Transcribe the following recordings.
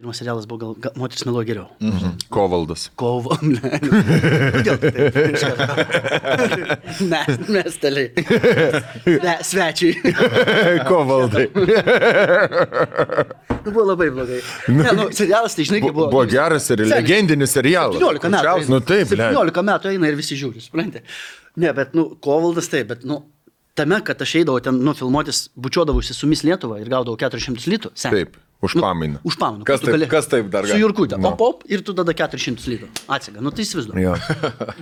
Pirmas serialas buvo gal, gal moteris meluoja geriau. Mhm. Kovaldas. Ne. Kodėl taip? Iš karto. Mes, mes taliai. Ne, svečiai. Kovaldai. Nu, buvo labai blogai. Ne, nu, serialas, tai žinai, kaip buvo. Buvo geras ir legendinis serialas. 17 metų. Nu taip, ble. 17 metų eina ir visi žiūri, suprantate. Ne, bet, nu, kovaldas taip, bet, nu, tame, kad aš eidavau ten, nu, filmuotis, bučiuodavausi su Mis Lietuva ir gaudavau 400 litų. sen. Taip, už pamainą. Už pamainą. Kas taip- kas taip dar Su gali? Jurkutė. Nu. O pop ir tu tada 400 litų. Atsiga. Nu, tai įsivaizduoju. Jo.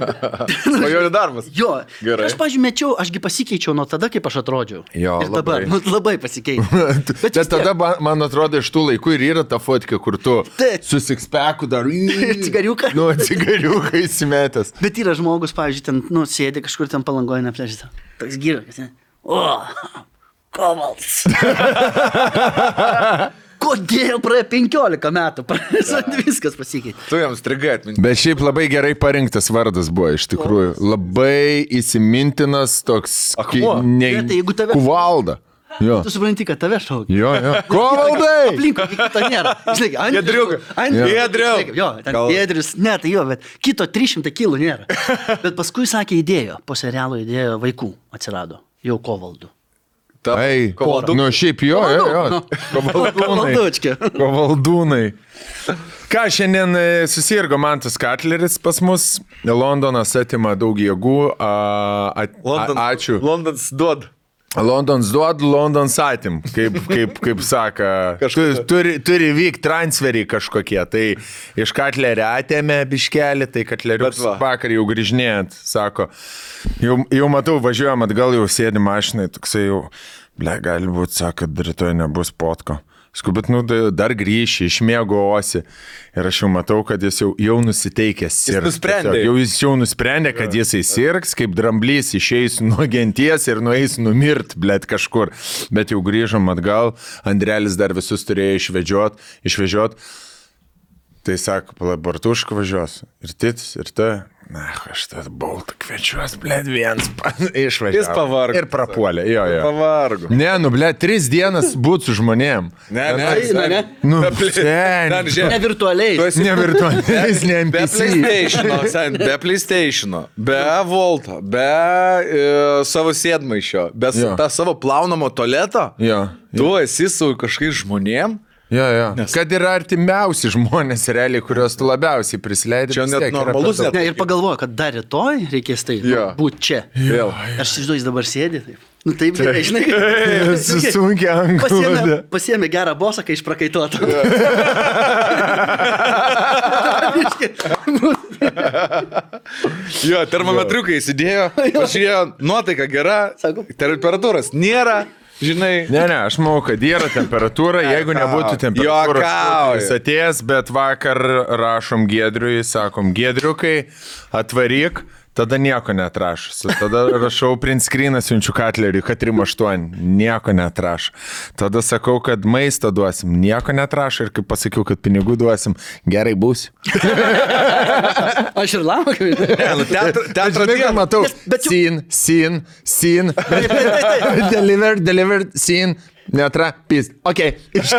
Svajonių darbas. Jo, Gerai. aš pažymėčiau, ašgi pasikeičiau nuo tada, kaip aš atrodžiau. Jo, ir dabar, labai. nu, labai pasikeičiau. Bet, tada, man, atrodo, iš tų laikų ir yra ta fotka, kur tu Taip. su sikspeku dar... Cigariuką. Nu, cigariuką įsimetęs. Bet yra žmogus, pavyzdžiui, ten, nu, sėdi kažkur ten palangoje neplėžta. Toks gyras? O, kovals. Kodėl praėjo 15 metų? Praėjo, viskas pasikeitė. Tu jam strigai atminti. Bet šiaip labai gerai parinktas vardas buvo, iš tikrųjų. Labai įsimintinas toks... Akmuo. Ne, tai jeigu tave- Kuvalda. Jo. Tu supranti, kad tave šaukia. Jo, jo. Kovaldai! Aplinkui kito nėra. Žinai, Giedriukai. ant- Jo. Giedriau. Jo, ten Gal- Giedrius. Ne, tai jo, bet kito 300 kilų nėra. Bet paskui sakė, įdėjo, po serialo įdėjo vaikų atsirado. Jau kovaldų. Ta, Ei, kovalduk. nu šiaip jo, jo, jo. Kovaldūnai. Kovaldūnai. Ką šiandien e, susirgo Mantas Katleris pas mus, Londonas atima daug jėgų, a, a, London, a, ačiū. Londons duod. Londons duod, Londons atim, kaip, kaip, kaip saka. Tu, Kažkokia. turi, turi vykti transferiai kažkokie. Tai iš Katlerio atėmė biškelį, tai Katlerius va. vakar jau grįžinėjant, sako. Jau, jau matau, važiuojam atgal, jau sėdi mašinai, toksai jau, ble, gali būti, sako, kad rytoj nebus potko. Skubit, nu, da- dar grįši, išmėgosi. Ir aš jau matau, kad jis jau, jau nusiteikęs. sirgt. nusprendė. Tiesiog Jau jis jau nusprendė, kad jisai sirgs, kaip dramblys išeis nuo genties ir nueis numirt, blėt kažkur. Bet jau grįžom atgal, Andrelis dar visus turėjo išvežiot, išvežiot. Tai sako, palabartušką važiuos. Ir tits, ir ta. Na, aš tą boltą kviečiuos, blėt, viens išvažiavo. Jis pavargo. Ir prapuolė, jo, jo. Pavargo. Ne, nu, blėt, tris dienas būt su žmonėm. Ne, ne, Eina, ne? Nu, Be žiūrėk, Ne virtualiai. Tu esi Ne virtualiais, ne Be NPC. PlayStation, sen, be PlayStation, be Volto, be e, savo sėdmaišio, be Jo. tą savo plaunamo tualeto. Jo. Tu esi su kažkokiais žmonėm. Jo, jo. Nes... Kad yra artimiausi žmonės, realiai, kuriuos tu labiausiai prisileidai. Čia net normalus net- Ne, ir pagalvoju, kad dar rytoj reikės tai Jo. nu, būti čia. Vėl. Aš įsivaizduoju, jis dabar sėdi. Taip. Nu taip, gerai, žinai. Su sunkia Pasiemė, anklode. pasiemė gerą bosą, kai išprakaituotų. Jo, termometriukai įsidėjo, pažiūrėjo, nuotaika gera, temperatūros nėra, žinai. Ne, ne, aš manau, kad yra temperatūra, jeigu nebūtų temperatūros, jis atėjęs, bet vakar rašom Gedriui, sakom, Gedriukai, atvaryk, tada nieko netrašo. Tada rašau print screeną, siunčiu katleriui, kad 3-8, nieko netrašo. Tada sakau, kad maistą duosim, nieko netrašo ir kaip pasakiau, kad pinigų duosim, gerai bus. Aš ir lamą. Ne, nu, teatro, teatro Žinai, ką diena. matau, Nes- bet jau- sin, sin, sin, delivered, delivered, sin, netra, pist. Ok.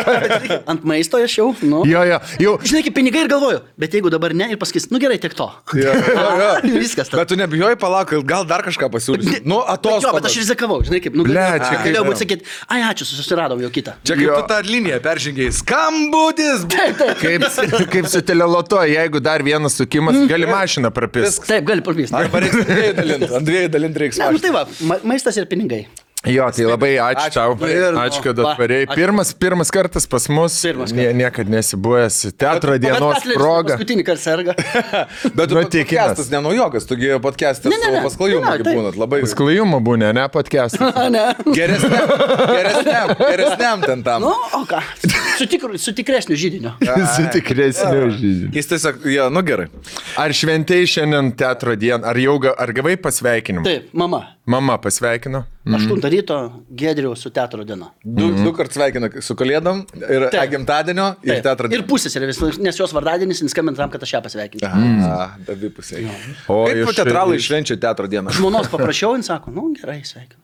Ant maisto aš jau. Nu. Jo, jo, jau. Žinai, kaip pinigai ir galvoju, bet jeigu dabar ne ir pasakys, nu gerai, tiek to. Jo, jo, jo. Viskas. tada. Bet tu nebijai palauk, gal dar kažką pasiūlysi. Nu, Bet jo, bet aš rizikavau, žinai, kaip, nu, Ble, galėjau- čia galėjau būti sakyti, ai, ačiū, susiradom jau kitą. Čia kaip Jo. tu tą liniją peržengiai. Skambutis! Kaip, kaip su teleloto, jeigu dar vienas sukimas, gali mašiną prapist. Taip, gali papysti. Arba reiks dviejų dalinti. Ant dviejų dalinti reiks. Ne, nu tai va, ma maistas ir pinigai. Jo, tai labai ačiū, Ačiū. tau. Ir, Ačiū, kad va, atvarėjai. Pirmas, pirmas kartas pas mus. Pirmas Nie, niekad nesibuvęs. Teatro dienos proga. Paskutinį kartą serga. Bet Nu, podcastas nenaujokas, tugi podcastas Ne, ne, ne. pasklajumą Ne, ne, taip. būnat labai. Sklajumą būnė, ne podcast. ne. Geresniam, geresniam, geresniam ten tam. Nu, o ką? Su, tikru, su tikresniu žydiniu. Su tikresniu žydžiu. Jis tiesiog, jo, nu gerai. Ar šventai šiandien teatro dieną, ar jau ar gavai pasveikinimą? Taip, mama. Mama pasveikino. 8 ryto Gedriaus su teatro diena. Du, mm -hmm. du kart sveikinu su kalėdom ir Taip. gimtadienio ir Taip. teatro Ir pusėserė, vis- nes jos vardadienis, jis skambina tam, kad aš ją pasveikinčiau. Aha, abi pusiai. O Kaip iš- teatralai švenčia teatro dieną? Žmonos paprašiau, jis sako, nu gerai, sveikinu.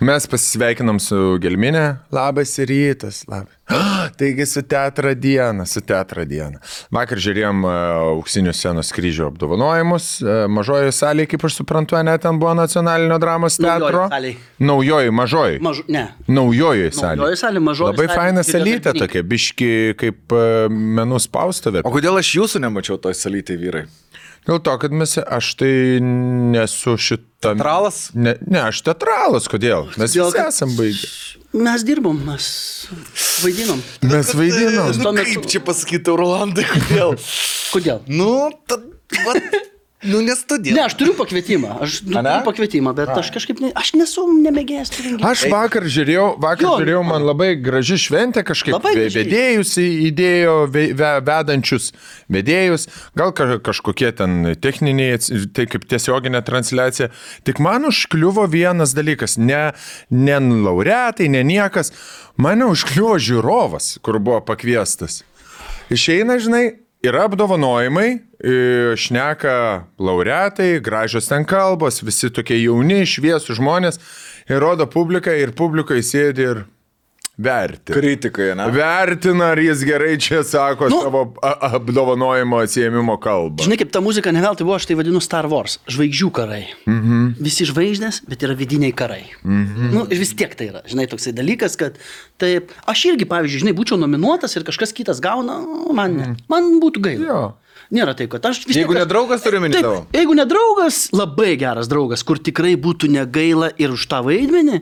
Mes pasisveikinom su Gelminė. Labas rytas, labas. Taigi su teatro diena, su teatro diena. Vakar žiūrėjom auksinių scenos kryžių apdovanojimus. Uh, mažojo salėje, kaip aš suprantu, net ten buvo nacionalinio dramos teatro. Naujoji, mažoji. Mažu, ne. Naujoji salė. Naujoji salė, mažoji Labai salė, faina salytė tokia, biški kaip menų spaustuvė. O kodėl aš jūsų nemačiau toj salytėje vyrai? Dėl to, kad mes, aš tai nesu šitą. Teatralas? Ne, ne, aš teatralas, kodėl? Mes Todėl, visi kad- esam baigę. Mes dirbom, mes vaidinom. Mes vaidinom. Nu, kaip čia pasakyti, Rolandai, kodėl? Kodėl? nu, tad, va, nu, nes todėl. Ne, aš turiu pakvietimą. Aš nu, turiu pakvietimą, bet aš kažkaip, ne, aš nesu nemėgėjęs tų renginių. Aš vakar žiūrėjau, vakar Jo, žiūrėjau, man labai graži šventė kažkaip. Vedėjus įdėjo, ve- ve- vedančius vedėjus, gal ka- kažkokie ten techniniai, tai kaip tiesioginė transliacija. Tik man užkliuvo vienas dalykas, ne, ne laureatai, ne niekas, mane užkliuvo žiūrovas, kur buvo pakviestas. Išeina, žinai, yra apdovanojimai, e, šneka laureatai, gražios ten kalbos, visi tokie jauni, šviesų žmonės, ir rodo publiką ir publikai sėdi ir vertina. Kritikai, ne? Vertina, ar jis gerai čia sako Nu. savo apdovanojimo atsiemimo kalbą. Žinai, kaip ta muzika ne veltui buvo, aš tai vadinu Star Wars. Žvaigždžių karai. Mhm. Visi žvaigždės, bet yra vidiniai karai. Mhm. Nu, ir vis tiek tai yra, žinai, toksai dalykas, kad taip, aš irgi, pavyzdžiui, žinai, būčiau nominuotas ir kažkas kitas gauna, man ne. Man būtų gaila. Jo. Nėra tai, kad aš vis Jeigu tiek... ne draugas, turi minti Taip, tavo. jeigu ne draugas, labai geras draugas, kur tikrai būtų negaila ir už tą vaidmenį,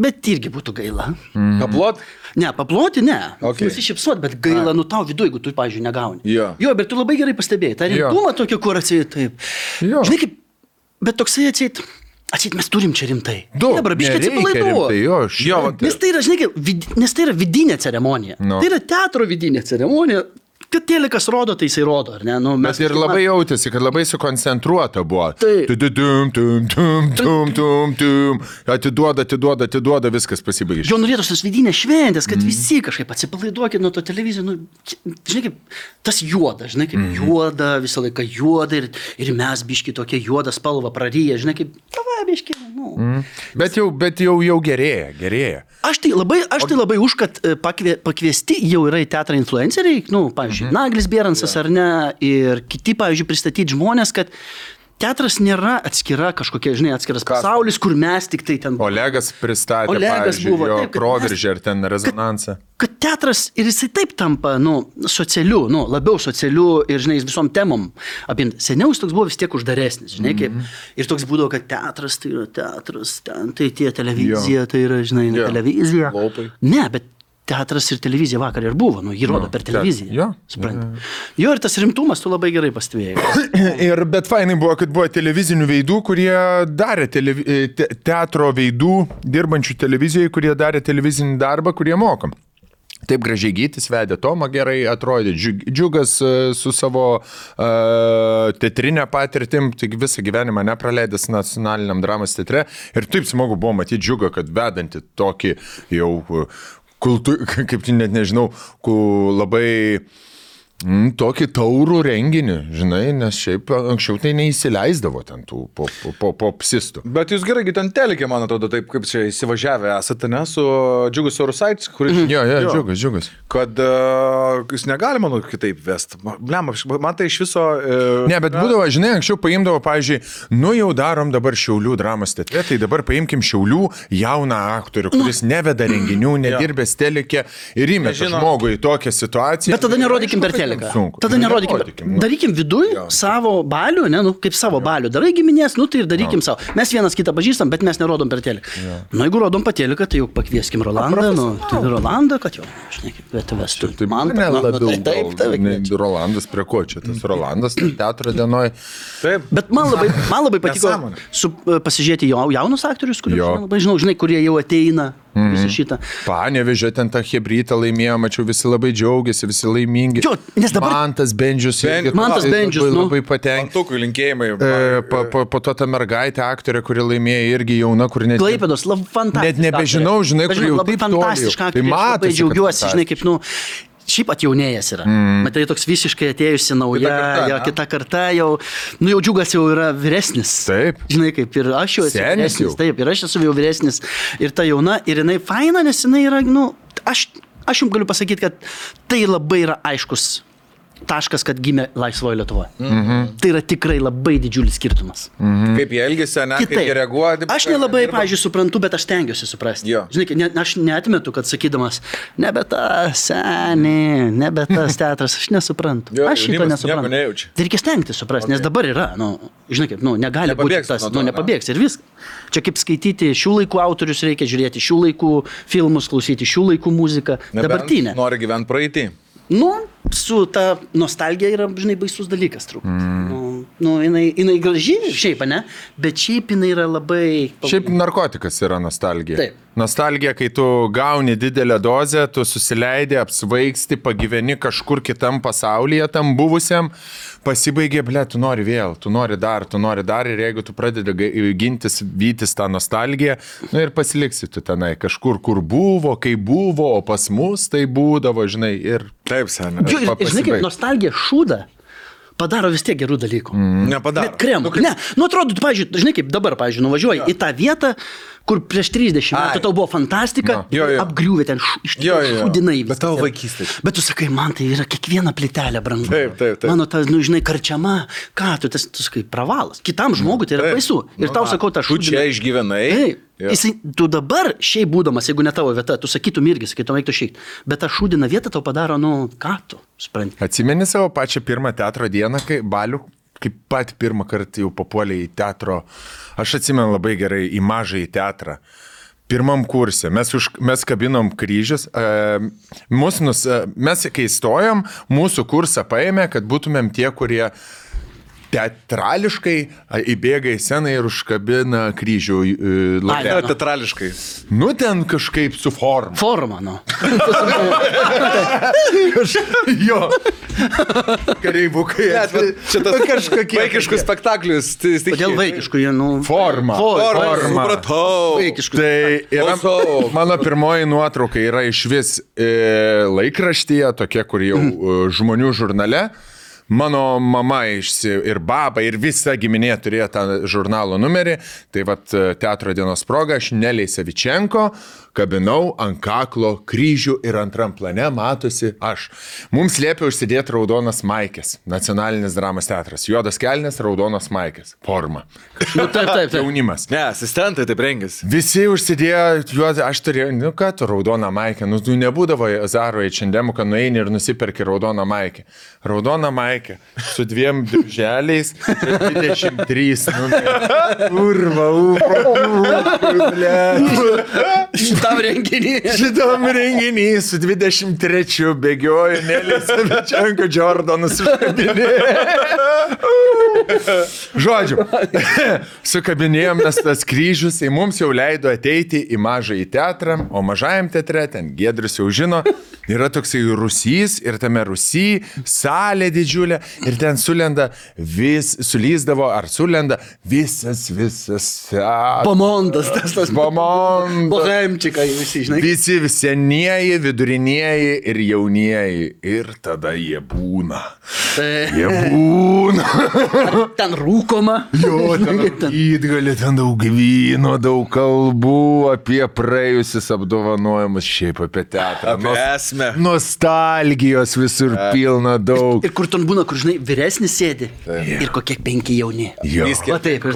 bet irgi būtų gaila. Mm. Kaplot? Ne, paploti ne. Okay. Nusišypsot, bet gaila, nu tau viduje, jeigu tu, pavyzdžiui, negauni. Jo. jo, bet tu labai gerai pastebėjai. Ta rimtumą tokia, kur atseit taip. Jo. Žinai, kaip, bet toksai atseit, atseit mes turim čia rimtai. Du. Dabar biškai nereikia atsipalaiduo. rimtai, Jo, Jo, va, šventė. Nes tai yra, žinai, vid, nes tai yra vidinė ceremonija. Nu. Tai yra teatro vidinė ceremonija. Kad telikas rodo, tai jisai rodo, ar ne? Nu, mes Bet ir kažkaip labai jautėsi, kad labai sukoncentruota buvo. Taip. Tum, tum, tum, tum, tum, tum. Atiduoda, atiduoda, atiduoda, viskas pasibaigė. Jo norėtų tos vidinės šventės, kad mm. visi kažkaip atsipalaiduokit nuo to televizijos. Nu, žinai, kaip tas juoda, žinai, kaip mm. juoda, visą laiką juoda ir, ir mes biški tokia juoda spalva praryja, žinai, kaip tava biški. Nu. Mm. Bet jau, bet jau, jau gerėja, gerėja. Aš tai labai, aš tai labai už, kad e, pakvie, pakviesti jau yra į teatrą influenceriai, nu, pavyzdžiui, mhm. Naglis Beransas ar ne, ir kiti, pavyzdžiui, pristatyti žmonės, kad teatras nėra atskira kažkokia, žinai, atskiras Kas? pasaulis, kur mes tik tai ten... Olegas pristatė, Olegas buvo, jo taip, kad proveržį ar ten rezonansą. kad teatras ir jisai taip tampa, nu, socialiu, nu, labiau socialiu ir, žinai, visom temom. Apie seniau jis toks buvo vis tiek uždaresnis, žinai, kaip. Mhm. Ir toks būdavo, kad teatras tai yra teatras, ten tai tie televizija, tai yra, žinai, ne Jo. televizija. Laupai. Ne, bet teatras ir televizija vakar ir buvo, nu, jį rodo Nu, per te- televiziją. jo. Supranti. Jo, ir tas rimtumas tu labai gerai pastebėjai. Ir bet fainai buvo, kad buvo televizinių veidų, kurie darė televi e, te teatro veidų, dirbančių televizijoje, kurie darė televizinį darbą, kurie mokam. Taip gražiai gytis vedė Tomą gerai atrodė, Džiug- džiugas e, su savo uh, teatrinė patirtim, tik visą gyvenimą nepraleidęs nacionaliniam dramos teatre. Ir taip smagu buvo matyti džiugą, kad vedanti tokį jau kultu, kaip tai net nežinau, labai Mm, tokį taurų renginį, žinai, nes šiaip anksčiau tai neįsileisdavo ten tų po, po, po, popsistų. Bet jūs gerai, ten telikė, man atrodo, taip kaip čia įsivažiavę esate, ne, su Džiugus Eurosaitis, kuris... Jo, jo, džiugas, džiugas. Kad uh, jūs negalima nu kitaip vest. Bliam, man tai iš viso... Uh, Ne, bet būdavo, žinai, anksčiau paimdavo, pavyzdžiui, nu jau darom dabar Šiaulių dramos teatre, tai dabar paimkim Šiaulių jauną aktorių, kuris neveda renginių, nedirbęs telikė ir įmeta į tokią situaciją. Bet tada nerodykim per Aišku, jam sunku. Tada Nu, nerodykim. nerodykim, nu. Darykim viduj savo balių, ne, nu, kaip savo balių. Darai giminės, nu tai ir darykim savo. Mes vienas kitą pažįstam, bet mes nerodom per teleką. Na, jeigu rodom per teleką, tai jau pakvieskim Rolandą, nu, tai Rolandą, kad jau, žinai, kaip bet vestų. Taip, Man ne nu, nu, labiau. tai taip, taip. ne, Rolandas prie ko čia, tas Rolandas tai teatro dienoje. taip. Bet man labai, man labai patiko su, pasižiūrėti jau, jaunus aktorius, kuriuos aš labai žinau, žinai, kurie jau ateina. Mm -hmm. šitą. Panevežė ten tą hebrytą laimėjo, mačiau, visi labai džiaugiasi, visi laimingi. Jo, nes dabar- Mantas Bendžius. Ben- Mantas Bendžius, Labai, nu. labai patenkintas. Antukų linkėjimai. E, po, po, po to ta mergaitė aktorė, kuri laimėjo irgi jauna, kur net... Klaipėdos, labai fantastiška. Net nebežinau, žinai, kur jau labai taip fantastiška. Tai kad džiaugiuosi, žinai, kaip, nu, šiaip atjaunėjęs yra. Mm. Matai, toks visiškai atėjusi nauja, Kita karta, jo, kita karta jau, nu jau džiugas jau yra vyresnis. Taip. Žinai, kaip ir aš jau esu Senis vyresnis. jau. Taip, ir aš esu jau vyresnis. Ir ta jauna, ir jinai faina, nes jinai yra, nu, aš, aš jums galiu pasakyti, kad tai labai yra aiškus taškas, kad gimė laisvoje Lietuvoje. Mhm. Tai yra tikrai labai didžiulis skirtumas. Mhm. Kaip jie elgesi, ne, kaip Kitaip. jie reaguoja. taip, Aš kaip nelabai, pažiūrėjau, suprantu, bet aš stengiuosi suprasti. Jo. Žinai, ne, aš neatmetu, kad sakydamas, nebe tas seniai, nebe tas teatras, aš nesuprantu. Jo, aš šito nesuprantu. Tai reikia stengtis suprasti, nes dabar yra, nu, žinai, kaip, nu, negali būti Nepabėgsi tas, nuo to, nu, ne? nepabėgs ir viskas. Čia kaip skaityti šių laikų autorius, reikia žiūrėti šių laikų filmus, klausyti šių laikų muziką, Nebent dabartinę. Nori gyventi praeitį. Nu, su ta nostalgija yra, žinai, baisus dalykas truputį. Mm. Nu, nu, jinai, jinai graži, šiaip, ne? Bet šiaip jinai yra labai... Šiaip narkotikas yra nostalgija. Taip. Nostalgija, kai tu gauni didelę dozę, tu susileidai, apsvaigsti, pagyveni kažkur kitam pasaulyje, tam buvusiam, pasibaigė, ble, tu nori vėl, tu nori dar, tu nori dar ir jeigu tu pradedi gintis, vytis tą nostalgiją, nu ir pasiliksi tu tenai kažkur, kur buvo, kai buvo, o pas mus tai būdavo, žinai, ir... Taip, seniai. Jo, ir, pa- ir žinai, kaip pasibaigt. nostalgija šūda padaro vis tiek gerų dalykų. Mm. Nepadaro. Net kremų. Ne, nu atrodo, tu, pavyzdžiui, žinai, kaip dabar, pavyzdžiui, nuvažiuoji ja. į tą vietą, kur prieš 30 Ai. metų tau buvo fantastika, No. Jo, jo. apgriuvė ten š, iš Jo, jo, jo. šūdinai. Bet tavo vaikystė. Bet tu sakai, man tai yra kiekviena plytelė brangu. Taip, taip, taip. Mano ta, nu, žinai, karčiama, ką tu, tas, tu sakai, pravalas. Kitam žmogui tai yra Taip. baisu. Ir tau sakau, ta Tu čia išgyvenai. Taip. Jo. Jisai, tu dabar, šiaip būdamas, jeigu ne tavo vieta, tu sakytum irgi, sakytum, eik tu šiek. Bet ta šūdina vieta tau padaro, nu, ką tu, supranti. Atsimeni savo pačią pirmą teatro dieną, kai balių, kaip pat pirmą kartą jau papuolė į teatro, aš atsimenu labai gerai, į mažą į teatrą. Pirmam kursė mes, už, mes kabinom kryžius, e, nus, e, mes kai stojom, mūsų kursą paėmė, kad būtumėm tie, kurie teatrališkai a, įbėga į sceną ir užkabina kryžių e, Ne, lapelį. teatrališkai. Nu ten kažkaip su forma. Forma, nu. jo. Kareivukai. Čia tas kažkokie. vaikiškus spektaklius. Tai, Kodėl vaikiškų jie, nu. Forma. For, Forma, Forma. supratau. Vaikiškų. Tai yra, mano pirmoji nuotrauka yra iš vis e, laikraštyje, tokia, kur jau e, žmonių žurnale. Mano mama išsi, ir baba, ir visa giminė turėjo tą žurnalo numerį. Tai vad teatro dienos proga aš Neliai Savičenko kabinau ant kaklo kryžių ir antram plane matosi aš. Mums liepia užsidėti raudonas maikės. Nacionalinis dramos teatras. Juodas kelnes, raudonas maikės. Forma. Nu, taip, taip, taip. Jaunimas. Ne, asistentai taip rengėsi. Visi užsidėjo, juos, aš turėjau, nu ką tu, raudoną maikę, nu tu nebūdavo Zaroje šiandien, kad nueini ir nusiperki raudoną maikę. Raudoną maikę su dviem dirželiais, 23, nu, kurva, upa, Šitam renginį. Šitam renginį su 23 bėgioju, Nelės Vičianko Jordanus užkabinėjau. Žodžiu, sukabinėjom mes tas kryžius, tai mums jau leido ateiti į mažąjį teatrą, o mažajam teatre, ten Gedrius jau žino, yra toksai rusys ir tame rusy salė didžiulė ir ten sulenda vis, sulyzdavo ar sulenda visas, visas. Pamondas, tas tas. Pamondas. Bohemčikai visi, žinai. Visi senieji, vidurinieji ir jaunieji. Ir tada jie būna. Tai, Jie būna. ten rūkoma. Jo, ten Ten- įtgali, ten daug vyno, daug kalbų apie praėjusius apdovanojimus, šiaip apie teatrą. Apie esmę. Nostalgijos visur pilna daug. Ir kur ten būna, kur, žinai, vyresnis sėdi. Ir kokie penki jauni. Jo. Viskį. Va taip, ir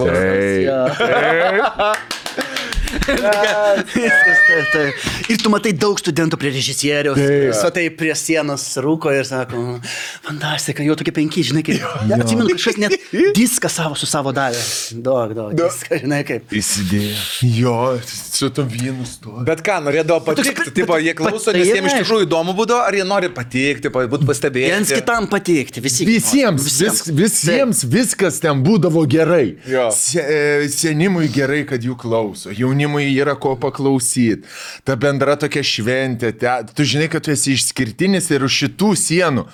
Taip. Viskas, taip, taip. Ir tu matai daug studentų prie režisieriaus. Svatai prie sienos rūko ir sako, fantastika, jau tokie penki, žinai, kaip. Ja, atsimenu, kažkas net diską savo su savo davė. Daug, daug. Diską, žinai, kaip. Įsidėjo. Jo, su tom vynu stovi. Bet ką, norėdavo patikti, toks- tipo, jie klauso, nes tai jiems iš tikrųjų įdomu būdavo, ar jie nori patikti, būti pastebėti. Viens kitam patikti, visi. Visiems, vis, visiems viskas ten būdavo gerai. Jo. Se, e, senimui gerai, kad jų klauso, jaunimui yra ko paklausyti. Ta bendra tokia šventė, te, tu žinai, kad tu esi išskirtinis ir už šitų sienų.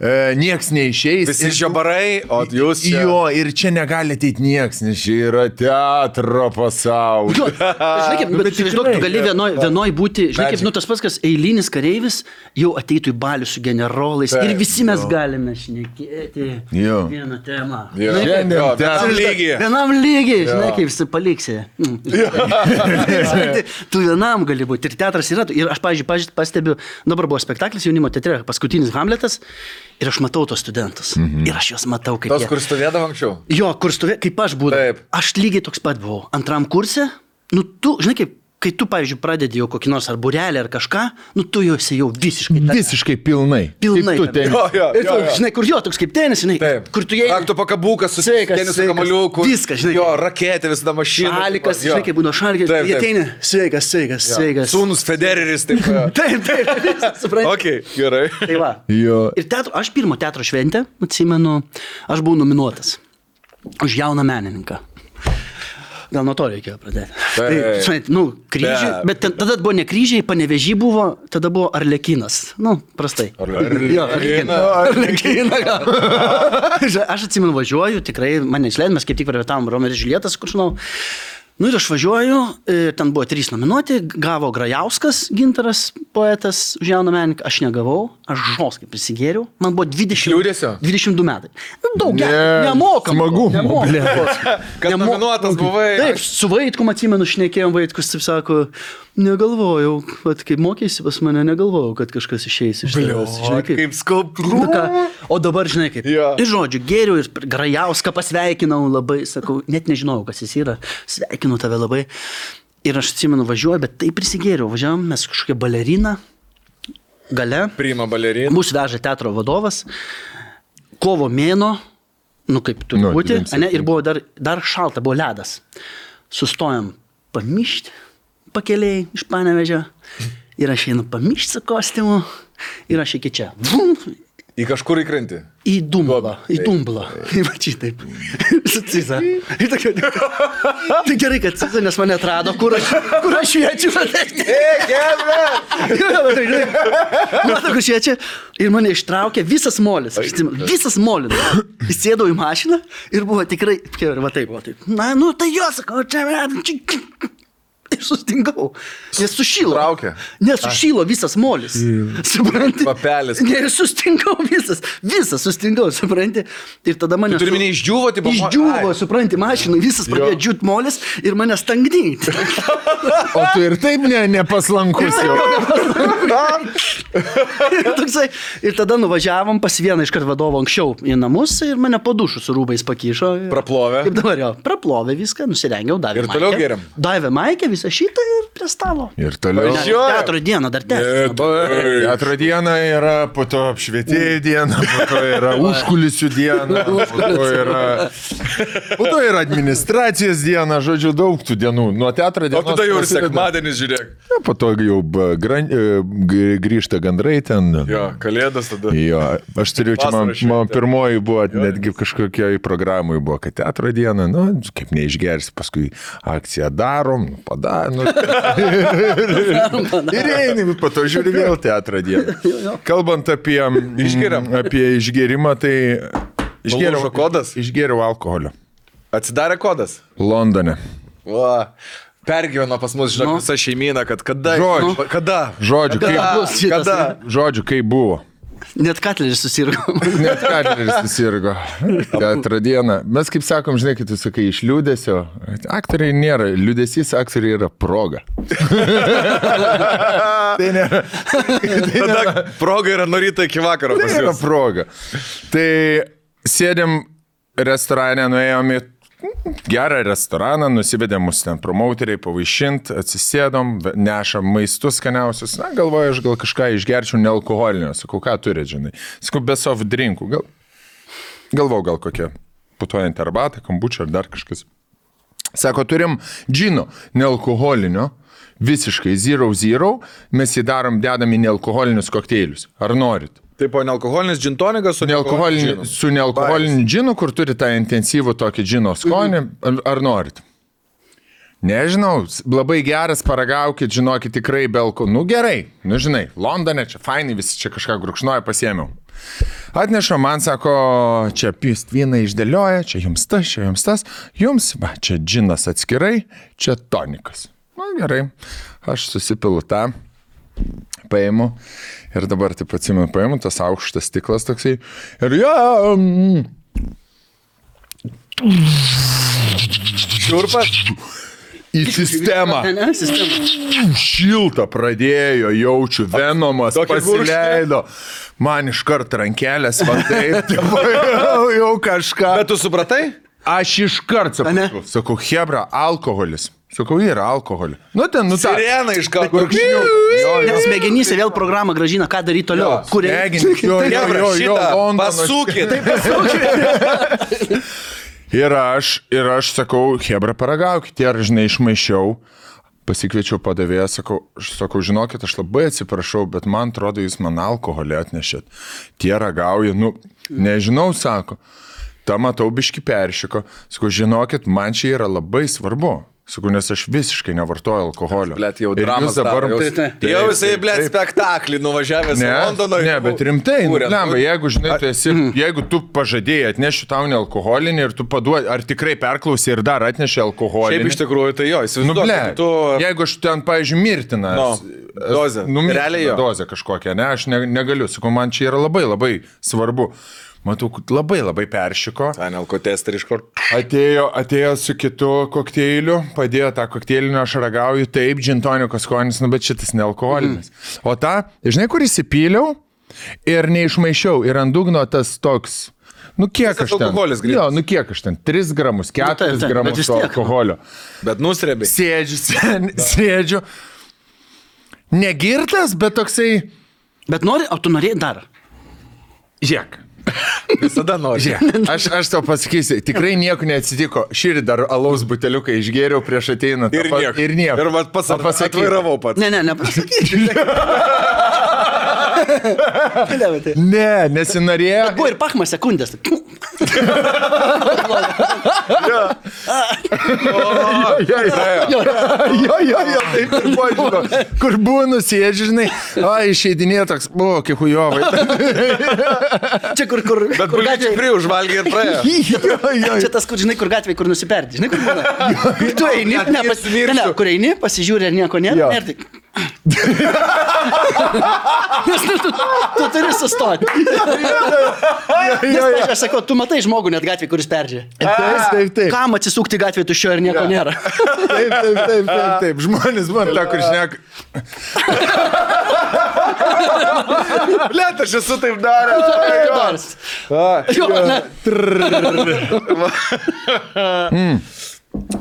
E, nieks neišeis. Visi žiobarai, o jūs čia. Jo, ir čia negali ateiti nieks, nes čia yra teatro pasaulis. Jo, žinai, kaip, bet bet tikrai, tu gali vienoj, vienoj būti, Medžiai. nu tas pats, kas eilinis kareivis, jau ateitų į balių su generolais Taip, ir visi mes jo. galime šnekėti Jo. vieną temą. Jo. Kaip- Šiandien Jo, vienam lygyje. Vienam lygiai, žinai, kaip visi paliksi. Mm. Tu vienam gali būti. Ir teatras yra. Ir aš, pavyzdžiui, pastebiu, dabar buvo spektaklis jaunimo teatre, paskutinis Hamletas. Ir aš matau tos studentus. Mhm. Ir aš juos matau, kaip Tos, jie. kur stovėdavo anksčiau. Jo, kur stovė, kaip aš buvau. Taip. Aš lygiai toks pat buvau. Antram kurse, nu tu, žinai, kaip, kai tu, pavyzdžiui, pradedi jau kokį nors ar burelį ar kažką, nu tu jau esi jau visiškai. tame. Visiškai pilnai. Pilnai. Kaip tu ten. Jo, jo, Ir tu, jo, jo. žinai, kur jo, toks kaip tenis, žinai, Taip. kur tu jai... Aktų pakabukas su Sveikas, teniso sveikas. kamaliuku. Viskas, žinai. Jo, raketė visada mašina. Šalikas, Jo. žinai, kaip būna šalikas, jie taip. ateina, sveikas, sveikas, Jo. sveikas. Sūnus Federeris, taip. Taip, taip, suprantate. Ok, gerai. Tai va. Jo. Ir teatro, aš pirmo teatro šventę, atsimenu, aš buvau nominuotas už jauną menininką. Gal nuo to reikėjo pradėti. Tai, žinai, nu, kryžiai, Be- bet ten, tada buvo ne kryžiai, panevežy buvo, tada buvo arlekinas. Nu, prastai. Gal. Žinai, aš atsimenu, važiuoju, tikrai mane išleidom, mes kaip tik privatavom Romeris Žilietas, kur žinau. Nu ir aš važiuoju, ten buvo trys nominuoti, gavo Grajauskas, gintaras, poetas, už jauną menininką, aš negavau, aš žoskai prisigėriau, man buvo 20, Liūdesio? 22 metai. Nu, daug, Ne, ne, nemokam. blet. Kad nominuotas buvai. Taip, su Vaitkum atsimenu, šnekėjom, Vaitkus taip sako, negalvojau, vat, kaip mokėsi pas mane, negalvojau, kad kažkas išeis iš tavęs. Žinai, Kaip skulptūra. Nu ką, O dabar, žinai, kaip. Jo. Ir žodžiu, geriau ir Grajauską pasveikinau labai, sakau, net nežinau, kas jis yra. Sveikinu tave labai. Ir aš atsimenu, važiuoju, bet taip prisigėriau. Važiavam, mes kažkokią baleriną, gale. Priima baleriną. Mūsų veža teatro vadovas. Kovo mėno, nu kaip turi Nu, būti, 27. ne, ir buvo dar, dar šalta, buvo ledas. Sustojom pamišti pakeliai iš panevežio. Ir aš einu pamišti su kostiumu. Ir aš iki čia. Vum, Į kažkur įkrenti. į dumblą. Į dumblą. Į mačy taip. Su ciza. Tai gerai, kad ciza, nes mane atrado, kur aš, kur aš šviečiu. Tai, žinai, Matai, kur šviečia. Ir mane ištraukė visas molis. Visas molis. Įsėdau į mašiną ir buvo tikrai. Va taip, va taip. Na, nu tai jo, sakau, čia. čia- Ir sustingau. Nes sušylo. Traukė? Nes sušylo visas molis. Supranti? Papelis. Ne, ir sustingau visas. Visas sustingau, supranti? Ir tada mane... Tu turi minėti išdžiūvo, tipo, ma- Išdžiūvo, ai. supranti, mašinai, visas pradėjo džiūt molis ir mane stangdyti. O tu ir taip ne, nepaslankus jau. ir, toksai, ir tada nuvažiavom pas vieną iš karto vadovo anksčiau į namus ir mane po dušu su rūbais pakišo. ir- Praplovė? Kaip dabar jo, praplovė viską, nusirengiau, davė. Ir toliau geriam? Davė maikę, visą šitą ir prie stalo. Ir toliau. Teatro dieną dar tęsiasi. Teatro diena yra, po to apšvietėjų diena, po to yra užkulisių diena, po to yra, po to yra administracijos diena, žodžiu, daug tų dienų. Nuo teatro O dienos. tada jau ir sekmadienis, žiūrėk. Na, Po to jau gran, e, grįžta gandrai ten. Jo, kalėdas tada. Jo, aš turiu čia, man, man pirmoji buvo, netgi kažkokiai programai buvo, kad teatro diena, nu, kaip neišgersi, paskui akciją darom, padarom. Nu, ir eini, po to žiūri vėl teatro dieną. Kalbant apie, Išgeriam. apie išgerimą, tai Nulūžo kodas? išgeriau alkoholio. Atsidarė kodas. Londone. Va. Pergyveno pas mus, žinok, Nu. visa šeimyna, kad kada. Žodžiu. Nu, Kada? Žodžiu, Kada? kaip, Kada? žodžiu, kaip buvo. Net Katleris susirgo. Net Katleris susirgo. Teatro dieną. Mes kaip sakom, žinai, kai tu sakai iš liūdėsio, aktoriai nėra, liūdėsys aktoriai yra proga. tai nėra, Tada proga yra nuo ryto iki vakaro tai yra proga. Tai sėdėm restorane, nuėjom į gerą restoraną, nusivedėm mus ten promauteriai, pavaišint, atsisėdom, nešam maistus skaniausius. Na, galvoju, aš gal kažką išgerčiau nealkoholinio. Sakau, ką turi, žinai. Sakau, be soft drinkų. Gal... Galvau, gal kokia putojant arbatą, kambučia ar dar kažkas. Sako, turim džino, nealkoholinio, visiškai zero zero, mes jį darom, dedam į nealkoholinius kokteilius. Ar norit? Taip, o nealkoholinis džintonikas su Nealkoholiniu, nealkoholiniu su nealkoholiniu džinu, kur turi tą intensyvų tokį džino skonį, ar, ar norit? Nežinau, labai geras, paragaukit, žinokit, tikrai belko. Nu gerai, nu žinai, Londone čia fainai, visi čia kažką grukšnoja, pasiemiau. Atneša man, sako, čia pist vyną išdėlioja, čia jums tas, čia jums tas, jums, va, čia džinas atskirai, čia tonikas. Na gerai, aš susipilu tą, paimu ir dabar taip atsimenu, paimu tas aukštas stiklas toksai ir jo. Mm, Šiurpas. į sistemą. Šilta pradėjo, jaučiu, venomas pasileido. Man iš karto rankelės, tipo, jau, jau kažką. Bet tu supratai? Aš iš karto Ane? sakau, sakau, Hebra, alkoholis. Sakau, yra alkoholis. Nu ten, nu ta. Sirena iš karto. Nes smegenyse vėl programą gražina, ką daryti toliau. Kur Smegenys, jo, jo, jo, jo, šitą Londonas. pasukit. Ir aš, ir aš sakau, Hebra, paragaukite, ir žinai, išmaišiau. Pasikviečiau padavėją, sakau, sakau, žinokit, aš labai atsiprašau, bet man atrodo, jūs man alkoholį atnešėt. Tie ragauja, nu, nežinau, sako. Ta matau biški peršiko. Sakau, žinokit, man čia yra labai svarbu. Sakau, nes aš visiškai nevartoju alkoholio. Blet, jau dramas dabar... jau, Taip, jau jisai, blet, spektaklį nuvažiavęs į Ne, Londoną. ne, bet rimtai, nu, lemba, nu, jeigu, žinai, tu esi, jeigu tu pažadėjai atnešti tau nealkoholinį ir tu paduodi, ar tikrai perklausai ir dar atneši alkoholinį. Šiaip iš tikrųjų, tai jo, Nu, įsivaizduoju. ble, tu... jeigu aš ten, pavyzdžiui, mirtiną. No, dozę. Realiai jo. Dozę kažkokią, ne, aš ne, negaliu, sakau, man čia yra labai labai svarbu. Matau, labai labai peršiko. Ten alkotesterį iš kur. Atėjo, atėjo su kitu kokteiliu, padėjo tą kokteilį, aš ragauju, taip, džintoniko skonis, nu bet šitas nealkoholinis. O tą, žinai, kur įsipyliau ir neišmaišiau ir ant dugno tas toks. Nu kiek Visas aš ten? alkoholis grynas. Jo, nu kiek aš ten? 3 gramus, 4 taip, taip, bet gramus vis to tiek, nu. alkoholio. Bet nusrebi. Sėdžiu, sen- sėdžiu. Negirtas, bet toksai. Bet nori, o tu norėjai dar. Žiūrėk. Visada nori. Žiūrėk, aš, aš tau pasakysiu, tikrai nieko neatsitiko. Šįryt dar alaus buteliuką išgėriau prieš ateinant. Ir nieko. Ir nieko. Ir vat pats atvairavau pats. Ne, ne, nepasakysiu. Ne, bet tai- Ne, nesinorėjo. Buvo ir pachma sekundės. Jo, jo, jo, jo, jo, taip ir buvo, žinau. Kur būnu, sėdži, žinai, o išeidinė toks, buvo, kiek hujovai. Čia kur, kur, Bet kur gatvėje. prie užvalgė ir praėjo. Jo, jo, Čia tas, kur žinai, kur gatvėje, kur nusiperdi. Žinai, kur būna. Kur tu eini, ne, pas, ne, ne, kur eini, pasižiūri, ar nieko nėra. Nes nu, tu, tu turi sustoti. Nes, aš sakau, tu matai žmogų net gatvėje, kuris perdžia. Taip, taip, taip. Kam atsisukti gatvėje tuščio ir nieko nėra? Taip, taip, taip, taip, taip. Žmonės man tą, kur šnek. Blet, aš esu taip daręs. Jo, ne.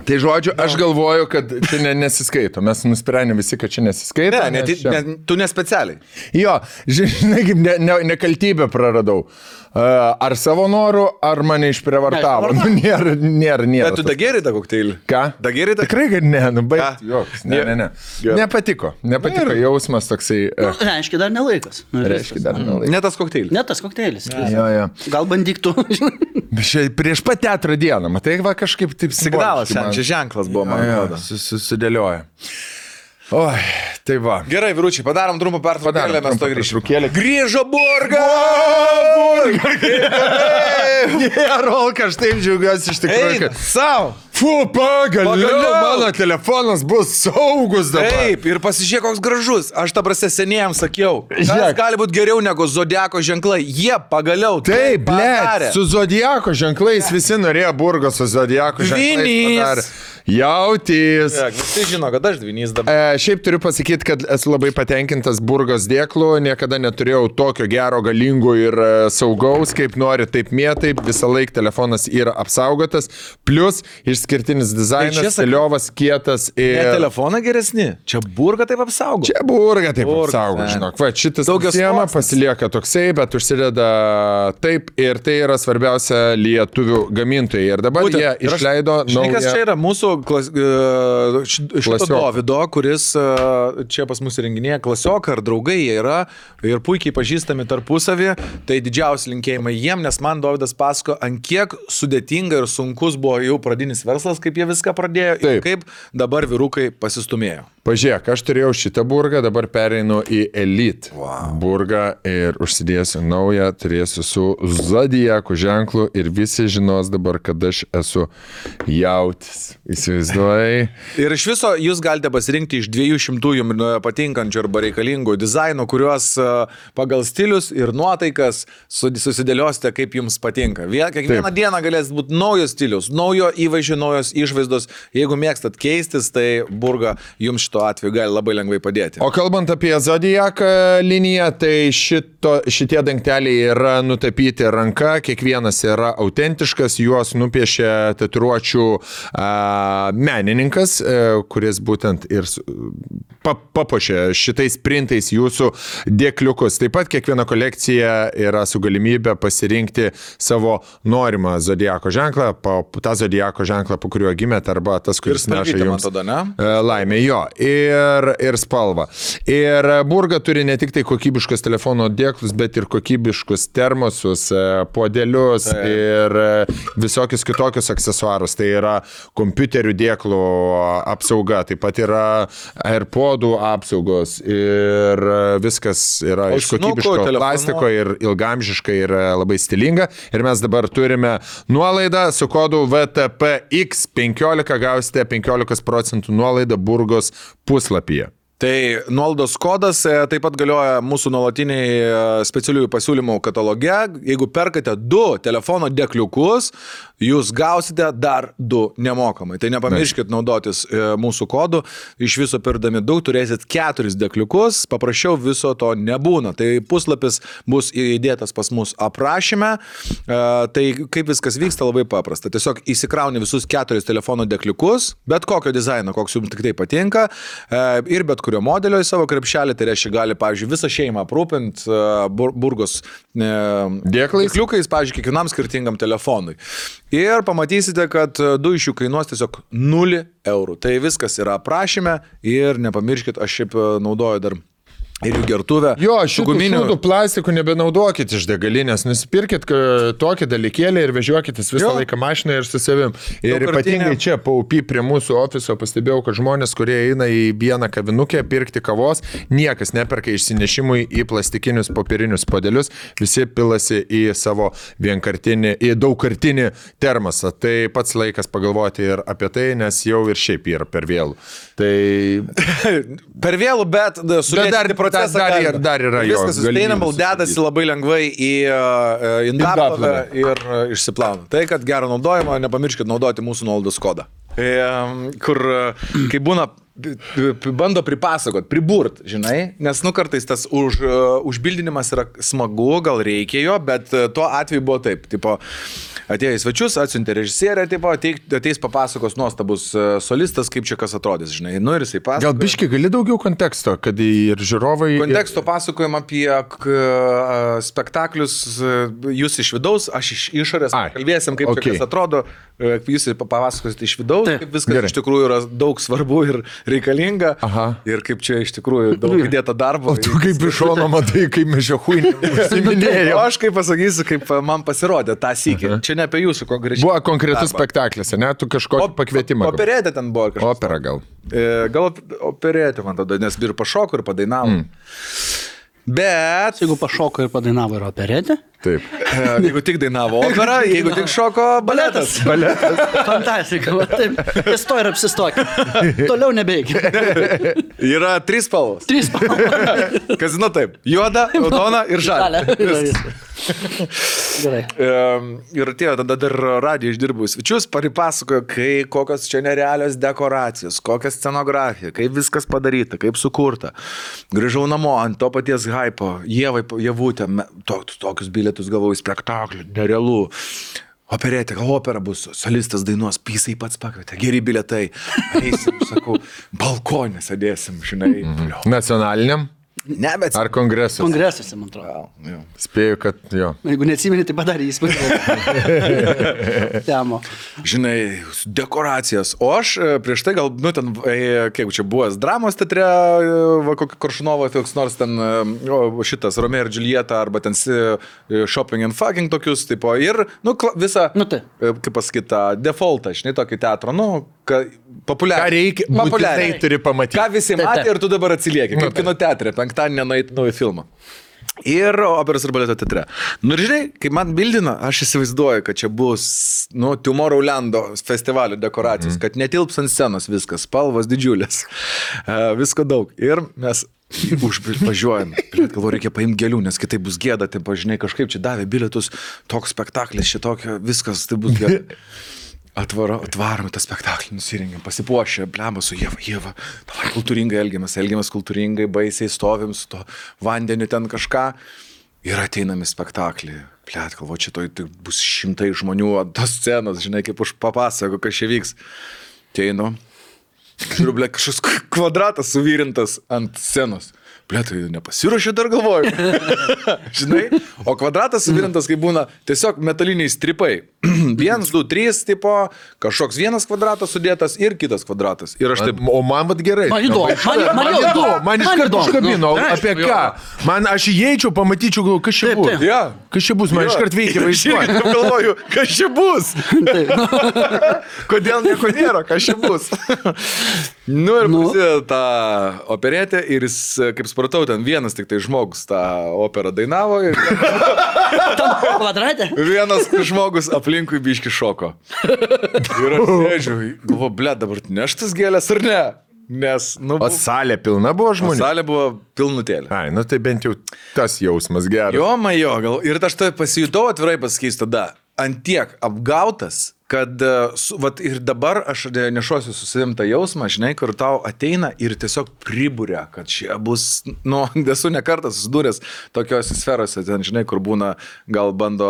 Tai žodžiu, aš galvoju, kad čia ne, nesiskaito. Mes nusprendėme visi, kad čia nesiskaito. Ne, ne, nes čia- ne, tu nespecialiai. Jo, žinai, kaip ne, ne, nekaltybę praradau. Uh, ar savo norų, ar mane išprievartavo. Ne, Nu, nėra, nėra, nėra. Bet tu dagėri tą kokteilį. Ką? Dagėri tą. Tikrai, kad ne, nu baig. Ne, ne, ne. Gerai. Nepatiko, nepatiko jausmas toksai. Nu, Uh, reiškia, dar nelaikas. Nu, reiškia, dar nelaikai. Ne tas kokteilis. Ne tas kokteilis. Jo, jo. Gal bandyk tu. Bet čia Prieš pat teatro dieną, matai, va kažkaip taip Signalas, simboliškai man- ženklas buvo, man atrodo. sus- Susidėlioja. Oi, tai va. Gerai, vyručiai, padarom trumpą pertraukėlę, mes to pertraukėlę. Grįžo burga! Ne, Rolka, aš taip džiaugiuosi iš tikrųjų. Kad- savo! Fu, pagaliau, Pagaliau. mano telefonas bus saugus dabar. Taip, ir pasižiūrėk, koks gražus. Aš ta prasme senėjams sakiau. Žiūrėk. gali būti geriau negu zodiako ženklai? Jie pagaliau. Taip, ble, padarė. su Zodiako ženklais visi norėjo burgo su Zodiako ženklais. Padarė. Jautys. Žiūrėk, Visi žino, kad aš dvinys dabar. E, šiaip turiu pasakyti, kad esu labai patenkintas burgos dėklu, niekada neturėjau tokio gero, galingo ir e, saugaus, kaip nori, taip mėtai, visą laiką telefonas yra apsaugotas, plus išskirtinis dizainas, Tai stiliovas, kietas Ne ir... telefoną geresni. Čia burga taip apsaugo. Čia burga taip Burga, apsaugo, ne. žinok. Va, šitas siema pasilieka toksai, bet užsideda taip ir tai yra svarbiausia lietuvių gamintojai. Ir dabar Būtent. jie išleido Žinai, kas čia yra mūsų klas, uh, šito. Dovido, kuris uh, čia pas mus įrenginėja klasioką ar draugai jie yra ir puikiai pažįstami tarpusavį. Tai didžiausi linkėjimai jiem, nes man Dovydas pasako, ant kiek sudėtinga ir sunkus buvo jau pradinis verslas. Verslas, kaip jie viską pradėjo ir Taip. kaip dabar vyrukai pasistumėjo. Pažiūrėk, aš turėjau šitą burgą, dabar pereinu į Elite wow. burgą ir užsidėsiu naują, turėsiu su Zodiaku ženklu ir visi žinos dabar, kad aš esu jautis. Įsivaizduoji? Ir iš viso jūs galite pasirinkti iš 200 jums patinkančių arba reikalingų dizainų, kuriuos e, pagal stilius ir nuotaikas su- susidėliosite, kaip jums patinka. Vie- Kiekvieną Taip. dieną galės būti naujo stilius, naujo įvaizdžio, naujos išvaizdos. Jeigu mėgstat keistis, tai burga jums šito atveju gali labai lengvai padėti. O kalbant apie Zodiaką liniją, tai šito, šitie dangteliai yra nutapyti ranka, kiekvienas yra autentiškas, juos nupiešė tatuiruočių a, menininkas, a, kuris būtent ir papuošė šitais printais jūsų dėkliukus. Taip pat kiekviena kolekcija yra su galimybė pasirinkti savo norimą Zodiako ženklą, pa, tą Zodiako ženklą, po kuriuo gimėte, arba tas, kuris neša jums tada? E, Laimė jo. Ir, ir spalva. Ir burga turi ne tik tai kokybiškus telefono dėklus, bet ir kokybiškus termosus, e, podelius ir e, visokius kitokius aksesuarus. Tai yra kompiuterių dėklų apsauga, taip pat yra AirPodų apsaugos ir e, viskas yra iš kokybiško plastiko ir ilgamžiškai ir labai stilinga. Ir mes dabar turime nuolaidą su kodu VTPX15 gausite 15 procentų nuolaidą Burgos puslapyje. Tai nuolaidos kodas e, taip pat galioja mūsų nuolatiniai e, specialiųjų pasiūlymų kataloge. Jeigu perkate du telefono dėkliukus, jūs gausite dar du nemokamai. Tai nepamirškit naudotis e, mūsų kodu. Iš viso pirdami du turėsit keturis dėkliukus. Paprasčiau viso to nebūna. Tai puslapis bus įdėtas pas mus aprašyme. E, Tai kaip viskas vyksta labai paprasta. Tiesiog įsikrauni visus keturis telefono dėkliukus, bet kokio dizaino, koks jums tik tai patinka. e, Ir bet kurio modelio į savo krepšelį, tai reiškia, gali, pavyzdžiui, visą šeimą aprūpinti bur, burgos dėkliukais, pavyzdžiui, kiekvienam skirtingam telefonui. Ir pamatysite, kad e, du iš jų kainuos tiesiog 0 eurų. Tai viskas yra aprašyme ir nepamirškit, aš šiaip e, naudoju dar ir jų gertuvę. Jo, šitų šūdų plastikų nebenaudokit iš degalinės, nusipirkit ka- tokį dalykėlį ir vežiokit visą Jo. laiką mašiną ir su savim. Ir Daugkartinė. ypatingai čia, paupy prie mūsų ofiso, pastebėjau, kad žmonės, kurie eina į vieną kavinukę pirkti kavos, niekas neperka išsinešimui į plastikinius popierinius podelius, visi pilasi į savo vienkartinį, į daugkartinį termosą. Tai pats laikas pagalvoti ir apie tai, nes jau ir šiaip yra per vėlų. Tai Per vėlų, bet sulėtinti dar- procesą dar- dar dar yra Viskas sustainable dedasi labai lengvai į uh, indaplovę Indaplovę. ir uh, išsiplauna. Tai, kad gerą naudojimą, nepamirškit naudoti mūsų nuolaidos kodą. E, kur, kai būna, bando pripasakot, priburt, žinai, nes nu kartais tas už, uh, užbildinimas yra smagu, gal reikia jo, bet uh, tuo atveju buvo taip, tipo, atėjo į svečius, atsiuntė režisierę, tipo, ateis papasakos nuostabus uh, solistas, kaip čia kas atrodys, žinai, nu ir jisai pasakoja. gal biški gali daugiau konteksto, kad ir žiūrovai... Konteksto pasakojam apie spektaklius, jūs iš vidaus, aš iš išorės, Ai, kalbėsim, kaip okay. kas atrodo, jūs papasakosite iš vidaus, Taip. kaip viskas Gerai. iš tikrųjų yra daug svarbu ir reikalinga. Aha. Ir kaip čia iš tikrųjų daug įdėta darbo. Tu kaip iš šono matai, kaip mes čia huinė. O aš kaip pasakysiu, kaip man pasirodė tą sykį. Čia ne apie jūsų konkrečiai. Buvo konkretus spektaklis, ne? Tu kažkokį pakvietimą. Operėtė ten buvo kažkas. Opera gal. E, Gal op- operėti man tada, nes ir pašoko, ir padainavo. Mm. Bet Jeigu pašoko ir padainavo ir operetė. Taip. E, Jeigu tik dainavo opera, jeigu tik šoko baletas. Baletas. Fantastika. Va, taip. Ties to ir apsistokit. Toliau nebeikit. Yra trys spalvos. Trys pavardės. Kazino taip. Juoda, raudona ir žalia. Gerai. Ir atėjo tada dar radijo išdirbus svečius, paripasakojo, kai, kokios čia nerealios dekoracijos, kokia scenografija, kaip viskas padaryta, kaip sukurta. Grįžau namo ant to paties hypo, jievai, javutė, me- to, tokius bilietus gavau į spektaklį, nerealu. Operetė, opera bus, solistas dainuos, pisai pats pakvietė, geri bilietai. Eisim, sakau, balkonė sėdėsim, žinai. -hmm. Nacionaliniam. Ne, bet... Ar kongresas? Kongresuose, man atrodo. Jo. Spėju, kad jo. Jeigu neatsimeni, tai padarė įspūdį. Temo. Žinai, dekoracijas. O aš e, prieš tai gal, nu, ten, e, kaip čia buvęs dramos teatre, e, va, kokio Koršunovo, toks nors ten, o, šitas Romeo ir Julieta, arba ten Shopping and Fucking tokius, tipo, ir, nu, visą, Nu tai. kaip pasakyti, tą defaultą, žinai, tokį teatrą, nu, ka, populiarią. Ką reikia, būtinai turi pamatyti. Ką visi matė taip. ir tu dabar atsilieki, kaip kino teatre, penktadienį nueit naują filmą. Ir operos ir baleto teatre. Nu ir žinai, kai man bildina, aš įsivaizduoju, kad čia bus, nu, Tomorrowlando festivalio dekoracijos, mm. kad netilps ant scenos viskas, spalvos didžiulės, uh, visko daug. Ir mes užvažiuojam. Galvoju, reikia paimti gėlių, nes kitaip bus gėda, tai pažinai, kažkaip čia davė bilietus, toks spektaklis, šitokio, viskas, tai bus gėda. Atvaro, atvarom į tą spektaklį, nusirengėm, pasipuošę, blemba su Jėva, Jėva, davai kultūringai elgiamės, elgiamės kultūringai, baisiai stovim su to vandeniu ten kažką ir ateinam į spektaklį. Plėt, galvo, čia toj tai bus šimtai žmonių ant tos scenos, žinai, kaip už papasako, kas čia vyks. Teinu. Žiūriu, ble, kažkoks kvadratas suvyrintas ant scenos. Ble, tai nepasiruošė dar galvoju. Žinai, o kvadratas suvirintas, kai būna tiesiog metaliniai stripai. Vienas, du, trys, tipo, kažkoks vienas kvadratas sudėtas ir kitas kvadratas. Ir aš taip, O man vad gerai. Man įdomu, Man, man- man jau įdomu, man iš karto užkabino, Nu, apie aišku, ką. Man aš įeičiau, pamatyčiau, kas čia bus. ja. Kas čia bus, man iš karto veikia vaizduotė. Aš galvoju, kas čia bus? Kodėl nieko nėra, kas čia bus? nu ir Nu. prasideda ta operetė ir jis, kaip supratau, ten vienas tik tai žmogus tą operą dainavo ir Tam kvadratė. vienas žmogus aplinkui biški šoko. Ir aš sėdžiu, galvoju, ble, dabar neštas gėlės ar ne? Nes, nu, O salė pilna buvo žmonių. salė buvo pilnutėlė. Ai, nu tai bent jau tas jausmas geras. Jo, majo, gal ir aš tai pasijutau atvirai pasakysiu tada, ant tiek apgautas, kad e, su, vat, ir dabar aš nešuosiu su savim tą jausmą, žinai, kur tau ateina ir tiesiog pribūrė, kad čia bus, nu, esu nekartas susidūręs tokiuose sferose, ten, žinai, kur būna, gal bando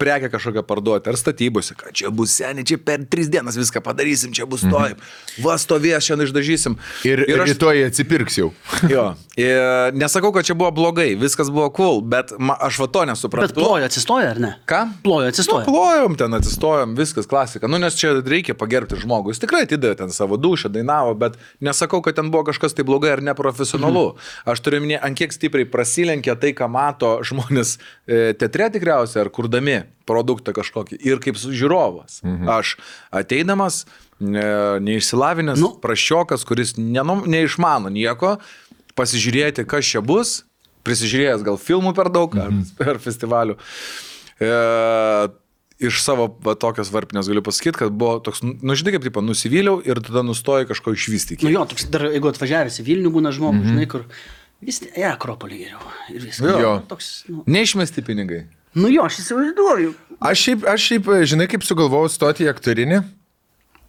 prekę kažkokią parduoti, ar statybose, kad čia bus seniai, čia per tris dienas viską padarysim, čia bus toj, va stovės, šiandien išdažysim. Ir, ir aš- rytoj atsipirks jau. Jo, ir nesakau, kad čia buvo blogai, viskas buvo cool, bet ma, aš va to nesupratau. Bet plojo atsistoja, ar ne? Ką? Plojo Nu, atsistoja. plojom ten, atsistojom, viskas klasika. Nu, nes čia reikia pagerbti žmogų. Jis tikrai atidavė ten savo dušą, dainavo, bet nesakau, kad ten buvo kažkas tai blogai ar neprofesionalu. Aš turiu minėti, ant kiek stipriai prasilenkia tai, ką mato žmonės e, teatre tikriausiai ar kurdami produktą kažkokį ir kaip žiūrovas. Aš ateidamas, ne, neišsilavinęs, Nu. prašiokas, kuris nenu, neišmano nieko, pasižiūrėti, kas čia bus, prisižiūrėjęs gal filmų per daug ar per festivalių. E, iš savo va, tokios varpinės galiu pasakyti, kad buvo toks, nu žinai, kaip tipo, nusivyliau ir tada nustoji kažko išvystyti. Nu jo, toks dar, jeigu atvažiavęs į Vilnių būna žmogus, žinai, kur vis tiek, ja, Akropolį geriau. Ir viskas. Jo. Toks, nu, Neišmesti pinigai. nu jo, aš įsivaizduoju. Aš šiaip, aš šiaip, žinai, kaip sugalvojau stoti į aktorinį.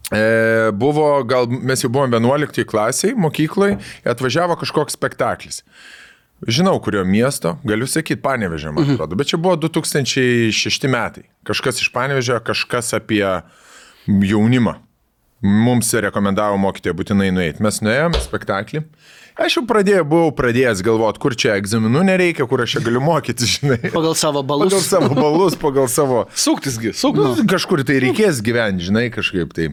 E, buvo, gal mes jau buvome 11 klasiai mokykloje, atvažiavo kažkoks spektaklis. Žinau, kurio miesto, galiu sakyti, Panevežė, man atrodo, bet čia buvo 2006 metai. Kažkas iš Panevežė, kažkas apie jaunimą. Mums rekomendavo mokytoja būtinai nueiti. Mes nuėjome į spektaklį. Aš jau pradėjau, buvau pradėjęs galvoti, kur čia egzaminų nereikia, kur aš čia galiu mokytis, žinai. Pagal savo balus. Pagal savo balus, pagal savo... Suktisgi, suktis. Nu, kažkur tai reikės gyventi, žinai, kažkaip tai.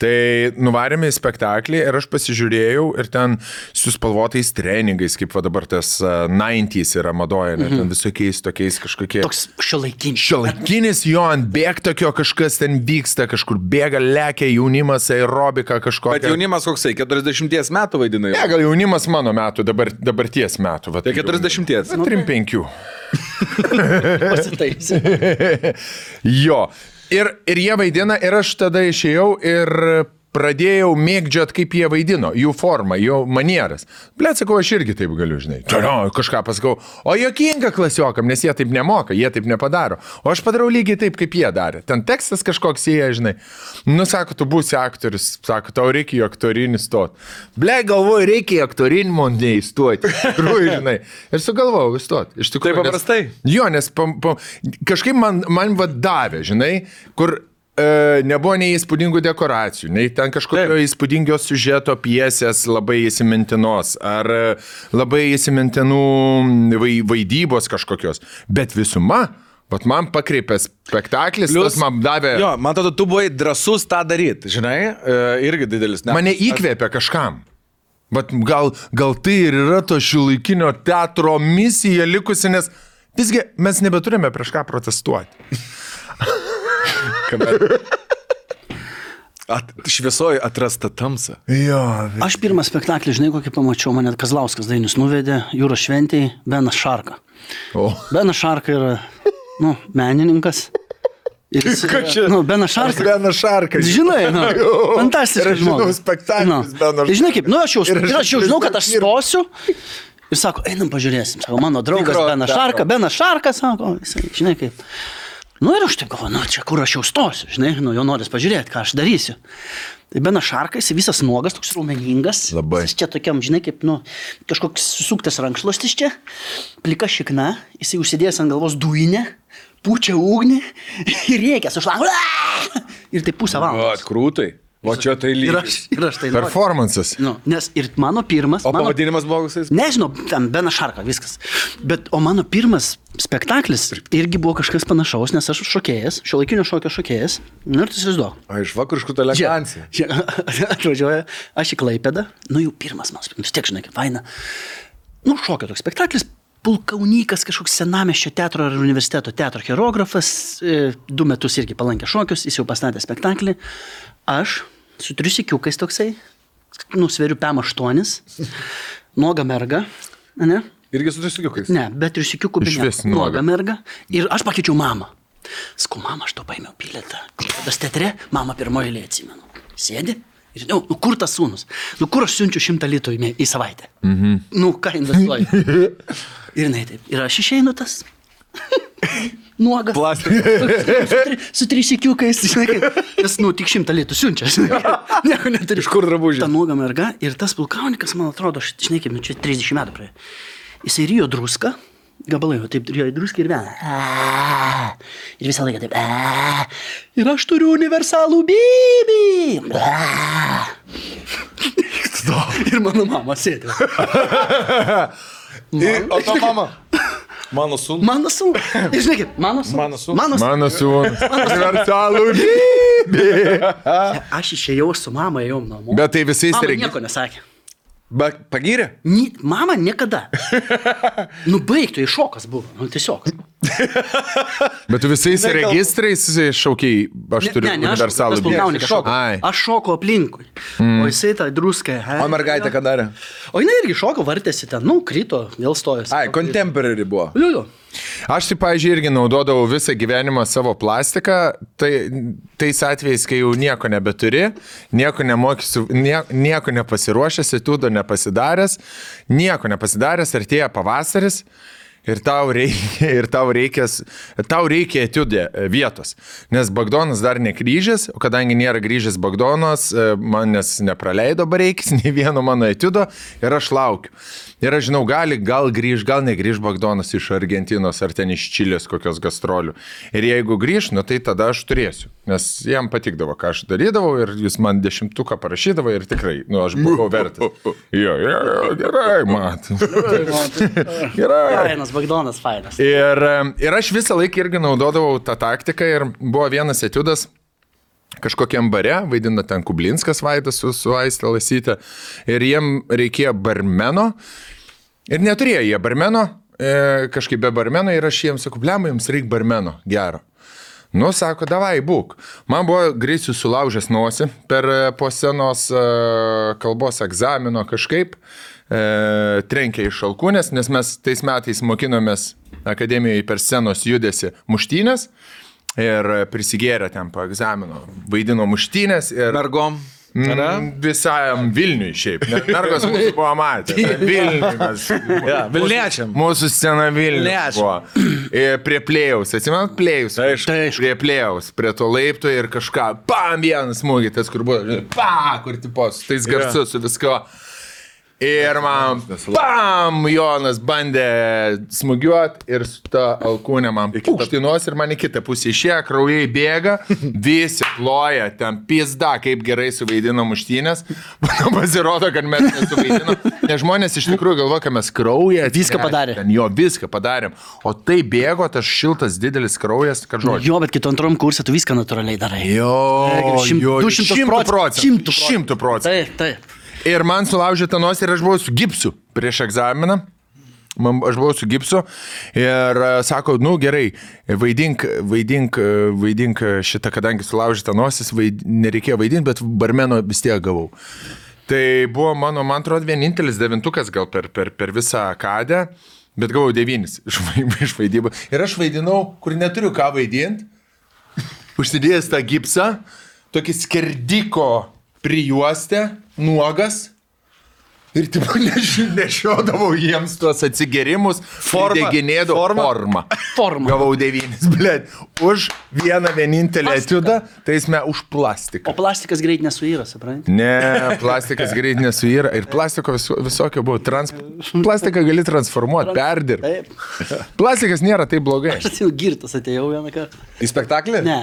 Tai nuvarėme į spektaklį ir aš pasižiūrėjau ir ten su spalvotais treningais, kaip va dabar tas uh, 90s yra madoja, net ten visokiais tokiais kažkokie. Toks šiuolaikinis. Šiuolaikinis jo ant bėgtakio kažkas ten vyksta, kažkur bėga, lekia jaunimas, aerobika Bet kažkokia. jaunimas koksai, 40 metų vaidina. Ne, gal jaunimas mano metų, dabar, dabarties metų. Va, Tai 40. 3-5. Pasitaisė. jo. Ir, ir jie vaidina, ir aš tada išėjau ir pradėjau mėgdžiot, kaip jie vaidino, jų formą, jų manieras. Blet, sakau, aš irgi taip galiu, žinai. Toliau kažką pasakau. O jokinga klasiokam, nes jie taip nemoka, jie taip nepadaro. O aš padarau lygiai taip, kaip jie darė. Ten tekstas kažkoks jie, žinai. Nu, sako, tu būsi aktorius, sako, tau reikia į aktorinį stot. Ble, galvoju, reikia į aktorinį mondį įstoti. Tikrųjų, žinai. Ir sugalvojau įstoti. Iš tikrųjų. Taip paprastai? Nes, jo, nes pam, pam, kažkaip man, man vadavė, žinai, kur e, nebuvo nei įspūdingų dekoracijų, nei ten kažkokio Taip. įspūdingio siužeto piesės labai įsimintinos, ar e, labai įsimintinų vai, vaidybos kažkokios. Bet visuma, vat man pakreipė spektaklis, Plius- man davė, Jo, man atrodo, tu buvai drasus tą daryti, žinai, e, irgi didelis. Ne, mane įkvėpė kažkam. Vat gal, gal tai ir yra to šiuolaikinio teatro misija likusi, nes visgi mes nebeturime prieš ką protestuoti. At, šviesoji atrasta tamsa. Jo, Aš pirmą spektaklį, žinai, kokį pamačiau, mane Kazlauskas Dainis nuvedė jūros šventėje Benas Šarka. o. Benas Šarka yra, nu, menininkas. Ir jis, Ką čia? nu, Benas Šarka. Benas Šarkas. Žinai, nu, fantastiškas aš žinau žmogus. spektaklius Nu. Beno Tai žinai kaip, nu aš jau, Ir aš ir aš jau žinau, kad aš stosiu. Ir sako, einam pažiūrėsim. Sako, mano draugas Tikro Benas. Šarka, Benas Šarka, sako, jisai, žinai kaip. Nu ir aš taip galvoju, nu čia kur aš jau stosiu, žinai, nu jau noris pažiūrėti, ką aš darysiu. Tai Benas Šarka, jis visas nuogas, toks raumeningas. Labai. Jis čia tokiam, žinai, kaip, nu, kažkoks susuktas rankšluostis čia, plika šikna, jisai užsidėjęs ant galvos duinę, pučia ugnį ir reikia su šlangu. Ir tai pusę O, valandos. O čia tai Ir lygiai. aš, ir aš tai. Performances. Nu, nes ir mano pirmas. O mano, pavadinimas koksai? Nežinau, ten Benas Šarka, viskas. Bet, o mano pirmas spektaklis irgi buvo kažkas panašaus, nes aš šokėjas, šio laikinio šokio šokėjas. Nu ir tu įsivaizduok. A, iš vakariškų elegancijų. Čia atvažiuoja, aš į Klaipėdą, nu jau pirmas mano spektaklis, vis tiek žinai, kaip faina. Nu, šokio toks spektaklis, pulkaunikas, kažkoks senameščio teatro ar universiteto teatro choreografas, e, du metus irgi palankė šokius, jis jau pastatė spektaklį. Aš su triusikiukais toksai, nu, sveriu PM8, nuoga merga, ne? Irgi su triusikiukais. Ne, bet triusikiukų ne. nuoga. Merga. Ir aš pakeičiau mamą. Sakau, mama, aš to paėmiau bilietą. Tas teatre, mama pirmoji eilė atsimenu. Sėdi. Ir, nu, nu, kur tas sūnus? Nu, kur aš siunčiu šimtą litų į, į savaitę? Mhm. Nu, ką investuoju? ir jinai taip. Ir aš išeinu tas. Nuogas. Plastikas. su, tri, su trisikiukais, žinai. Nes, nu, tik šimtą litų siunčia, žinai. Nieko neturi. Iš kur drabužiai? Ta nuoga merga ir tas pulkaunikas, man atrodo, žinai, nu, čia 30 metų praėjo. Jisai rijo druską, gabalai, o taip rijo druską ir vena. Ir visą laiką taip. "A." Ir aš turiu universalų bibį. ir mano mama sėdi. O to mama. Mano sūnus. Mano sūnus. Kaip, mano sūnus. Mano sūnus. Mano sūnus. Mano sūnus. Universalų lygį. Aš išėjau su mama, ėjau namo. Bet tai visais Mama regi- nieko nesakė. Bet pagyrė? Ni, mama niekada. Nu, baigtų, iššokas buvo. Nu, tiesiog. Bet tu visais Jinai gal- registrais šaukiai, aš turiu universalų aš, šoko. Ai. aš šoko aplinkui. Mm. O jisai tą druską. O mergaitė ką darė? O jinai irgi šoko, vartėsi ten, nu, krito, vėl stojosi. Ai, contemporary buvo. Jo, jo. Aš tai, pažiūrėjau, irgi naudodavau visą gyvenimą savo plastiką, tai tais atvejais, kai jau nieko nebeturi, nieko nemokysiu, nie, nieko nepasiruošęs, etudo nepasidaręs, nieko nepasidaręs, artėja pavasaris. Ir tau reikia, ir tau reikės, tau reikia etiudė e, vietos. Nes Bagdonas dar nekryžęs, o kadangi nėra grįžęs Bagdonas, e, manęs nepraleido bareikis, nei vieno mano etiudo ir aš laukiu. Ir aš žinau, gali, gal grįž, gal negrįž Bagdonas iš Argentinos ar ten iš Čilės kokios gastrolių. Ir jeigu grįž, nu tai tada aš turėsiu. Nes jam patikdavo, ką aš darydavau ir jis man dešimtuką parašydavo ir tikrai, nu aš buvau vertas. Jo, jo, jo, gerai, mat. Gerai. Fainas, Bagdonas, fainas. Ir, ir aš visą laiką irgi naudodavau tą taktiką ir buvo vienas etiudas kažkokiam bare, vaidina ten Kublinskas Vaidas su, su Aistė Lasytė ir jiem reikėjo barmeno ir neturėjo jie barmeno, e, kažkaip be barmeno ir aš jiems sakau, blema, jums reikia barmeno, gero. Nu, sako, davai, būk. Man buvo greit susilaužęs nosi per e, po senos e, kalbos egzamino kažkaip, e, trenkė iš šalkūnės, nes mes tais metais mokinomės akademijoje per senos judesi muštynės ir prisigėrė ten po egzamino, vaidino muštynės ir... Mergom. Mm, Visam Vilniui šiaip. nes Mergos mūsų buvo matę. Vilniui mes. Ja, Vilniečiam. Mūsų scena Vilniečiam. buvo. Ir prie plėjaus, atsimenat plėjus? Aišku. Tai. Prie plėjaus, prie to laipto ir kažką, pam, vienas smūgis, tas kur buvo, pa, kur tipo, su tais garsus, su visko. Ir man, bam, Jonas bandė smūgiuoti ir su ta alkūnė man pukštinos ir man į kitą pusę išėjo, kraujai bėga, visi ploja, ten pizda, kaip gerai suvaidino muštynės. Man pasirodo, kad mes nesuvaidinom, nes žmonės iš tikrųjų galvoja, kad mes kraują. Viską padarė. Ten jo, viską padarėm. O tai bėgo tas šiltas, didelis kraujas, kad žodžiu. Jo, bet kitų antrom kursė tu viską natūraliai darai. Jo, Šim- jo, 200 šimtų procentų. procentų. Šimtų procentų. Taip, taip. Ir man sulaužė tą nosį ir aš buvau su gipsu prieš egzaminą. Man, aš buvau su gipsu ir e, sako, nu gerai, vaidink, vaidink, e, vaidink šitą, kadangi sulaužyta nosis, vaid, nereikėjo vaidinti, bet barmeno vis tiek gavau. Tai buvo mano, man atrodo, vienintelis devintukas gal per, per, per visą kadę, bet gavau devynis iš, vai- iš vaidybos. Ir aš vaidinau, kur neturiu ką vaidinti, užsidėjęs tą gipsą, tokį skerdiko prijuostę, nuogas. Ir taip nešiodavau jiems tuos atsigerimus, deginėdavau Forma. formą. Forma. Gavau devynis, blėt. Už vieną vienintelę etiudą, tai me už plastiką. O plastikas greit nesuyra, suprantate? Ne, plastikas greit nesuyra ir plastiko viso, visokio buvo. Trans... Plastiką gali transformuoti, perdirbti. Plastikas nėra taip blogai. Aš atsimenu, girtas atėjau vieną kartą. Į spektaklį? Ne,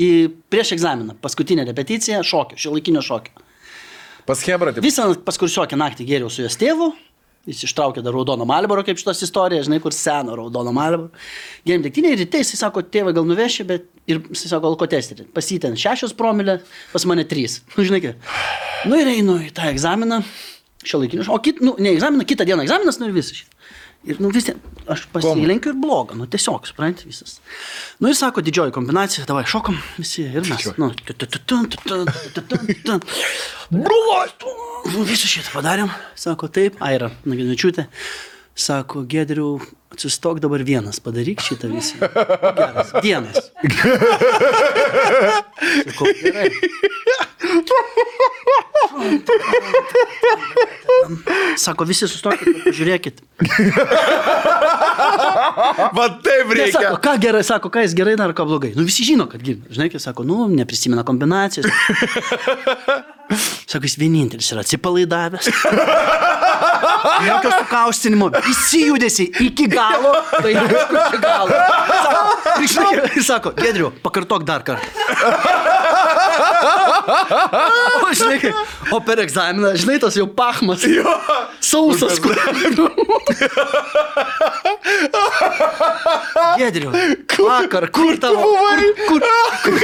į prieš egzaminą, paskutinę repeticiją, šokio, šio laikinio šokio. Pas Hebra, taip. Visą paskursiokį naktį gėriau su jos tėvu. Jis ištraukė dar raudono malboro, kaip šitos istorijas, žinai, kur seno raudono malboro. Gėrėm degtinę ir ryte jis sako, tėvai gal nuveši, bet ir jis sako, alkotesterį. Pasitėn šešios promilė, pas mane trys. Nu, žinai. Nu ir einu į tą egzaminą, šio laikinio, o kit, nu, ne egzaminą, kitą dieną egzaminas, nu ir visas. Ir nu, vis tiek, aš pasilenkiu ir blogą, nu tiesiog, suprant, visas. Nu ir sako, didžioji kombinacija, davai šokom visi ir mes. Nu, Brūvas, visą šitą padarėm, sako taip, Aira, Naginačiūtė. Nu, Sako, Gedriu, atsistok dabar vienas, padaryk šitą visą. Geras, vienas. Sakau, gerai. Sako, visi sustokit, pažiūrėkit. Va taip Ne, reikia. sako, ką gerai, sako, ką jis gerai daro, ką blogai. Nu visi žino, kad gerai. Žinai, kai sako, nu, neprisimena kombinacijos. Sako, jis vienintelis yra atsipalaidavęs. Jokio sukaustinimo, visi judesi iki galo, tai iki galo. Sako, ir sako, Gedriu, pakartok dar kartą. O, žinai, kai- o per egzaminą, žinai, tas jau pachmas. Sausas, kur. Gedriu, vakar, kur tavo? Kur, kur, kur,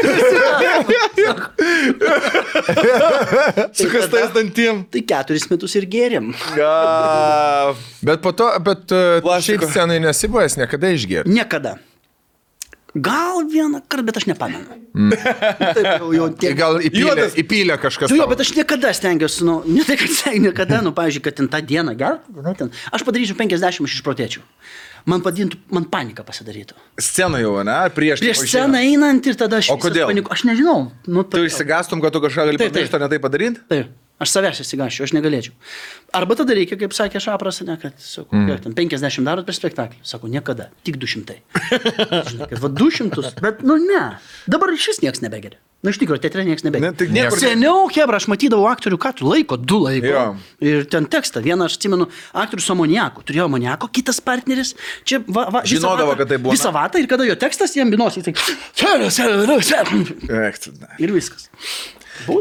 Su kas tais dantim? Tai keturis metus ir gėrėm. Ga... Bet po to, bet uh, šiaip scenai nesibuvęs niekada išgerti. Niekada. Gal vieną kartą, bet aš nepamenu. Mm. Taip jau, jau tiek. Gal įpylė, įpylė kažkas. Tu jo, bet aš niekada stengiuosi, nu, ne tai, kad stengiuosi, niekada, nu, pavyzdžiui, kad ten tą dieną gertų, žinai, ten, aš padaryčiau 50, aš išprotėčiau. Man padintų, man panika pasidarytų. Scena jau, ne? Prieš Prieš sceną einant ir tada aš... O kodėl? Paniko, aš nežinau. Nu, Tu išsigastum, kad tu kažką gali padaryti, o ne tai padaryti? Taip, aš savęs įsigašiu, aš negalėčiau. Arba tada reikia, kaip sakė Šapras, ne, kad, sakau, mm. ten 50 darot per spektaklį. Sako, niekada, tik 200. Žinai, kad va 200, bet, nu ne, dabar iš vis niekas nebegeria. Na, iš tikrųjų, teatre niekas nebegeria. Ne, niekur- Seniau, Hebra, aš matydavau aktorių, ką tu laiko, du laiko. Jo. Ir ten tekstą, vieną aš atsimenu, aktorius su amoniaku, turėjo amoniako, kitas partneris, čia va, va, Žinodavo, vatą- kad tai būna. Visą vatą ir kada jo tekstas jam binos, jis tai... Ek, tu, ne. Ir viskas.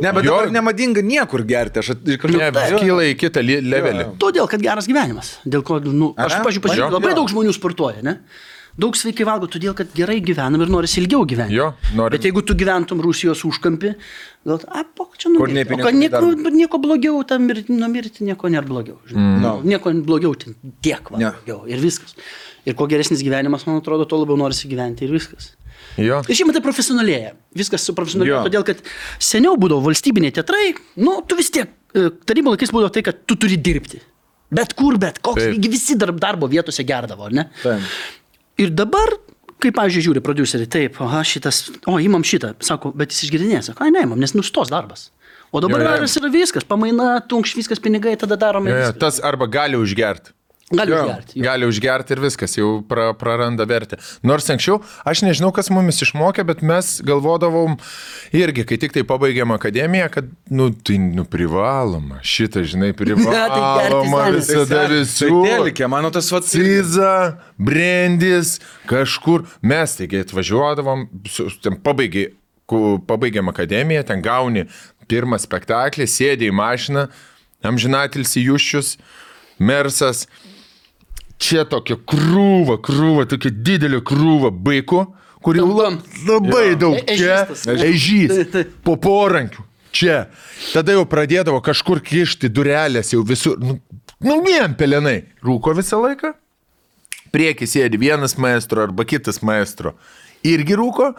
Ne, bet Jo. dabar nemadinga niekur gerti. Aš kažkaip... kyla į kitą levelį. Todėl, kad geras gyvenimas. Dėl ko, nu, aš, pažiūrėjau, Jo. labai Jo. daug žmonių sportuoja, ne? Daug sveikai valgo, todėl, kad gerai gyvenam ir norisi ilgiau gyventi. Jo, norim. Bet jeigu tu gyventum Rusijos užkampi, gal, a, po, čia Kur numirti. nei nieko, nieko blogiau, tam ir numirti nieko nėra blogiau. Mm. No. Nieko blogiau, ten tiek va, Ne. blogiau. Ir viskas. Ir kuo geresnis gyvenimas, man atrodo, tuo labiau norisi gyventi ir viskas. Jo. Šiaip tai profesionalėja. Viskas suprofesionalėja, Jo. todėl kad seniau būdavo valstybiniai teatrai, nu, tu vis tiek, e, tarybų laikais būdavo tai, kad tu turi dirbti. Bet kur, bet koks, Taip. visi darb, darbo vietose gerdavo, ar ne? Taip. Ir dabar, kaip, pavyzdžiui, žiūri produceriai, taip, aha, šitas, o, imam šitą, sako, bet jis išgirdinės, sako, ai, neimam, nes nustos darbas. O dabar Jo, jo. yra viskas, pamaina, tunkš, viskas, pinigai, tada darome. Jo, jo, tas arba gali užgerti. Gali Jo. gerti. Jo. Gali užgerti ir viskas, jau pra, praranda vertę. Nors anksčiau, aš nežinau, kas mumis išmokė, bet mes galvodavom irgi, kai tik tai pabaigėm akademiją, kad, nu, tai, nu, privaloma, šitą, žinai, privaloma gerti visada Tai visų. telikė, mano tas vat. Ciza, brandis, kažkur. Mes taigi atvažiuodavom, ku- pabaigėm akademiją, ten gauni pirmą spektaklį, sėdė į mašiną, amžinatilsi Juščius, Mersas. Čia tokia krūva, krūva, tokia didelė krūva baikų, kur jau la, labai daug E- čia ežys tas. ežys po porankių. Čia. Tada jau pradėdavo kažkur kišti durelės jau visur. Nu, nu vien pelenai. Rūko visą laiką. Priekį sėdi vienas maestro arba kitas maestro. Irgi rūko.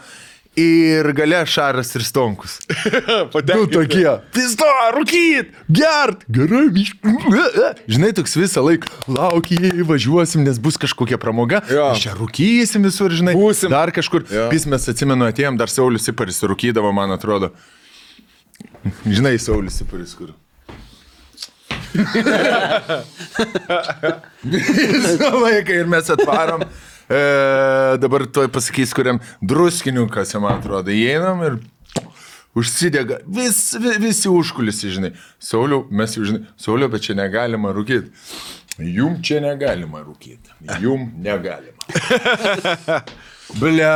Ir gale šaras ir stonkus. Du tokie. Pisto, rūkyt, gert. Gerai, biškai. Žinai, toks visą laiką laukiai, važiuosim, nes bus kažkokia pramoga. Mes Čia rūkysim visur, žinai. Būsim. Dar kažkur. Jo. Pis mes atsimenu, atėjom, dar Saulis Siparis rūkydavo, man atrodo. Žinai, Saulis Siparis kur. Visą laiką ir mes atvarom. E, dabar tuoj pasakys, kuriam druskiniukas, man atrodo, įeinam ir užsidega vis, vis, visi užkulisi, žinai. Sauliau, mes jau žinai, Sauliau, bet čia negalima rūkyti. Jum čia negalima rūkyti. Jum negalima. Ble,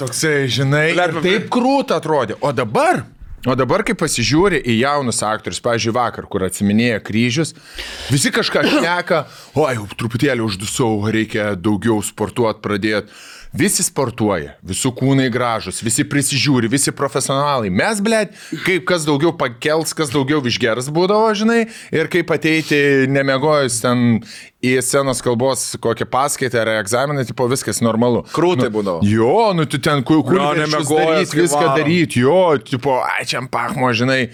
toksai, žinai, Blet, ir taip krūta atrodė. O dabar, o dabar, kai pasižiūri į jaunus aktorius, pavyzdžiui, vakar, kur atsiminėja kryžius, visi kažką šneka, o jau truputėlį uždusau, reikia daugiau sportuoti pradėti. Visi sportuoja, visų kūnai gražus, visi prisižiūri, visi profesionalai. Mes, blėt, kaip kas daugiau pakels, kas daugiau išgers būdavo, žinai, ir kaip ateiti nemegojus ten į scenos kalbos kokią paskaitą ar egzaminą, tipo viskas normalu. Krūtai nu, būdavo. Jo, nu tu ten kur kur kai viską daryti, jo, tipo, ai čia pachmo, žinai.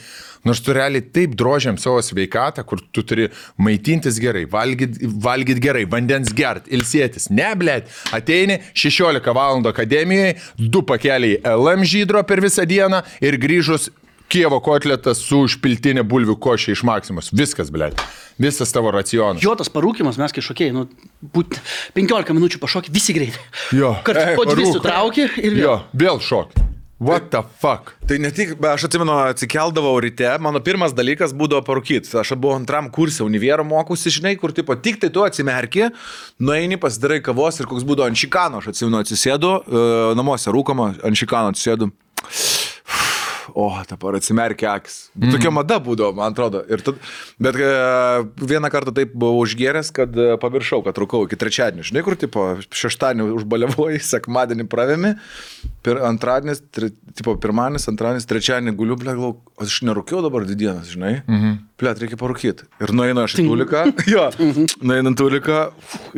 Nors tu realiai taip drožiam savo sveikatą, kur tu turi maitintis gerai, valgyti valgyt gerai, vandens gert, ilsėtis. Ne, blėt, ateini 16 val. akademijoje, du pakeliai LM žydro per visą dieną ir grįžus Kievo kotletas su užpiltinė bulvių košė iš Maksimos. Viskas, blėt. Visas tavo racionas. Jo tas parūkimas, mes kai šokėjai, nu, būt 15 minučių pašokį, visi greitai. Jo. Kad po dvi parūk. sutraukė ir vėl. Jo, vėl šok. What the fuck? Tai ne tik, aš atsimenu, atsikeldavau ryte, mano pirmas dalykas būdavo parūkyti. Aš buvau antram kursė, univiero mokusi, žinai, kur tipo tik tai tu atsimerki, nueini, pasidarai kavos ir koks būdavo ant šikano, aš atsimenu, atsisėdu, e, namuose rūkoma, ant šikano atsisėdu. O, dabar atsimerkia akis. Mm. Tokia mada būdavo, man atrodo. Ir tad, bet e, vieną kartą taip buvau užgeręs, kad e, pamiršau, kad rūkau iki trečiadienio. Žinai, kur tipo šeštadienį užbaliavoji, sekmadienį pravėmi, per antradienis, tri, tipo pirmadienis, antradienis, trečiadienį guliu, ble, galvoju, o aš nerūkiau dabar dvi dienas, žinai. Mhm. Ble, reikia parūkyti. Ir nueinu aš į tuliką. jo, nueinu į tuliką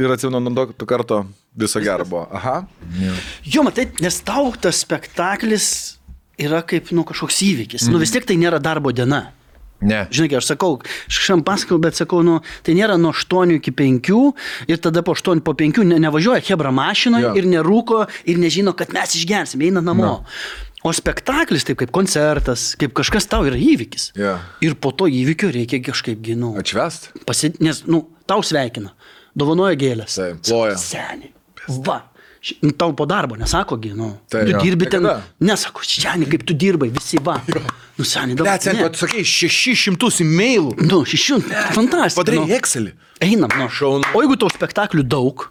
ir atsimenu, nuo to karto viso gero buvo. Aha. Jo, matai, nes tau tas spektaklis yra kaip, nu, kažkoks įvykis. Nu, vis tiek tai nėra darbo diena. Ne. Žinai, aš sakau, kažkam pasakau, bet sakau, nu, tai nėra nuo 8 iki 5 ir tada po 8 po 5 ne, nevažiuoja Hebra mašinoje Jo. ir nerūko ir nežino, kad mes išgersim, eina namo. No. O spektaklis taip kaip koncertas, kaip kažkas tau yra įvykis. Jo. Ir po to įvykio reikia kažkaip ginu. Atšvest? Pasi... Nes, nu, tau sveikina, dovanoja gėlės. Taip, ploja. Seniai. Va. Nu, Tau po darbo nesako, gi, nu. Taip. tu Jo. dirbi Tai ten. Nesako, seniai, kaip tu dirbai, visi va. Nu, seniai, dabar. ne. tu sakai, 600 e-mailų. Nu, šešių. Fantastika. Padarai nu. Excelį. Einam, nu. Šaunu. O jeigu tau spektaklių daug,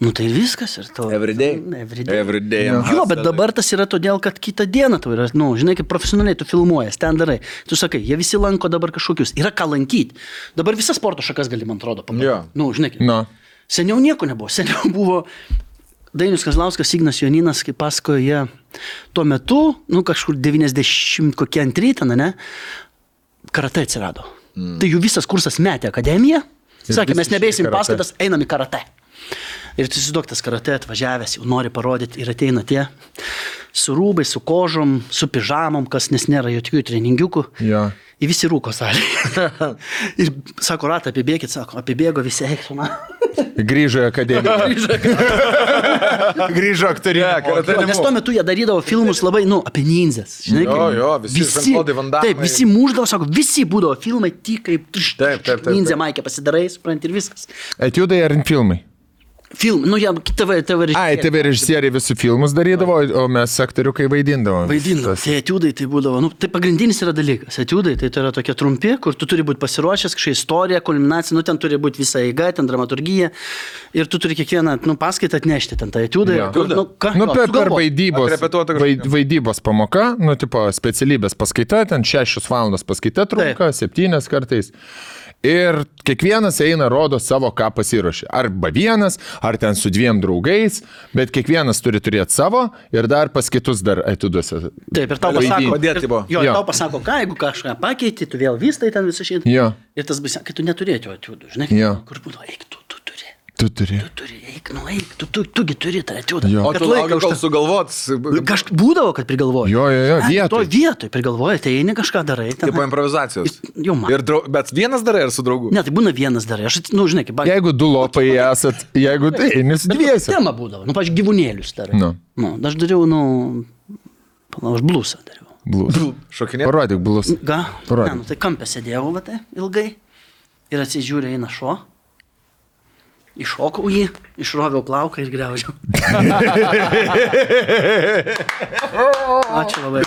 nu tai viskas ir tau. Everyday. Everyday. Everyday. Jo, bet dabar tas yra todėl, kad kitą dieną tau yra, nu, žinai, kaip profesionaliai tu filmuoji, ten darai. Tu sakai, jie visi lanko dabar kažkokius, yra ką lankyti. Dabar visas sporto šakas gali, man atrodo, pamatyti. Jo. Nu, žinai. Nu. Seniau nieko nebuvo. Seniau buvo Dainius Kazlauskas, Ignas Joninas, kaip pasakojo, jie tuo metu, nu kažkur 90 kokie antrį ten, ne, karate atsirado. Mm. Tai jų visas kursas metė akademiją. Sakė, mes nebeisim paskaitas, einam į karate. Ir tu įsivaizduok, tas karate atvažiavęs, jau nori parodyti ir ateina tie su rūbai, su kožom, su pižamom, kas nes nėra jokių treningiukų. Jo. Į visi rūko salį. ir sako, ratą apibėgit, sako, apibėgo visi eiktų, na. Grįžo į akademiją. Grįžo. Jo, nes tuo metu jie darydavo filmus labai, nu, apie ninzes. Žinai, Jo, jo, visi Damme. Taip, visi muždavo, sako, visi būdavo filmai tik kaip Taip, taip, taip, ninzė maikė pasidarai, supranti ir viskas. Etiudai ar filmai? Film, nu, jie TV, TV Ai, TV režisieriai visų filmus darydavo, o mes aktoriukai vaidindavom. Vaidindavo. Tas- Tai etiudai tai būdavo, nu, tai pagrindinis yra dalykas. Etiudai tai, tai yra tokie trumpi, kur tu turi būti pasiruošęs, kažkokia istorija, kulminacija, nu ten turi būti visa eiga, ten dramaturgija ir tu turi kiekvieną, nu, paskaitą atnešti ten tą etiudą. Ir kur, Nu, ką, Nu, per, per vaidybos, vaid, vaidybos pamoka, nu, tipo, specialybės paskaita, ten 6 valandos paskaita trunka, 7 kartais. Ir kiekvienas eina, rodo savo, ką pasiruošė. Arba vienas, ar ten su dviem draugais, bet kiekvienas turi turėti savo ir dar pas kitus dar atiduose. Taip, ir tau pasako, Padėti ir- buvo. Jo, Jo. tau pasako, ką, jeigu kažką pakeiti, tu vėl vystai ten visą šitą. Jo. Ir tas bus, kai tu neturėtų atiudų, žinai, Jo. kur būdavo, eik, tu, tu turi. Tu turi. Tu turi, eik, nu eik, tu, tu, tugi turi tą atiudą. Jo. O tu lauki, kol sugalvot. Kažkas būdavo, kad prigalvoji. Jo, jo, jo, vietoj. To vietoj prigalvoji, tai eini kažką darai. Ten, Tipo improvizacijos. Jau man. Ir drau... Bet vienas darai ar su draugu? Ne, tai būna vienas darai. Aš, nu, žinai, kaip bak... Jeigu du lopai esat, jeigu tai, nes dviesi. Tema būdavo. Nu, pažiūrėjau, gyvūnėlius darai. Nu. nu. Aš dariau, nu, palauk, aš blusą dariau. Blus. Šokinė. Parodyk blus. Ga? Parodyk. Ne, nu, tai kampė sėdėjau, va, tai ilgai. Ir atsižiūrė eina šuo. Iššokau jį, išroviau plauką ir greužiau. Ačiū labai.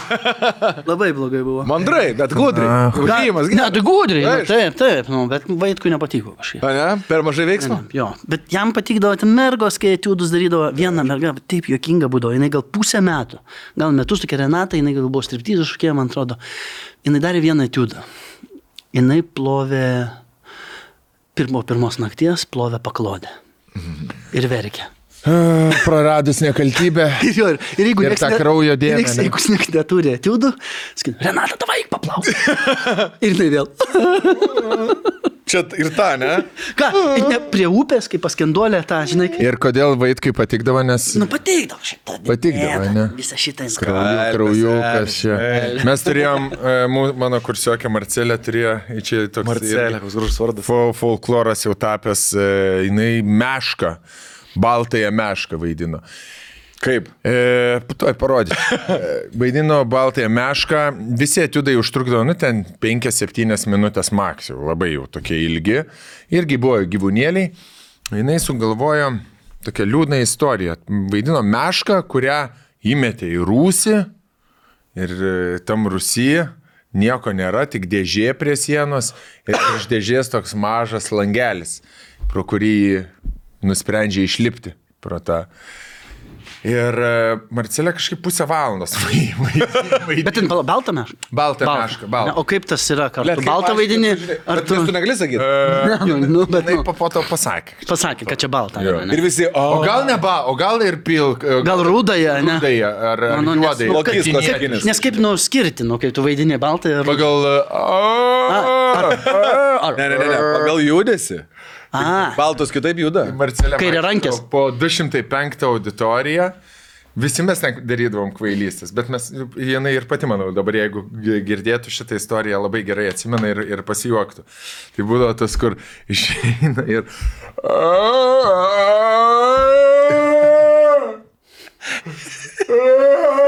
Labai blogai buvo. Mandrai, bet gudriai. Užėjimas, Ne, tai gudriai, nu, taip, taip, nu, bet vaikui nepatiko kažkaip. A, ne? Per mažai veiksmo? Jo, bet jam patikdavo ten mergos, kai etiudus darydavo, viena merga, taip juokinga būdavo, jinai gal pusę metų, gal metus tokia Renata, jinai gal buvo striptyzų šokėja, man atrodo, jinai darė vieną etiudą. Jinai plovė pirmo, pirmos nakties, plovė paklodę. Ir verkė. Praradus nekaltybę. Ir, jo, ir, ir jeigu Ir tą ne- kraujo ir dėmę, ne? Jeigu nieks neturi etiudų, sakyt, Renata, tavai paplauk. ir jinai vėl. Čia ir ta, ne? Ką, ne prie upės, kaip paskenduolė, tą, žinai, kaip... Ir kodėl vaikui patikdavo, nes Nu, pateikdavo šitą. Patikdavo, ne? Visą šitą krauju, Ai, kraujukas čia. Mes turėjom, e, mano kursiokė Marcelė turėjo, čia toks Marcelė, koks gražus vardas. fol- folkloras jau tapęs, e, jinai mešką, baltąją mešką vaidino. Kaip? E, tuoj parodysiu. E, Vaidino baltąją mešką, visi etiudai užtrukdavo, nu ten 5-7 minutės maks, jau labai jau tokie ilgi. Irgi buvo gyvūnėliai. Jis sugalvojo tokią liūdną istoriją. Vaidino mešką, kurią įmetė į rūsį ir e, tam rūsį nieko nėra, tik dėžė prie sienos ir iš dėžės toks mažas langelis, pro kurį nusprendžia išlipti pro tą. Ir e, Marcelė kažkaip pusę valandos vaidino. Bet ten bal- baltą mešką. Baltą mešką, baltą. Ne, O kaip tas yra, ar tu baltą vaidini, Ar tu... tu negali sakyti? Ne, nu, nu, bet nu, po, to pasakė. pasakė, kad čia balta. Jo. yra, ne? Ir visi, o. O gal ne ba, o gal ir pilk. e, Gal rudąją, ne? Rudąją, ar, Nu, nu, juodąją. nu. Nes kaip nuskirti, nu, kai tu vaidini baltą ir... Pagal... Ar, ne, ne, ne, pagal judesi. A, Baltos kitaip juda. Marcelė. Kairiarankės. vaikšto Po 205 auditoriją. Visi mes ten darydavom kvailystės, bet mes, jinai ir pati, manau, dabar jeigu girdėtų šitą istoriją, labai gerai atsimena ir, ir pasijuoktų. Tai būdavo tas, kur išeina ir...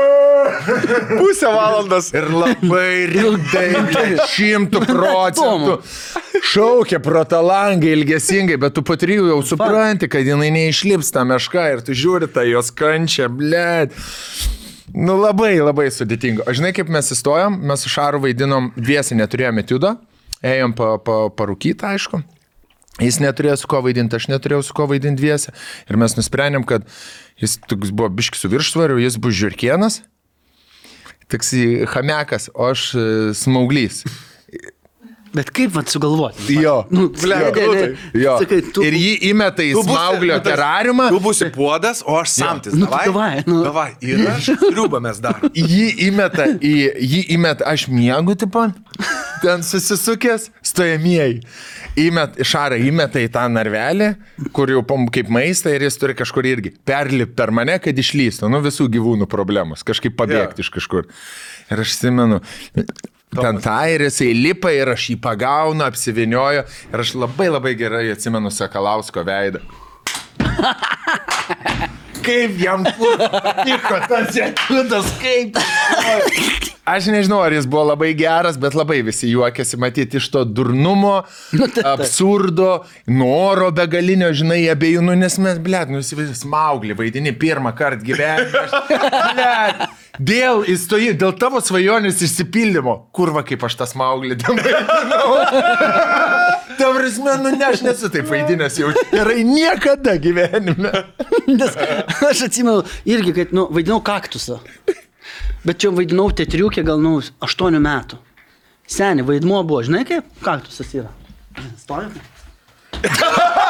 Pusę valandos. Ir labai rimtai, šimtų procentų. Šaukia pro tą langą ilgesingai, bet tu po trijų jau supranti, kad jinai neišlips tą mešką ir tu žiūri tą jos kančią, blėt. Nu labai labai sudėtinga. Aš žinai, kaip mes įstojom, mes su Šaru vaidinom dviesi, neturėjome etiudo, ėjom pa, pa, parūkyti, aišku. Jis neturėjo su ko vaidinti, aš neturėjau su ko vaidinti dviese. Ir mes nusprendėm, kad jis toks buvo biškis su viršsvariu, jis bus žirkienas, toks hamekas, o aš e, smauglys. Bet kaip vad sugalvoti? Jo. Nu, Ble, sėdė, ne, krūtai. Jo. Sakai, tu... Ir jį įmeta į smauglio nu, tas- terariumą. Tu būsi puodas, o aš samtis. Nu, davai, davai, nu. davai. Ir aš triubą mes darom. Jį įmeta į, jį įmeta, aš miegu, tipo, ten susisukęs, stojamieji. Įmet, šarą įmeta į tą narvelį, kur jau kaip maistą ir jis turi kažkur irgi perlipti per mane, kad išlystų, nu visų gyvūnų problemos, kažkaip pabėgti Jo. iš kažkur. Ir aš simenu, ten tą ir jisai lipa ir aš jį pagaunu, apsivinioju ir aš labai labai gerai atsimenu Sakalausko veidą. Kaip jam patiko tas etiudas, kaip. Aš nežinau, ar jis buvo labai geras, bet labai visi juokėsi matyti iš to durnumo, Nu, absurdo, noro begalinio, žinai, abiejų, nu, nes mes, blėt, nu, įsivaizduoju, smauglį vaidini pirmą kartą gyvenime. Dėl įstojimo, dėl tavo svajonės išsipildymo. Kurva, kaip aš tas smauglį vaidinau. Ta prasme, nu, ne, aš nesu taip vaidinęs jau gerai niekada gyvenime. Nes aš atsimenu irgi, kad, nu, vaidinau kaktusą. Bet čia vaidinau tetriukė gal, nu, 8 metų. Seniai, vaidmuo buvo, žinai, kaip kaktusas yra. Stovi.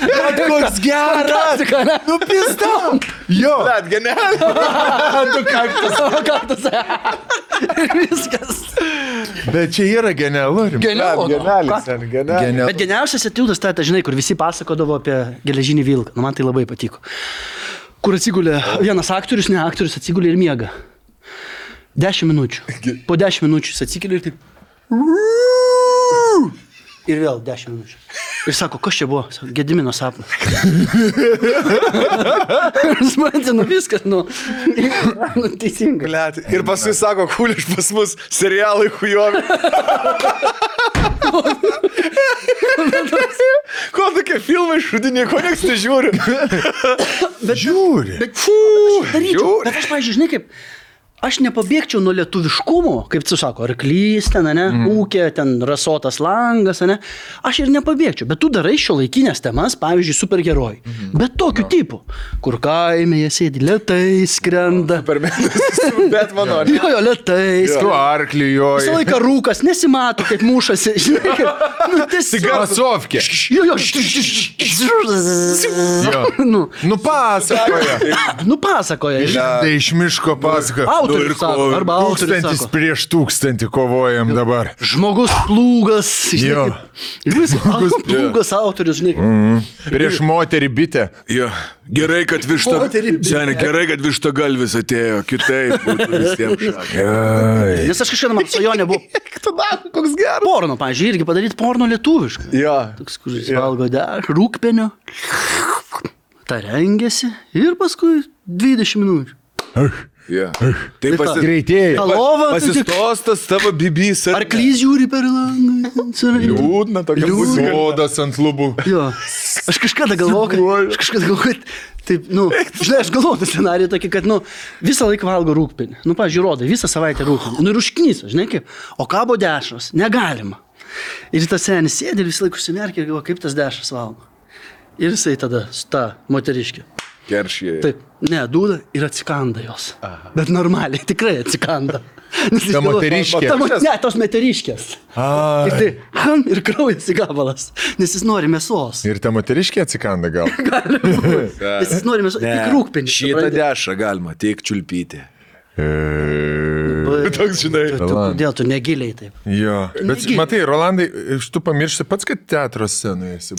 Bet koks geras. Nu, pistam. Jo. Bet genialiai. Tu kaktus. Kaktusas. Ir viskas. Bet čia yra genialu. Genialu. Genialu. Bet geniausias etiudas tai, ta, žinai, kur visi pasakodavo apie geležinį vilką. Nu, man tai labai patiko. Kur atsigulė vienas aktorius, ne aktorius, atsigulė ir miega. Dešimt minučių. Po dešimt minučių jis atsikėlė ir taip. Ir vėl dešimt minučių. Ir sako, kas čia buvo? Gedimino sapnas. Ten, nu viskas, nu. nu teisingai. Blet. Ir paskui sako, kuliš pas mus serialai hujovi. Ko tokie filmai šudiniai, ko nieks nežiūri? Bet, Žiūri. Bet, fū, daryčiau. Bet aš, pavyzdžiui, žinai kaip, aš nepabėgčiau nuo lietuviškumo, kaip tu sako, arklys ten, ne, mm. ūkė, ten rasotas langas, ne. Aš ir nepabėgčiau, bet tu darai šio laikinės temas, pavyzdžiui, superherojai. Mm. Bet tokiu no. tipu, kur kaime jie sėdi, lietai skrenda. Mėnesį, bet mano. Jo, jo, lietai skrenda. arkliu Visą joji. laiką rūkas, nesimato, kaip mušasi. Žinai, kaip, nu, tiesiog. Masovkė. Jo, jo. Jo. Nu, Nu pasakoja. nu pasakoja. Tai iš miško pasakoja. Autorius sako, arba autorius Tūkstantis sako. prieš tūkstantį kovojam dabar. Žmogus plūgas. žinai, Ir vis plūgas autorius, žinai. Mm. Prieš moterį bitę. Jo. Gerai, kad višta. Seniai, gerai, kad višta galvis atėjo. Kitaip visiems šakė. Nes aš kažkada man svajonė buvo Koks geras. porno, pavyzdžiui, irgi padaryti porno lietuvišką. Jo. Toks, kur jis valgo deš, rūkpenio. Ta rengiasi ir paskui 20 minučių. Jo. Taip pasi... Greitėja. Alova, tu tik- Pasistostas tavo bibys. Arklys žiūri per langą. Liūdna tokia muzika. Sodas ant lubų. Jo. Aš kažkada galvojau, kad... Aš kažkada galvojau, kad... Taip, nu, žinai, aš galvoju tą scenarijų tokį, kad, nu, visą laiką valgo rūkpenį. Nu, pažiūrėjau, rodai, visą savaitę rūkpenį. Nu, ir užknyso, žinai kaip. O kabo dešros, negalima. Ir tas senis sėdi ir visą laiką užsimerkia ir galvoja, kaip tas dešras valgo. Ir jisai tada, ta moteriškė. Keršyje. Taip, ne, dūda ir atsikanda jos. Aha. Bet normaliai, tikrai atsikanda. Nes Ta moteriškė? Ta, ne, tos moteriškės. Ir tai, ham, ir kraujas į gabalas. Nes jis nori mėsos. Ir ta moteriškė atsikanda gal. Nes jis nori mėsos. Tik rūkpenį. Šitą dešrą galima, tik čiulpyti. E, Toks, žinai. Kodėl tu negiliai taip? Jo. Bet Negi- matai, Rolandai, tu pamiršti pats, kad teatro scenoje esi.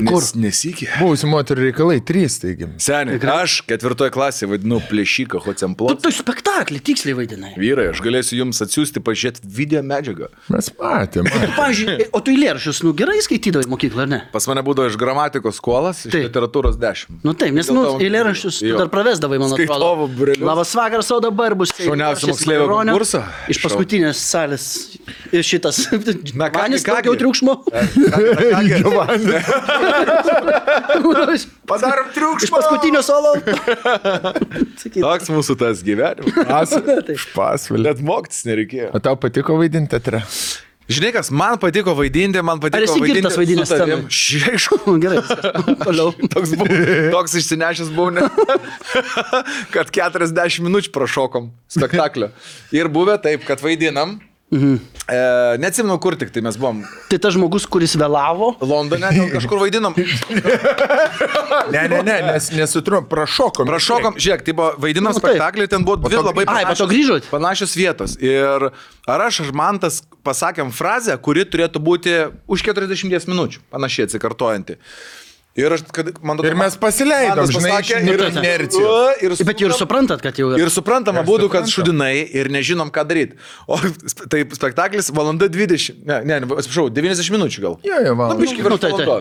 Kur? Nesikė. Buvusi moterų reikalai, trys, taigi. Seniai, aš ketvirtoje klasėje vadinu plėšiką Tu Hocemplot. tu spektaklį tiksliai vaidinai. Vyrai, aš galėsiu jums atsiųsti pažiūrėti video medžiagą. Mes matėme. Tu, pavyzdžiui, o tu eilėraščius, nu gerai skaitydavai mokyklą, ar ne? Pas mane būdavo iš gramatikos skolas, iš Taip. literatūros 10. Nu taip, nes, nu, tu Jo. dar pravesdavai, man atrodo. Labas vakaras, o dabar bus. Šauniausio Šis moksleivio konkursą. Iš paskutinės salės. Šitas. Na, ką Manis ką gi? triukšmo. Padarom Iš triukšmą. paskutinio solo. Toks mūsų tas gyvenimas. Taip. Pasvalė. Net mokytis nereikėjo. O tau patiko vaidinti teatre? Žinai, kas man patiko vaidinti, man patiko Ar esi girtas vaidinęs? Ši- Aišku. Gerai, viskas. toliau. Toks, buvau, toks išsinešęs buvau, ne, kad 40 minučių prašokom spektaklio. Ir buvę taip, kad vaidinam. Mhm. E, neatsimenu, kur tik tai mes buvom. Tai tas žmogus, kuris vėlavo. Londone kažkur vaidinam. Ne, ne, ne, nes nesutrum, prašokom. Prašokom, žiūrėk, tai buvo vaidinam Nu, spektaklį, ten buvo dvi labai Ai, po to grįžot? panašios vietos. Ir ar aš, ar man tas pasakėm frazę, kuri turėtų būti už 40 minučių, panašiai atsikartojanti. Ir, aš, kad, man Ir mes pasileidom, žinai, pasakė, ir- inercijos. O, Ir, Bet ir suprantat, kad jau yra. Ir suprantama Ir būtų, kad šudinai ir nežinom, ką daryti. O taip, spektaklis valanda 20, ne, ne, atsiprašau, 90 minučių gal. Jo, jo, valanda. Nu, biški Nu, tai- tai.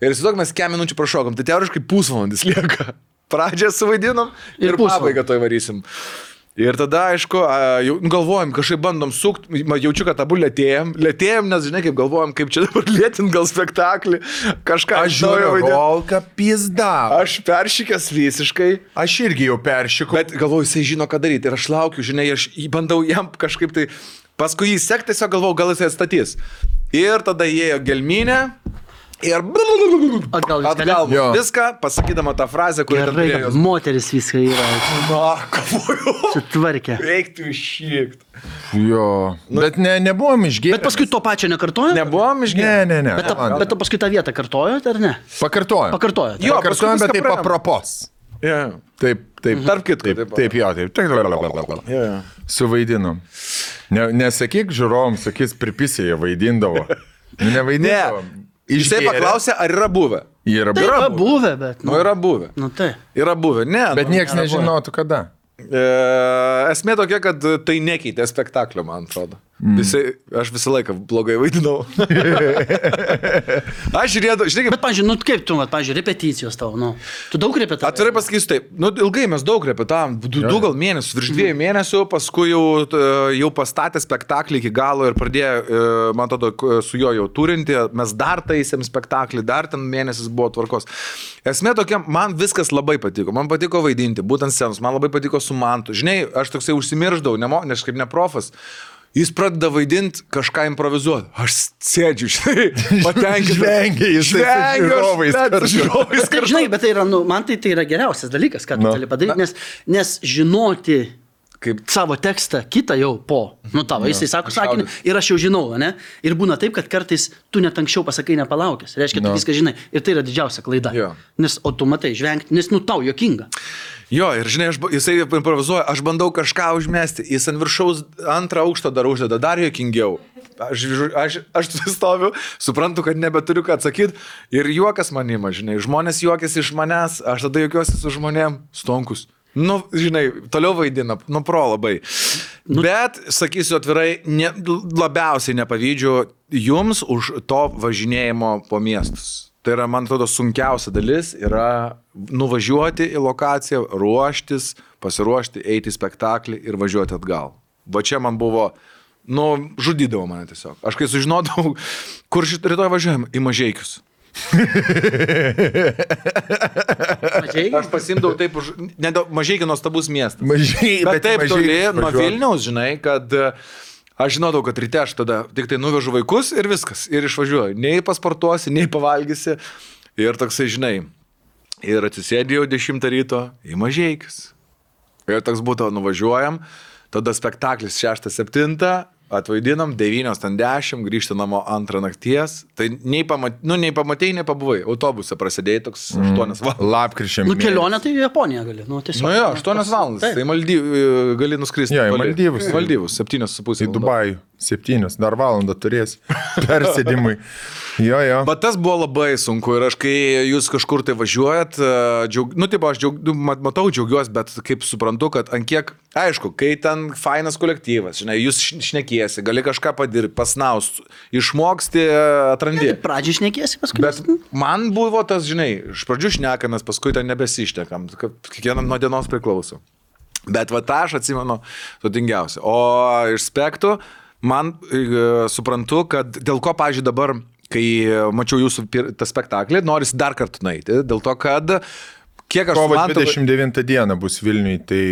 Ir įsivaizduok, mes kem minučių prašokom, tai teoriškai pusvalandis lieka. Pradžią suvaidinom ir, Ir ir pabaigą to įvarysim. Ir tada, aišku, jau galvojam, kažkaip bandom sukti, jaučiu, kad abu lėtėjom, lėtėjom, nes, žinai, kaip galvojam, kaip čia dabar lėtint gal spektaklį, kažką Aš žiūriu, rolka pizda. Aš peršykęs visiškai. Aš irgi jau peršikau. Bet galvoju, jisai žino, ką daryti. Ir aš laukiu, žinai, aš bandau jam kažkaip tai... Paskui jį sekti, tiesiog galvoju, gal jisai atstatys. Ir tada įėjo gelminė. Ir Atgal viską, atgal ne? Jo. viską, pasakydama tą frazę, kurią Gerai, kad moteris viską yra Na, kavoju. sutvarkę. Reiktų iššykti. Jo. Bet ne, nebuvom išgėrę. Bet paskui to pačio nekartojo? Nebuvom Ne, išgėrę. ne, ne. Bet, ta, bet to paskui tą vietą kartojot, ar ne? Pakartojom. Pakartojot. Jo, Pakartojom, paskui bet taip praėjom. apropos. Yeah. Taip, taip. Tarp kitko, Taip, taip. taip, jo, taip. taip. Yeah, yeah. Suvaidinom. Ne, nesakyk žiūrovom, sakys, pripisėje vaidindavo. Nu, Nevaidindavo. Ne. Jisai paklausė, ar yra buvę. Yra Tai yra buvę. buvę, bet. Nu, yra buvę. Nu tai. Yra buvę, ne. Bet nu, niekas buvę. nežinotų kada. E, esmė tokia, kad tai nekeitė spektaklio, man atrodo. Mm. Visi, aš visą laiką blogai vaidinau. aš žiūrėjau, žinai, kaip Bet, pažiūrėjau, nu kaip tu, vat, pažiūrėjau, repeticijos tavo, nu. Tu daug repetavai. Atvirai pasakysiu taip, nu, ilgai mes daug repetavom, du, du gal mėnesius, virš dviejų mėnesių, paskui jau, jau pastatė spektaklį iki galo ir pradėjo, e, man atrodo, su juo jau turinti, mes dar taisėm spektaklį, dar ten mėnesis buvo tvarkos. Esmė tokia, man viskas labai patiko, man patiko vaidinti, būtent scenos, man labai patiko su mantu. Žinai, aš toksai užsimirždavau, nes kaip neprofas. Jis pradeda vaidinti, kažką improvizuoti. Aš sėdžiu, žinai, patenkintas. Žvengia jis, tai aš žiūrovais Taip, žinai, bet tai yra, nu, man tai, tai yra geriausias dalykas, ką tu Nu. gali padaryti, nes, nes žinoti Kaip savo tekstą kitą jau po, nu tavo, jisai sako sakinį ir aš jau žinau, ne? Ir būna taip, kad kartais tu net anksčiau pasakai nepalaukęs. Reiškia, tu Nu. viską žinai. Ir tai yra didžiausia klaida. Jo. Nes, o tu matai, žvengti, nes, nu, tau jokinga. Jo, ir žinai, aš, jisai improvizuoja, aš bandau kažką užmesti, jis ant viršaus antrą aukštą dar uždeda, dar jokingiau. Aš, aš, aš stoviu, suprantu, kad nebeturiu ką atsakyti ir juokas manima, žinai, žmonės juokiasi iš manęs, aš tada juokiuosi su žmonėm, stonkus. Nu, žinai, toliau vaidina, nu pro labai. Nu, Bet, sakysiu atvirai, ne, labiausiai nepavydžiu jums už to važinėjimo po miestus. Tai yra, man atrodo, sunkiausia dalis yra nuvažiuoti į lokaciją, ruoštis, pasiruošti, eiti į spektaklį ir važiuoti atgal. Va čia man buvo, nu, žudydavo mane tiesiog. Aš kai sužinodavau, kur šitą rytoj važiuojam, į mažiekius. Aš pasimdavau taip, už, mažiekiai nuostabus miestas. Mažiai, Bet taip mažiai toli nuo važiuot. Vilniaus, žinai, kad e, aš žinodavau, kad ryte aš tada tik tai nuvežu vaikus ir viskas. Ir išvažiuoju. Nei pasportuosi, nei pavalgysi. Ir toksai, žinai, ir atsisėdėjau 10 ryto į mažiekius. Ir toks būtų, nuvažiuojam, tada spektaklis 6-7, atvaidinam, 9-10, grįžti namo antrą nakties. Tai nei, pamat, nu, nei pamatėjai, nei pabuvai. Autobuse prasidėjai toks 8 valandas. Lapkričio. Nu, kelionė tai į Japoniją gali. Nu, tiesiog. Nu jo, 8 valandas. Taip. Tai Maldyv, gali nuskristi. Jo, į. Maldyvus. Maldyvus, 7,5. Į Dubajų. Septynios. Dar valandą turės. Persėdimui. Jo, jo. Bet tas buvo labai sunku ir aš, kai jūs kažkur tai važiuojat, e, džiaug, nu, taip, aš džiaug, nu, mat- matau, džiaugiuosi, bet kaip suprantu, kad ant kiek, aišku, kai ten fainas kolektyvas, žinai, jūs šn- šnekiesi, gali kažką padirbi, pasnaust, išmoksti, e, atrandi. Tai Pradžiai šnekėsi, paskui. Bet man buvo tas, žinai, iš pradžių šnekamės, paskui ten nebesištekam, kiekvienam nuo dienos priklauso. Bet va tą aš atsimenu sudingiausia. O iš spektų man e, suprantu, kad dėl ko, pažiūrėjau, dabar, kai mačiau jūsų pir- tą spektaklį, noris dar kartą nueiti. Dėl to, kad kiek aš Kovo suprantu- 29 dieną bus Vilniui, tai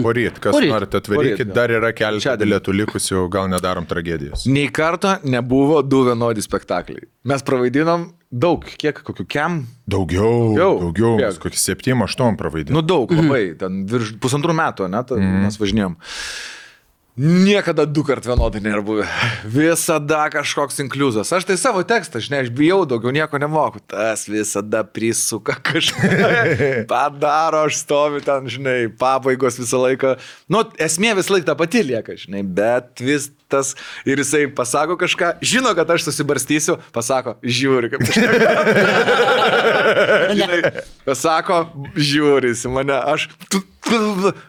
poryt, kas Poryt. norite atvarykit, dar yra keletas bilietų likusių, gal nedarom tragedijos. Nei karto nebuvo du vienodi spektakliai. Mes pravaidinom daug, kiek, kokiu kem, Daugiau, Daugiau. daugiau, Kiek? kokį 7-8 pravaidėm. Nu daug, labai, ten virš pusantrų metų, net, mm. mes važinėjom. Niekada du kart vienodai nėra buvę. Visada kažkoks inkliuzas. Aš tai savo tekstą, žinai, aš bijau, daugiau nieko nemoku. Tas visada prisuka kažką. Padaro, aš stoviu ten, žinai, pabaigos visą laiką. Nu, esmė vis laik ta pati lieka, žinai, bet vis tas ir jisai pasako kažką, žino, kad aš susibarstysiu, pasako, žiūri, kaip aš. žinai, pasako, žiūri į mane, aš. Tu,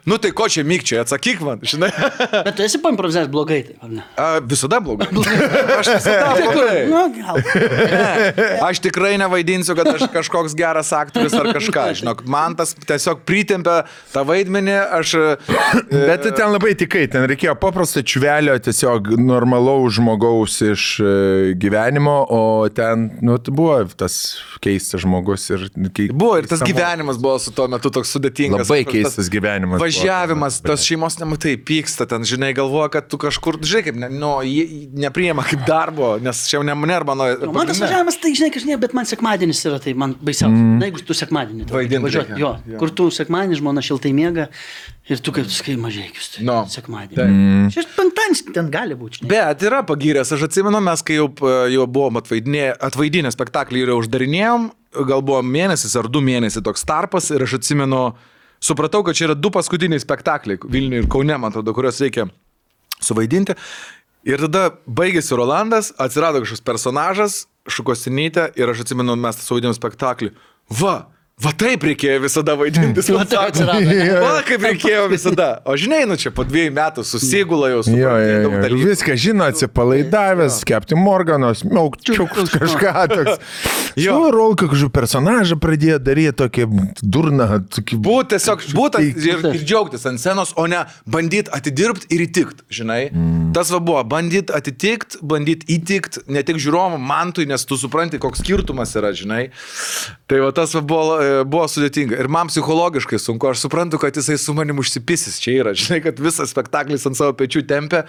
nu tai ko čia mykčiai, atsakyk man, žinai. Bet tu esi paimprovizuojęs blogai, tai ar ne? A, visada blogai. Aš visada blogai. Nu, gal. Ne, aš tikrai nevaidinsiu, kad aš kažkoks geras aktorius ar kažką. Žinok, man tas tiesiog pritempia tą vaidmenį, aš... e, Bet tu ten labai tikai, ten reikėjo paprasto čvelio, tiesiog normalaus žmogaus iš e, gyvenimo, o ten, nu, tai buvo tas keistas žmogus ir... Kai, Buvo ir tas gyvenimas buvo su tuo metu toks sudėtingas. Labai tas keistas gyvenimas. buvo. Važiavimas, tos šeimos nematai, pyksta ten, žinai, galvoja, kad tu kažkur, žinai, kaip, ne, nu, jie nepriema kaip darbo, nes čia jau ne mane ar mano... Nu, Man tas važiavimas, tai žinai, kažkaip, bet man sekmadienis yra, tai man baisiausia. Mm. Na, jeigu tu sekmadienį. tau Vaidint važiuot, reikia. Jo, Jo. kur tu sekmadienį žmona šiltai miega ir tu kaip sakai mažiekius. Tai No. Sekmadienį. Taip. Mm. Šeš penktadienis ten gali būti. žinai. Bet yra pagyręs, aš atsimenu, mes kai jau, jau buvom atvaidinę, atvaidinę spektaklį ir jau uždarinėjom, gal buvo mėnesis ar du mėnesiai toks tarpas ir aš atsimenu, supratau, kad čia yra du paskutiniai spektakliai Vilniuje ir Kaune, man atrodo, kuriuos reikia suvaidinti. Ir tada baigėsi Rolandas, atsirado kažkoks personažas, šukosinytė ir aš atsimenu, mes suvaidinom spektaklį. Va, va taip reikėjo visada vaidinti. Atsirado. Va kaip reikėjo visada. O žinai, nu čia po dviejų metų susigula jau su Jo, jo, jo. Viską žino, atsipalaidavęs, kepti morganos, miaukčiukus kažką toks. Jo. Jo, Rolka kažkokį personažą pradėjo daryti tokį durną. Tokį... Būt tiesiog, būt ir, ir džiaugtis ant scenos, o ne bandyti atidirbti ir įtikti, žinai. Mm. Tas va buvo, bandyti atitikti, bandyti įtikti ne tik žiūrovam, mantui, nes tu supranti, koks skirtumas yra, žinai. Tai va tas va buvo, buvo sudėtinga. Ir man psichologiškai sunku, aš suprantu, kad jisai su manim užsipisis čia yra, žinai, kad visas spektaklis ant savo pečių tempia.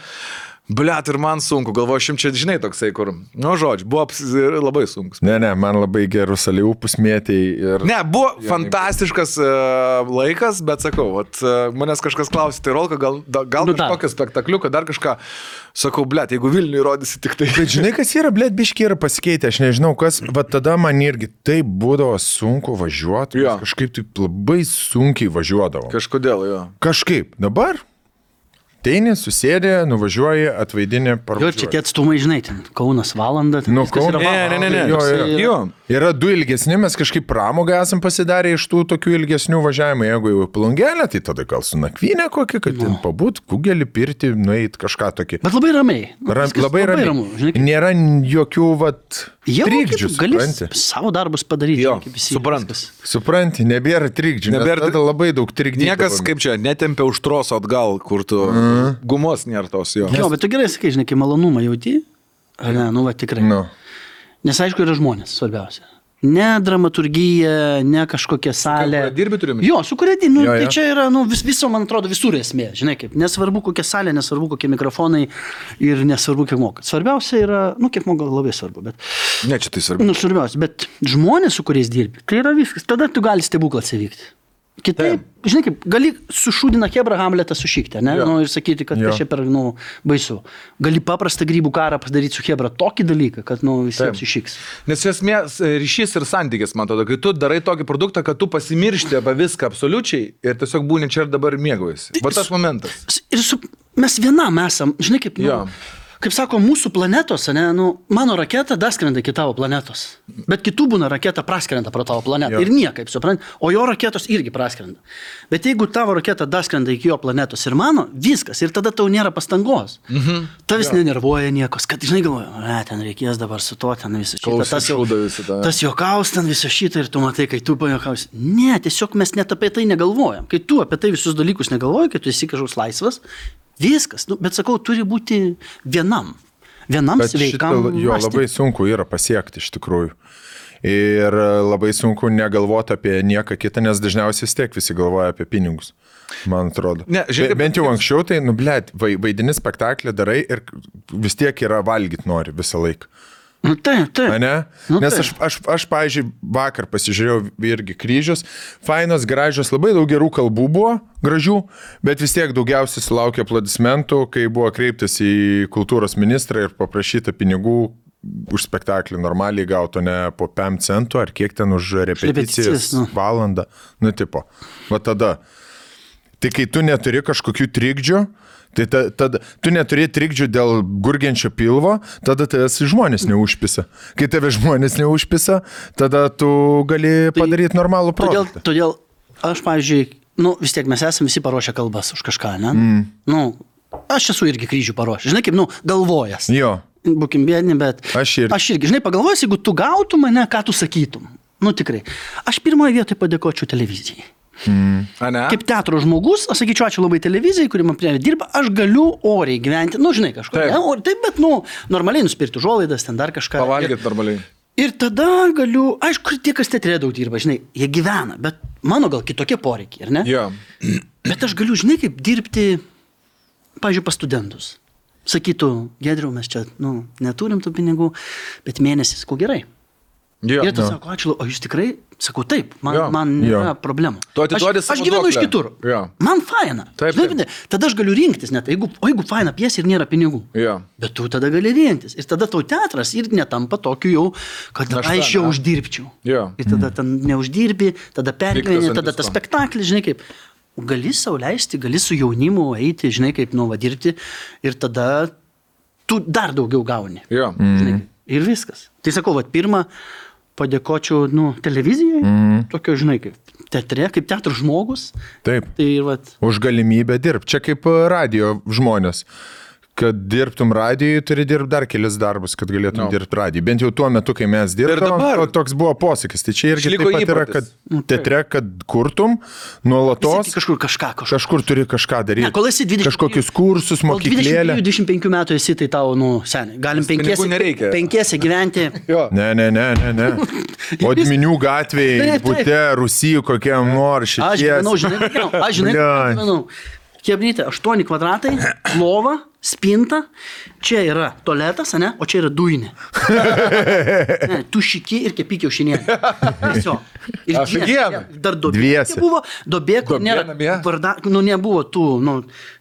Bliat, ir man sunku, galvoju, šim čia, žinai, toksai, kur, nu, žodžiu, buvo labai sunkus. Ne, ne, man labai gerus aliupus mėtėjai. Ir... Ne, buvo fantastiškas uh, laikas, bet sakau, vat, uh, manęs kažkas klausė, tai Rolka, gal, da- gal Nu, kažkokią spektakliuką, dar kažką, sakau, blėt, jeigu Vilniui rodysi tik tai. Bet žinai, kas yra, blėt, biškiai yra pasikeitę, aš nežinau, kas, bet tada man irgi taip būdavo sunku važiuoti, Jo. kažkaip taip labai sunkiai važiuodavo. Kažkodėl jo. Kažkaip, dabar Teini, susėdė, nuvažiuoji, atvaidinė Jo, parvažiuoji. čia tie atstumai, žinai, ten Kaunas valanda. ten Nu, Kauno- Ne, ne, ne, ne. Jo, jo. Jo. Yra du ilgesni, mes kažkaip pramogą esam pasidarę iš tų tokių ilgesnių važiavimų. Jeigu jau plungelė, tai tada gal su nakvynė kokia, kad ten pabūt, kugelį pirti, nueit kažką tokį. Bet labai ramiai. Nu, Ra, viskas labai ramiai. ramu. Žinai, kaip- Nėra jokių, vat, Jau trikdžių, gali savo darbus padaryti. Jo, suprantu. Supranti, nebėra trikdžių. Nebėra tada labai daug trikdžių. Niekas kaip čia netempia už troso atgal, kur tu mm. gumos nėra tos jo. Jo, bet tu gerai sakai, žinai, malonumą jauti, ar ne, nu va tikrai. Nu. Nes aišku, yra žmonės svarbiausia. Ne dramaturgija, ne kažkokia salė. kuria dirbi, turi omeny? Jo, su kuria dirbi. Nu, Jo, jo, jo. tai čia yra, nu, vis, viso, man atrodo, visur esmė. Žinai, kaip. Nesvarbu, kokia salė, nesvarbu, kokie mikrofonai ir nesvarbu, kiek mokat. Svarbiausia yra, nu, kiek mokat, labai svarbu. Bet, Ne, čia tai svarbu. nu, svarbiausia, bet žmonės, su kuriais dirbi, tai yra viskas. Tada tu gali stebuklas įvykti. Kitaip, žinai, kaip, gali sušūdina Hebra Hamletą sušykti, ne? Jo. Nu, ir sakyti, kad tai čia per, nu, baisu. Gali paprastą grybų karą padaryti su Hebra tokį dalyką, kad, nu, visiems Taip. išiks. Nes iš esmės e, ryšys ir santykis, man atrodo, kai tu darai tokį produktą, kad tu pasimiršti apie viską absoliučiai ir tiesiog būni čia ir dabar mėgaujasi. Va tas momentas. Ir su, mes vienam esam, žinai, kaip, nu, Jo. Kaip sako, mūsų planetos, ne, nu, mano raketa daskrenda iki tavo planetos. Bet kitų būna raketa praskrenda pro tavo planetą. Jo. Ir niekaip, suprant, o jo raketos irgi praskrenda. Bet jeigu tavo raketa daskrenda iki jo planetos ir mano, viskas, ir tada tau nėra pastangos. Mhm. Tavis nenervuoja niekos, kad, žinai, galvoja, ne, ten reikės dabar su to, ten visą šitą. Kol Tas, jau, visą tas juokaus ten visą šitą ir tu matai, kai tu pajokausi. Ne, tiesiog mes net apie tai negalvojam. Kai tu apie tai visus dalykus negalvoji, kai tu esi kažkoks laisvas, viskas. Nu, bet sakau, turi būti vienam. Vienam Bet sveikam. šitą jo mąstymui. labai sunku yra pasiekti iš tikrųjų. Ir e, labai sunku negalvoti apie nieką kitą, nes dažniausiai vis tiek visi galvoja apie pinigus. Man atrodo. Ne, žiūrėk, Be, bent jau anksčiau tai, nu, blėt, vaidini spektaklį darai ir vis tiek yra valgyti nori visą laiką. Nu, taip, taip. Ne? Nu, Nes aš, aš, aš, pavyzdžiui, vakar pasižiūrėjau irgi kryžius, fainos, gražios, labai daug gerų kalbų buvo, gražių, bet vis tiek daugiausiai sulaukė aplodismentų, kai buvo kreiptas į kultūros ministrą ir paprašyta pinigų už spektaklį normaliai gauto ne po 5 centų ar kiek ten už repeticijas, nu. valandą, nu tipo. Va tada. Tai kai tu neturi kažkokių trikdžių, tai ta, tada tu neturi trikdžių dėl gurgiančio pilvo, tada tavęs žmonės neužpisa. Kai tave žmonės neužpisa, tada tu gali padaryti normalų Todėl, produktą. todėl aš, pavyzdžiui, nu, vis tiek mes esame visi paruošę kalbas už kažką, ne? Mm. Nu, aš esu irgi kryžių paruošęs, žinai, kaip, nu, galvojas. Jo. Būkim bėdini, bet Aš irgi. aš irgi, žinai, pagalvojus, jeigu tu gautum mane, ką tu sakytum. Nu, tikrai. Aš pirmoje vietoje padėkočiau televizijai. A ne? Kaip teatro žmogus, aš sakyčiau, ačiū labai televizijai, kuri man prie dirba, aš galiu oriai gyventi, nu, žinai, kažkur. Taip. Ne, or, taip, bet, nu, normaliai nusipirkti užuolaidas, ten dar kažką. Pavalgyti normaliai. Ir tada galiu, aišku, tie, kas teatre daug dirba, žinai, jie gyvena, bet mano gal kitokie poreikiai, ar ne? Jo. Bet aš galiu, žinai, kaip dirbti, pažiūrėjau, pas studentus. Sakytų, gedriau, mes čia, nu, neturim tų pinigų, bet mėnesis, kuo gerai. Jo. Ir tu sako, ačiū, o jūs tikrai, sakau, taip, man, Jo. man nėra problemų. Tu atiduodi aš, savo aš gyvenu iš duoklę. kitur. Jo. Man faina. Taip, Žinai, taip. Vidai, Tada aš galiu rinktis net, jeigu, o jeigu faina piesė ir nėra pinigų. Jo. Bet tu tada gali rinktis. Ir tada tau teatras ir netampa tokiu jau, kad Našta, aš jau ne? uždirbčiau. Jo. Ir tada ten neuždirbi, tada pergyveni, tada tas spektaklis, žinai kaip. Gali sauliaisti, gali su jaunimu eiti, žinai kaip nuva dirbti ir tada tu dar daugiau gauni. Jo. Žinai, ir viskas. Tai sakau, va, pirmą padėkočiau, nu, televizijai, mm. tokio, žinai, kaip teatre, kaip teatro žmogus. Taip. Tai, va, Už galimybę dirbti. Čia kaip e, radio žmonės. Kad dirbtum radijui, turi dirbti dar kelis darbus, kad galėtum No. no. dirbti radijui. Bent jau tuo metu, kai mes to- toks buvo posakis. Tai čia irgi taip pat yra, įprotis. kad teatre, kad kurtum nuolatos, kažkur kažką, kažką. kažkur turi kažką daryti. Ne, kol esi 20 Kažkokius kursus, mokyklėlę. 25 metų esi, tai tau, nu, seniai. Galim nereikia. penkiese gyventi. Ne, ne, ne, ne, ne. O Dminių gatvėje, būte, Rusijų kokiam nors šitie. Aš gyvenau, žinai, aš žinai, kur Kebrytė, 8 kvadratai, lova, spinta, čia yra tualetas, ne, o čia yra dujinė. Ne, tu šiki ir kepi kiaušinėlį. Ir Aфиgeną. dvies- Dar tokia Buvo Duobė nėra, varda, nu, nebuvo tų, nu,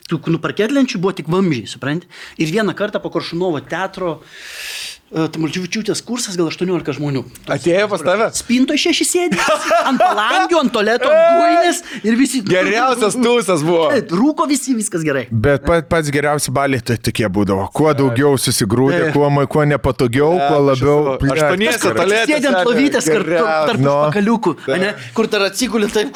tų nu, parketlenčių, buvo tik vamžiai, supranti. Ir vieną kartą po Koršunovo teatro Tamulčiuvičiūtės kursas gal 18 žmonių. Atėjo pas tave. Spintoje šeši sėdė, ant palangių, ant toleto, ant dujinės ir visi. Geriausias tūsas buvo. Rūko visi, viskas gerai. Bet pat, pats geriausi baliai tai tokie būdavo. Kuo daugiau susigrūdė, kuo, kuo nepatogiau, kuo labiau. Kas yra- tualetės. Sėdė ant lovytės kartu, tarp No. pakaliukų, ne, kur tar atsigulė taip,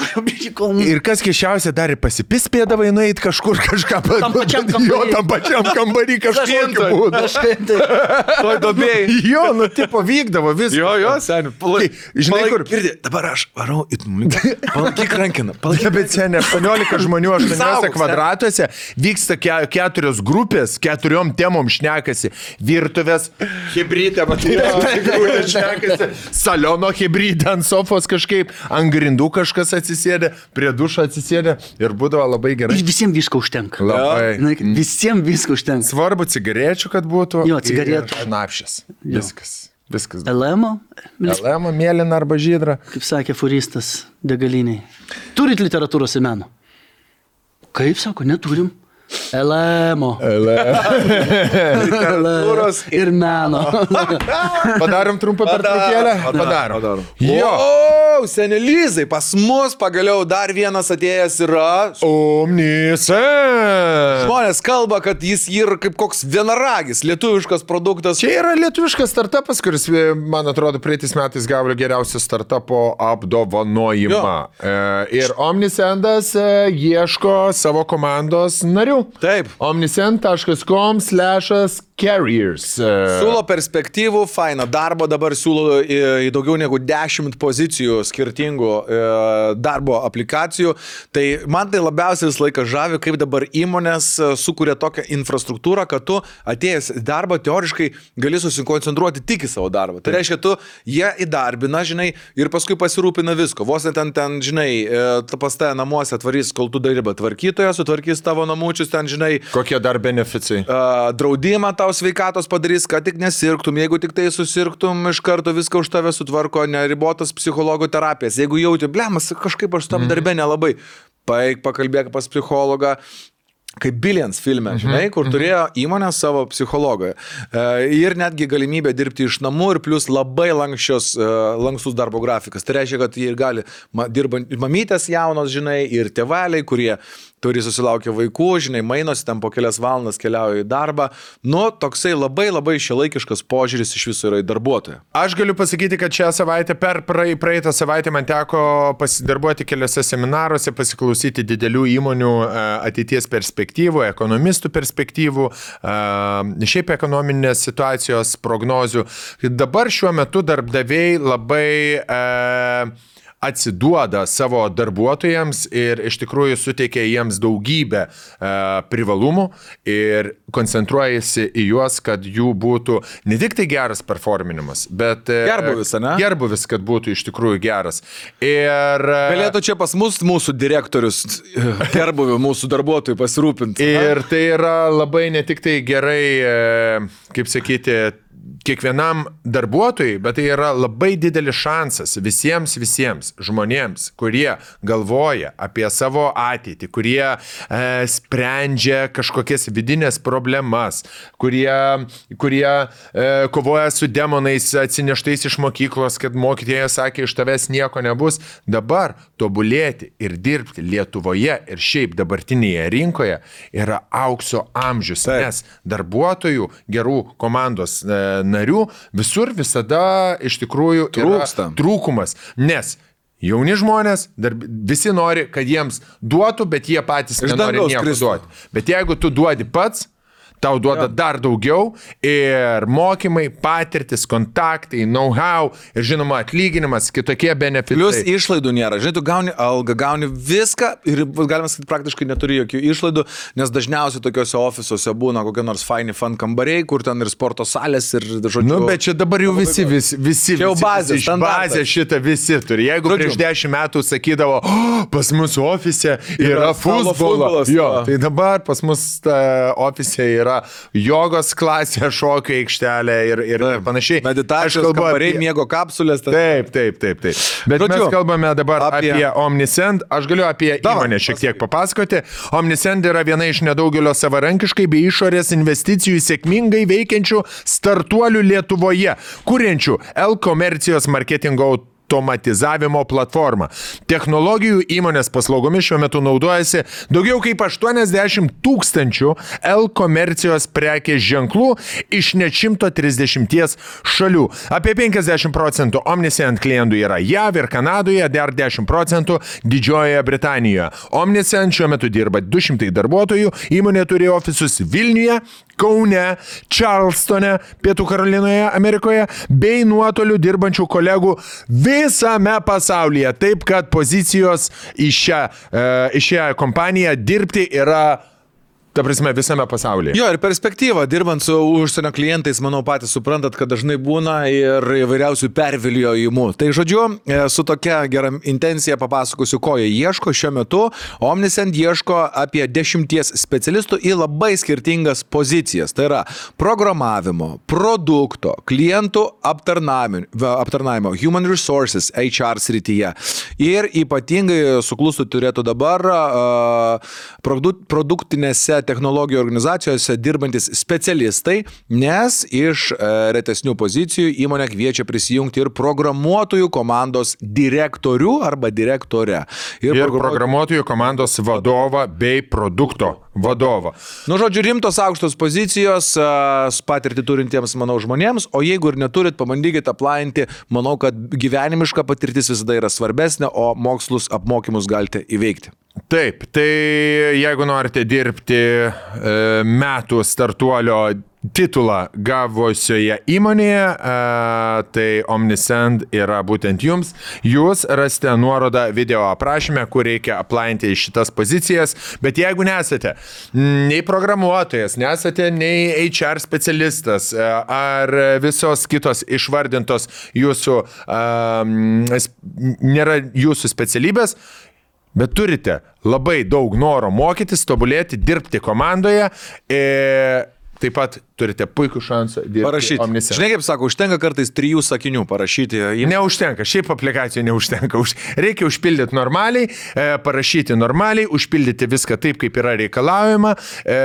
kalnų. Ir kas keščiausia, dar ir pasipispėdavai nueiti kažkur kažką Tam pačiam Jo, kambary. tam pačiam kambarį būdu. Kažkaip dobėjai. Jo, nu, tipo, vykdavo viskas. Jo, jo, seniai. Tai, žinai, kur- Girdė, dabar aš varau į nulikę. Palaikyk rankiną. Palaikyk. bet seniai, 18 žmonių 8 Saugok, kvadratuose vyksta ke keturios grupės, keturiom temom šnekasi. Virtuvės hybridė, matai, šnekasi. Saliono hybridė ant sofos kažkaip, ant grindų kažkas atsisėdė, prie dušo atsisėdė ir būdavo labai gerai. Ir visiems visko užtenka. Labai. Visiems visko užtenka. Svarbu cigarečių, kad būtų. Jo, cigaretų. Šnapšės. Viskas. Viskas. Elemo, Elema, mėlyna arba žydra. kaip sakė furistas degaliniai. Turit literatūros į meno? Kaip sako, neturim. Elemo. Literatūros ir meno. Padarom trumpą pertraukėlę? Padarom. Padarom. Jo. O, senelizai, pas mus pagaliau dar vienas atėjęs yra. Omnise. Žmonės kalba, kad jis yra kaip koks vienaragis, lietuviškas produktas. Čia yra lietuviškas startupas, kuris, e, man atrodo, praeitais metais gavo geriausią startupo apdovanojimą. E, Ir Omnisendas e, ieško savo komandos narių. Taip. Omnisend.com slashas carriers. E, Siūlo perspektyvų, fainą darbą, dabar siūlo į, į daugiau negu 10 pozicijų skirtingų e, darbo aplikacijų. Tai man tai labiausiai visą laiką žavi, kaip dabar įmonės e, sukuria tokią infrastruktūrą, kad tu atėjęs į darbą teoriškai gali susikoncentruoti tik į savo darbą. Tai reiškia, tu jie įdarbina, žinai, ir paskui pasirūpina visko. Vos net ten, ten žinai, e, pas tave namuose atvarys, kol tu dirbi tvarkytojas, sutvarkys tavo namučius, ten, žinai, Kokie dar beneficai? Uh, draudimą tau sveikatos padarys, kad tik nesirgtum, jeigu tik tai susirgtum, iš karto viską už tave sutvarko, neribotas psichologų terapijas. Jeigu jauti, blemas, kažkaip aš tam darbę nelabai, paeik pakalbėk pas psichologą. Kaip Billions filme, žinai, kur turėjo įmonę savo psichologą. E, Ir netgi galimybė dirbti iš namų ir plus labai lankščios, e, lankstus darbo grafikas. Tai reiškia, kad jie gali, ma- dirba ir mamytės jaunos, žinai, ir tėveliai, kurie turi susilaukę vaikų, žinai, mainosi ten po kelias valandas keliauja į darbą. Nu, toksai labai labai šiuolaikiškas požiūris iš viso yra į darbuotoją. Aš galiu pasakyti, kad šią savaitę, per praei- praeitą savaitę man teko pasidarbuoti keliose seminaruose, pasiklausyti didelių įmonių e, ateities perspektyvų, ekonomistų perspektyvų, e, šiaip ekonominės situacijos prognozių. Dabar šiuo metu darbdaviai labai e, atsiduoda savo darbuotojams ir iš tikrųjų suteikia jiems daugybę e, privalumų ir koncentruojasi į juos, kad jų būtų ne tik tai geras performinimas, bet e, Gerbūvis, ane? Gerbuvis, kad būtų iš tikrųjų geras. Ir, e, Galėtų čia pas mus mūsų direktorius, gerbuvių mūsų darbuotojų pasirūpinti. Ir tai yra labai ne tik tai gerai, e, kaip sakyti, kiekvienam darbuotojui, bet tai yra labai didelis šansas visiems, visiems žmonėms, kurie galvoja apie savo ateitį, kurie e, sprendžia kažkokias vidinės problemas, kurie, kurie e, kovoja su demonais atsineštais iš mokyklos, kad mokytėjas sakė, iš tavęs nieko nebus. Dabar tobulėti ir dirbti Lietuvoje ir šiaip dabartinėje rinkoje yra aukso amžius, Taip. nes darbuotojų, gerų komandos e, narių visur visada iš tikrųjų Trūksta. trūkumas, nes Jauni žmonės, dar visi nori, kad jiems duotų, bet jie patys nenori nieko duoti. Bet jeigu tu duodi pats, tau duoda Jo. dar daugiau ir mokymai, patirtis, kontaktai, know-how ir žinoma atlyginimas, kitokie benefitai. Plius išlaidų nėra. Žinai, tu gauni algą, gauni viską ir galima sakyti, praktiškai neturi jokių išlaidų, nes dažniausiai tokiuose ofisuose būna kokie nors faini fan kambariai, kur ten ir sporto salės ir žodžiu. Nu, bet čia dabar jau visi, visi, visi, Čia jau bazė, iš bazę šitą visi turi. Jeigu Žodžiu. prieš dešimt metų sakydavo, oh, pas mus ofise yra, Yra futbolas, jo, tai dabar pas mus ofise yra jogos klasė, šokio aikštelė ir, ir, ir panašiai. Meditacijos, kambariai, apie- miego kapsulės. ten- Taip, taip, taip, taip. Bet Žodžiu, mes kalbame dabar apie, apie- Omnisend. Aš galiu apie Davai, įmonę šiek tiek papasakoti. Omnisend yra viena iš nedaugelio savarankiškai bei išorės investicijų sėkmingai veikiančių startuolių Lietuvoje, kuriančių L-komercijos marketingo automatizavimo platformą. Technologijų įmonės paslaugomis šiuo metu naudojasi daugiau kaip 80 tūkstančių L-komercijos prekės ženklų iš net 130 šalių. Apie 50 procentų Omnisend klientų yra JAV ir Kanadoje, dar 10 procentų Didžiojoje Britanijoje. Omnisend šiuo metu dirba 200 darbuotojų, įmonė turi ofisus Vilniuje, Kaune, Čarlstone, Pietų Karolinoje, Amerikoje, bei nuotoliu dirbančių kolegų visame pasaulyje. Taip, kad pozicijos į šią, e, į šią kompaniją dirbti yra, ta prasme, visame pasaulyje. Jo, ir perspektyva, dirbant su užsienio klientais, manau, patys suprantat, kad dažnai būna ir įvairiausių perviliojimų. Tai žodžiu, su tokia gera intencija papasakosiu, ko jie ieško šiuo metu. Omnisend ieško apie dešimties specialistų į labai skirtingas pozicijas. Tai yra programavimo, produkto, klientų aptarnavimo, human resources, HR srityje. Ir ypatingai suklustų turėtų dabar uh, produ produktinėse technologijų organizacijose dirbantis specialistai, nes iš uh, retesnių pozicijų įmonė kviečia prisijungti ir programuotojų komandos direktorių arba direktorę. Ir programuotojų- programuotojų komandos vadovą bei produkto vadovą. Nu, žodžiu, rimtos aukštos pozicijos, s- patirtį turintiems, manau, žmonėms, o jeigu ir neturit, pabandykite aplainti, manau, kad gyvenimiška patirtis visada yra svarbesnė, o mokslus apmokymus galite įveikti. Taip, tai jeigu norite dirbti e, metų startuolio titulą gavusioje įmonėje, e, tai Omnisend yra būtent jums. Jūs rasite nuorodą video aprašymę, kur reikia aplainti šitas pozicijas, bet jeigu nesate nei programuotojas, nesate nei HR specialistas e, ar visos kitos išvardintos jūsų, nėra jūsų specialybės, bet turite labai daug noro mokytis, tobulėti, dirbti komandoje. E, taip pat turite puikų šansą dirbti. Parašyti. Omnisense. Žinai, kaip sako, užtenka kartais trijų sakinių parašyti. Į... Neužtenka, šiaip aplikacijų neužtenka. Už, reikia užpildyti normaliai, e, parašyti normaliai, užpildyti viską taip, kaip yra reikalaujama, e,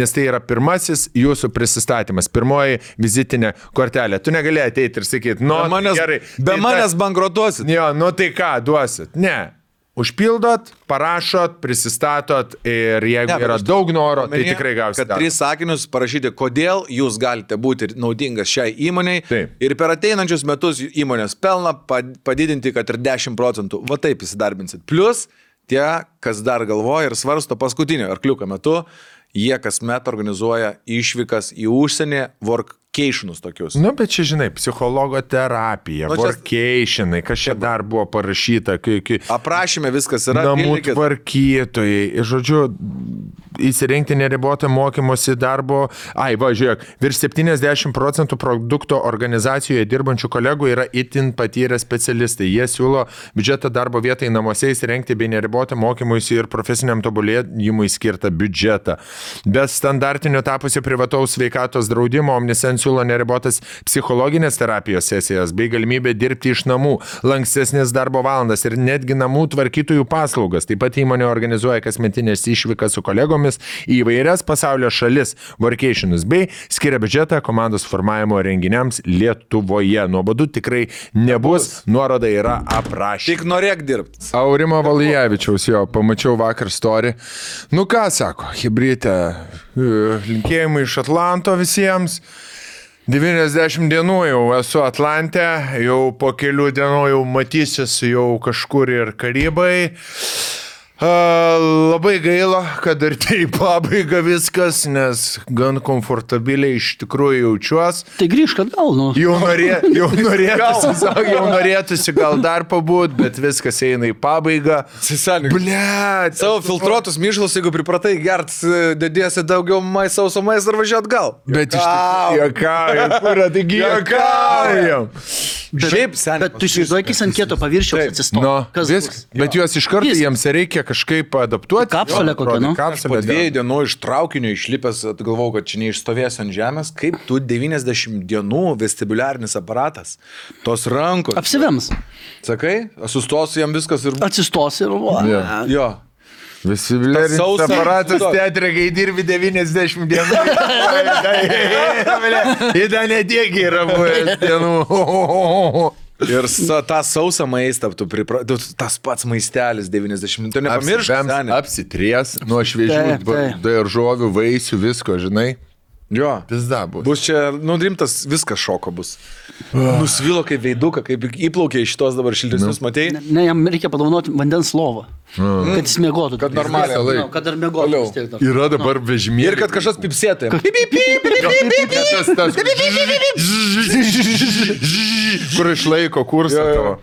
nes tai yra pirmasis jūsų prisistatymas, pirmoji vizitinė kortelė. Tu negali ateiti ir sakyti, nu, Be manęs, gerai. be tai manęs bankrutuosit. Jo, nu tai ką, duosit? Ne. Užpildot, parašot, prisistatot ir jeigu Ne, yra aš daug noro, tai tikrai gausite. Kad tris sakinius parašyti, kodėl jūs galite būti naudingas šiai įmoniai Taip. ir per ateinančius metus įmonės pelną pad- padidinti, kad ir 10 procentų. Va taip įsidarbinsit. Plus tie, kas dar galvoja ir svarsto paskutinio arkliuko metu, jie kasmet organizuoja išvykas į užsienį, workationus tokius. Nu, bet čia, žinai, psichologo terapija, Nu, workationai, kas čia dar buvo parašyta, kai, kai Aprašymė viskas yra. namų tvarkytojai, žodžiu, įsirinkti neribotą mokymosi darbo. Ai, va, žiūrėk, virš 70 procentų produkto organizacijoje dirbančių kolegų yra itin patyrę specialistai. Jie siūlo biudžetą darbo vietai namuose įsirengti bei neribotą mokymuisi ir profesiniam tobulėjimui skirtą biudžetą. Be standartinio tapusi privataus sveikatos draudimo, Omnisen siūlo neribotas psichologinės terapijos sesijas bei galimybę dirbti iš namų, lankstesnės darbo valandas ir netgi namų tvarkytojų paslaugas. Taip pat įmonė organizuoja kasmetinės išvykas su kolegomis į įvairias pasaulio šalis, workationus bei skiria biudžetą komandos formavimo renginiams Lietuvoje. Nuobodu tikrai nebus, nuoroda yra aprašyta. Tik norėk dirbti. Aurimo Valijavičiaus jo, pamačiau vakar story. Nu ką sako, Hibrytė, e, linkėjimai iš Atlanto visiems. 90 dienų jau esu Atlante, jau po kelių dienų jau matysis jau kažkur ir Karibai. Labai gaila, kad ir tai į pabaigą viskas, nes gan komfortabiliai iš tikrųjų jaučiuosi. Tai grįžk atgal, nu. Jau, norė, jau norėtųsi, jau norėtųsi gal dar pabūt, bet viskas eina į pabaigą. Sisenik. Ble, Savo filtruotus myšlus, jeigu pripratai gert, dediesi daugiau mais, sauso mais ir važiuot atgal. Bet iš tikrųjų, juokaujam, kur taigi juokaujam. Šiaip, seniai. Bet tu įsivaizduoji, kai ant kieto paviršiaus Taip. atsistoji. Nu? Bet juos iš karto jiems reikia kažkaip adaptuoti. Jo, kokią, atrodo, nu. Po dviejų dienų iš traukinio išlipęs, galvojau, kad čia neišstovės ant žemės, kaip tu 90 dienų vestibuliarinis aparatas, tos rankos. Apsivems. Sakai, sustosiu jam viskas ir... Atsistos ir... Va, Jo. Jo. Visi blerinis sausa- aparatas teatrė, kai dirbi 90 dienų. Įda netiek yra buvęs dienų. Ir sa, tą sausą maistą, tu pripra... tu- tas pats maistelis 90. Tu nepamiršk, apsitries nuo šviežių daržovių, vaisių, visko, žinai. Jo. Pizda bus. Bus čia, nu, rimtas viskas šoko bus. Nusvilo kaip veiduką, kaip įplaukė iš tos dabar šiltesnius, matei? Ne, ne, jam reikia padovanoti vandens lovą. Kad jis mėgotų. Kad normaliai. Nu, Kad dar mėgotų. Yra dabar vežimėlė. Ir kad kažkas tas, kur išlaiko kursą Jo, jo. tavo.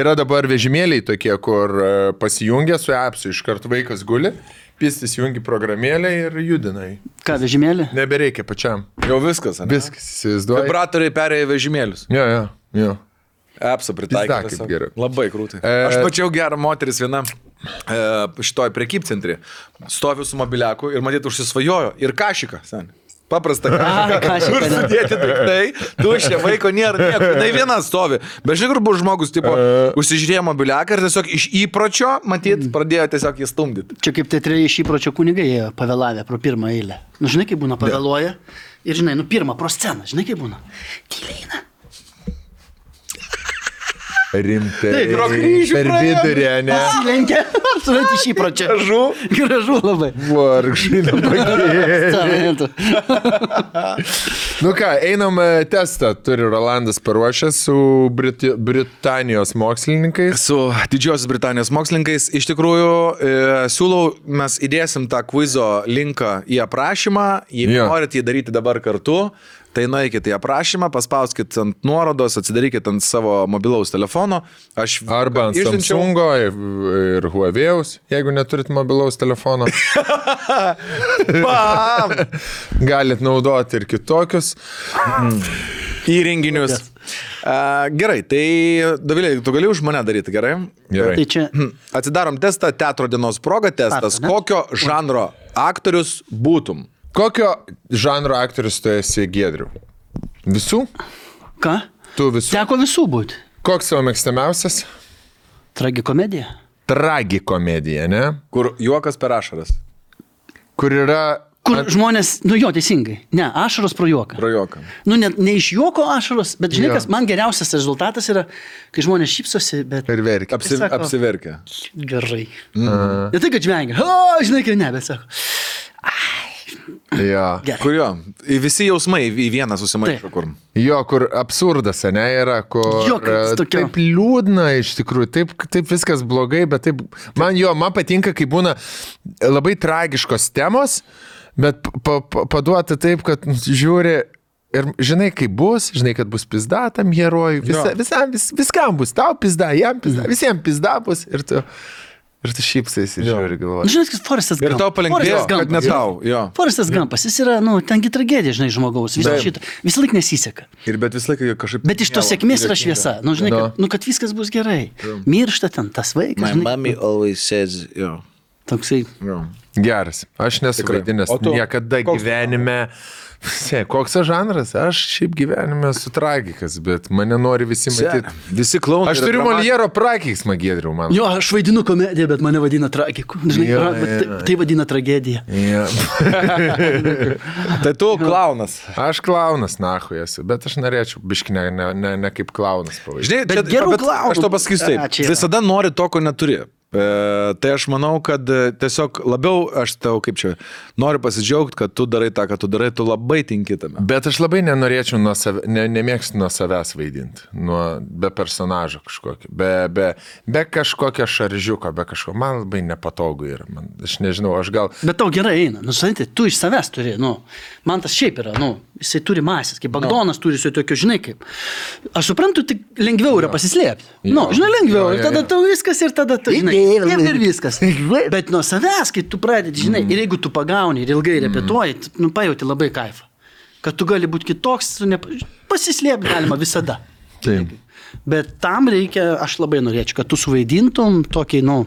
Yra dabar vežimėliai tokie, kur e, pasijungia su apsu, iš karto vaikas guli, pistis jungi programėlę ir judinai. Ką, vežimėlį? Nebereikia pačiam. Jau viskas. ane? Viskas, įsivaizduoji. Vibratoriai perėjo į vežimėlius. Jo, jo, jo. Apsa kaip tiesiog. gerai. Labai krūtai. E- Aš mačiau gerą moteris viena e, šitoj prekybcentrį. Stovi su mobiliaku ir matyt užsisvajojo. Ir kašika, sen. Paprasta. Ne. sudėti daiktai, tuščia, vaiko nėra, nieko. Tai viena stovi. Bet žinai, kur buvo žmogus, tipo, užsižiūrėjo mobiliaką ir tiesiog iš įpročio, matyt, pradėjo tiesiog jį stumdyti. Čia kaip teatre iš įpročio kunigai pavėlavę pro pirmą eilę. Nu, žinai, kaip būna pavėluoja. Ir žinai, nu pirmą pro sceną, žinai, kaip būna. Tyliai eina. Rimtai. Taip, pro kryžių Per vidurį, ne? Lenkia. Surat iš įpročio. Gražu. Gražu labai. Vargšai. Tu. Nu ką, einam e, testą, turi Rolandas paruošęs su Briti Britanijos mokslininkais. Su Didžiosios Britanijos mokslininkais iš tikrųjų e, siūlau, mes įdėsim tą kvizo linką į aprašymą, jei Jo. yeah. norit jį daryti dabar kartu. Tai nueikite į aprašymą, paspauskite ant nuorodos, atsidarykite ant savo mobilaus telefono. Aš Arba ant išsiunčiau- Samsungo ir, Huawei'aus, jeigu neturit mobilaus telefono. Galit naudoti ir kitokius. Įrenginius. Uh, gerai, tai Davilė, tu gali už mane daryti, gerai? Gerai. Tai čia Atsidarom testą, teatro dienos proga testas. Ne? Kokio žanro aktorius būtum? Kokio žanro aktorius tu esi Gedriu? Visų? ką? Tu visų? Teko visų būti. Koks savo mėgstamiausias? Tragikomedija. Tragikomedija, ne? Kur juokas per ašaras. Kur yra... Kur At- žmonės, nu jo, teisingai. Ne, ašaros pro juoką. Pro juoką. Nu, ne, ne iš juoko ašaros, bet žinai, Jo. kas man geriausias rezultatas yra, kai žmonės šypsosi, bet... Ir verkia. Apsi, Sako- apsiverkia. Gerai. Ne tai, kad žvengia. O, žinai, kad ne, bet sako. Jo. Gerai. Kurio? Visi jausmai į vieną susimaišo, kur. Jo, kur absurdas, ne, yra, kur Jo, e, taip liūdna iš tikrųjų, taip, taip viskas blogai, bet taip, man jo, man patinka, kai būna labai tragiškos temos, bet pa, pa, paduota taip, kad žiūri ir žinai, kaip bus, žinai, kad bus pizda tam herojui, visa, Jo. visam, vis, viskam bus, tau pizda, jam pizda, visiems pizda bus ir tu, ir tu šypsais ir žiūri Nu, galvoji. žinai, kad Forestas Ir Gump. tau palengvėjo, kad ne Gumpas. tau. Jo. Forestas Gampas, jis yra, nu, tengi tragedija, žinai, žmogaus. Visą šitą. Visą laiką nesiseka. Ir bet visą laiką kažkaip... Bet iš tos sėkmės yra šviesa. Nu, žinai, No. kad, nu, kad viskas bus gerai. Miršta ten tas vaikas. My Žinai, mommy always says, yo. toksai. Jo. Geras, aš nesu vaidinęs niekada Koks gyvenime. Se, koks aš žanras? Aš šiaip gyvenime esu tragikas, bet mane nori visi matyti. Visi klaunai. Aš turiu Moliero prakeiksmą, Gedriu, man. Jo, aš vaidinu komediją, bet mane vadina tragiku. Žinai, Jo, tra, jo, bet jo. tai, tai vadina tragedija. Ja. Tai tu klaunas. Aš klaunas, nahu esu, bet aš norėčiau biškinę, ne, ne, ne kaip klaunas pavadinti. Žinai, Bet čia- gerų klaunų. Aš to pasakysiu A, taip. čia yra. Visada nori to, ko neturi. E, tai aš manau, kad e, tiesiog labiau, aš tau kaip čia, noriu pasidžiaugti, kad tu darai tą, ką tu darai, tu labai tinki tame. Bet aš labai nenorėčiau nuo savęs, ne, nemėgstu nuo savęs vaidinti, nuo, be personažo kažkokio, be, be, be kažkokio šaržiuko, be kažko. Man labai nepatogu yra. Man, aš nežinau, aš gal... Bet tau gerai eina, nu, supranti, tu iš savęs turi, nu, man tas šiaip yra, nu, jisai turi masės, kaip Bagdonas turi su tokio, žinai, kaip. Aš suprantu, tik lengviau yra pasislėpti. Nu, žinai, lengviau, Jo, ir jo, tada jo. tau viskas ir tada tu, žinai, ir, ir viskas. Bet nuo savęs, kai tu pradedi, žinai, ir jeigu tu pagauni ir ilgai repetuoji, tu, nu, pajauti labai kaifą. Kad tu gali būti kitoks, ne, pasislėpti galima visada. Taip. Bet tam reikia, aš labai norėčiau, kad tu suvaidintum tokį, nu,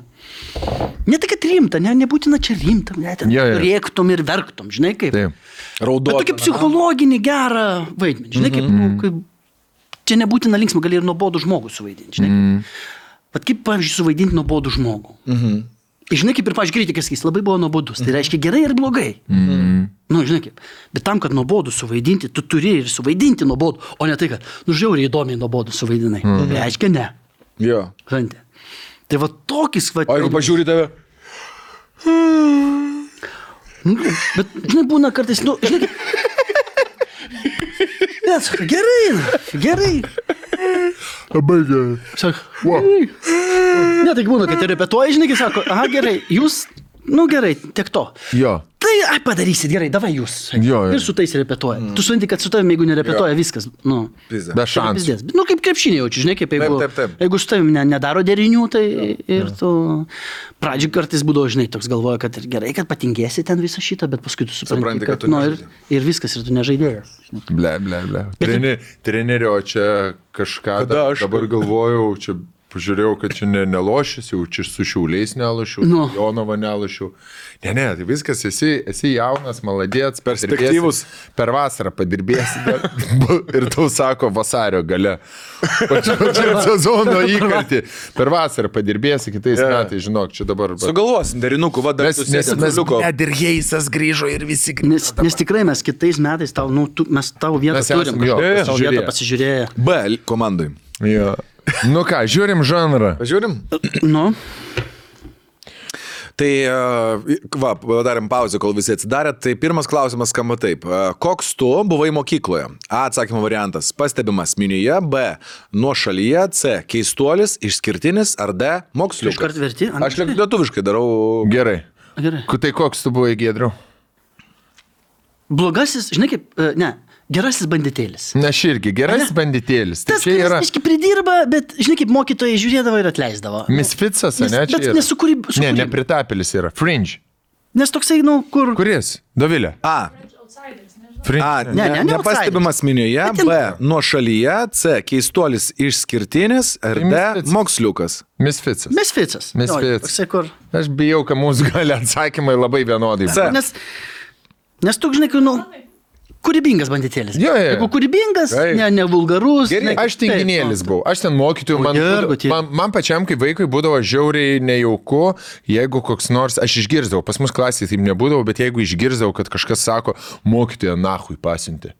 ne tai, kad rimta, ne, nebūtina čia rimta, ne, ten Jo, jo. rėktum ir verktum, žinai kaip. Taip. Raudonas. tokį psichologinį gerą vaidmenį, žinai kaip, nu, kaip čia nebūtina linksma, gali ir nuobodų žmogų suvaidinti, žinai. Mm. Bet kaip, pavyzdžiui, suvaidinti nuobodų žmogų. Mhm. Žinai, kaip ir, pavyzdžiui, kritikas sakys, labai buvo nuobodus. Tai reiškia gerai ir blogai. Mhm. Nu, žinai kaip. Bet tam, kad nuobodų suvaidinti, tu turi ir suvaidinti nuobodų, o ne tai, kad, nu, žiauriai įdomiai nuobodų suvaidinai. Mhm. Tai reiškia ne. Jo. Žinai. Tai va tokis, va. O jeigu pažiūri tave, Nu, Bet, žinai, būna kartais, nu, žinai. Sako, gerai, gerai. Labai gerai. Sako, Wow. gerai. Ne, tai būna, kad ir repetuoji, žinai, kai sako, aha, gerai, jūs, nu gerai, tiek to. Jo. Tai, ai, padarysit, gerai, davai jūs. Jo, jo. Ir su tais repetuoja. Mm. Tu supranti, kad su tavimi, jeigu nerepetuoja, viskas, nu. Be šansų. Nu, kaip krepšinė jaučiu, žinai, kaip jeigu, taip, taip. jeigu su tavimi ne, nedaro derinių, tai ir tu pradžiui kartais būdavo, žinai, toks galvoja, kad ir gerai, kad patingėsi ten visą šitą, bet paskui tu supranti, Supranti, kad tu nu, ir, ir viskas, ir tu nežaidėjas. Ble, ble, ble. Treni, trenerio čia kažką Kada da, aš- dabar galvojau, čia pažiūrėjau, kad čia ne, nelošys, jau čia su šiauliais nelošiau, Nu. Jonava nelošiau. Ne, ne, tai viskas, esi, esi jaunas, maladėts, Perspektyvus. Per vasarą padirbėsi dar, ir tau sako vasario gale. Pačiam sezono įkartį. Per vasarą padirbėsi, kitais Jo. metais, žinok, čia dabar. sugalvosim derinukų, va, dar Mes, nes mes net ir Heisas grįžo ir visi Nes, nes tikrai mes kitais metais tau, nu, tu, mes tavo vietą Mes turim. esam jo, pasižiūrėję. pasižiūrėję. B komandai. Jo. Nu ką, žiūrim žanrą. Pažiūrim. Nu, Tai, e, va, padarėm pauzę, kol visi atsidarė. Tai pirmas klausimas skamba taip. E, Koks tu buvai mokykloje? A. Atsakymo variantas - pastebimas minioje, B. Nuo šalyje, C. Keistuolis, išskirtinis, ar D. Moksliukas. iškart verti. Aš liek- lietuviškai darau. Gerai. Gerai. Tai koks tu buvai gėdriu? Blogasis, žinai kaip, e, ne, gerasis banditėlis. Na, aš irgi geras banditėlis. Tai Tas, čia yra Iški pridirba, bet, žinai, kaip mokytojai žiūrėdavo ir atleisdavo. misfitsas, ne? Čia bet yra. nesukūryb- Ne, nepritapėlis yra. Fringe. Nes toksai, nu, kur... Kuris? Dovilė. A. Fringe. A, Ne, ne, ne, ne, ne nepastebimas minioje, ten- B, nuo šalyje, C, keistuolis išskirtinis ir D, misfits. moksliukas. Misfitsas. Misfitsas. Misfits. Jo, toksai, kur. Aš bijau, kad mūsų gali atsakymai labai vienodai. C. Nes, nes tu, žinai, kai, nu, kūrybingas banditėlis. Jo, jo. Jeigu kūrybingas, Taip. ne, ne vulgarus. Gerai, ne, Aš tinginėlis taip, buvau, aš ten mokytojų, man, būdavo- man, man pačiam kaip vaikui būdavo žiauriai nejauku, jeigu koks nors, aš išgirdau, pas mus klasėje taip nebūdavo, bet jeigu išgirdau, kad kažkas sako, mokytoja nahui pasinti.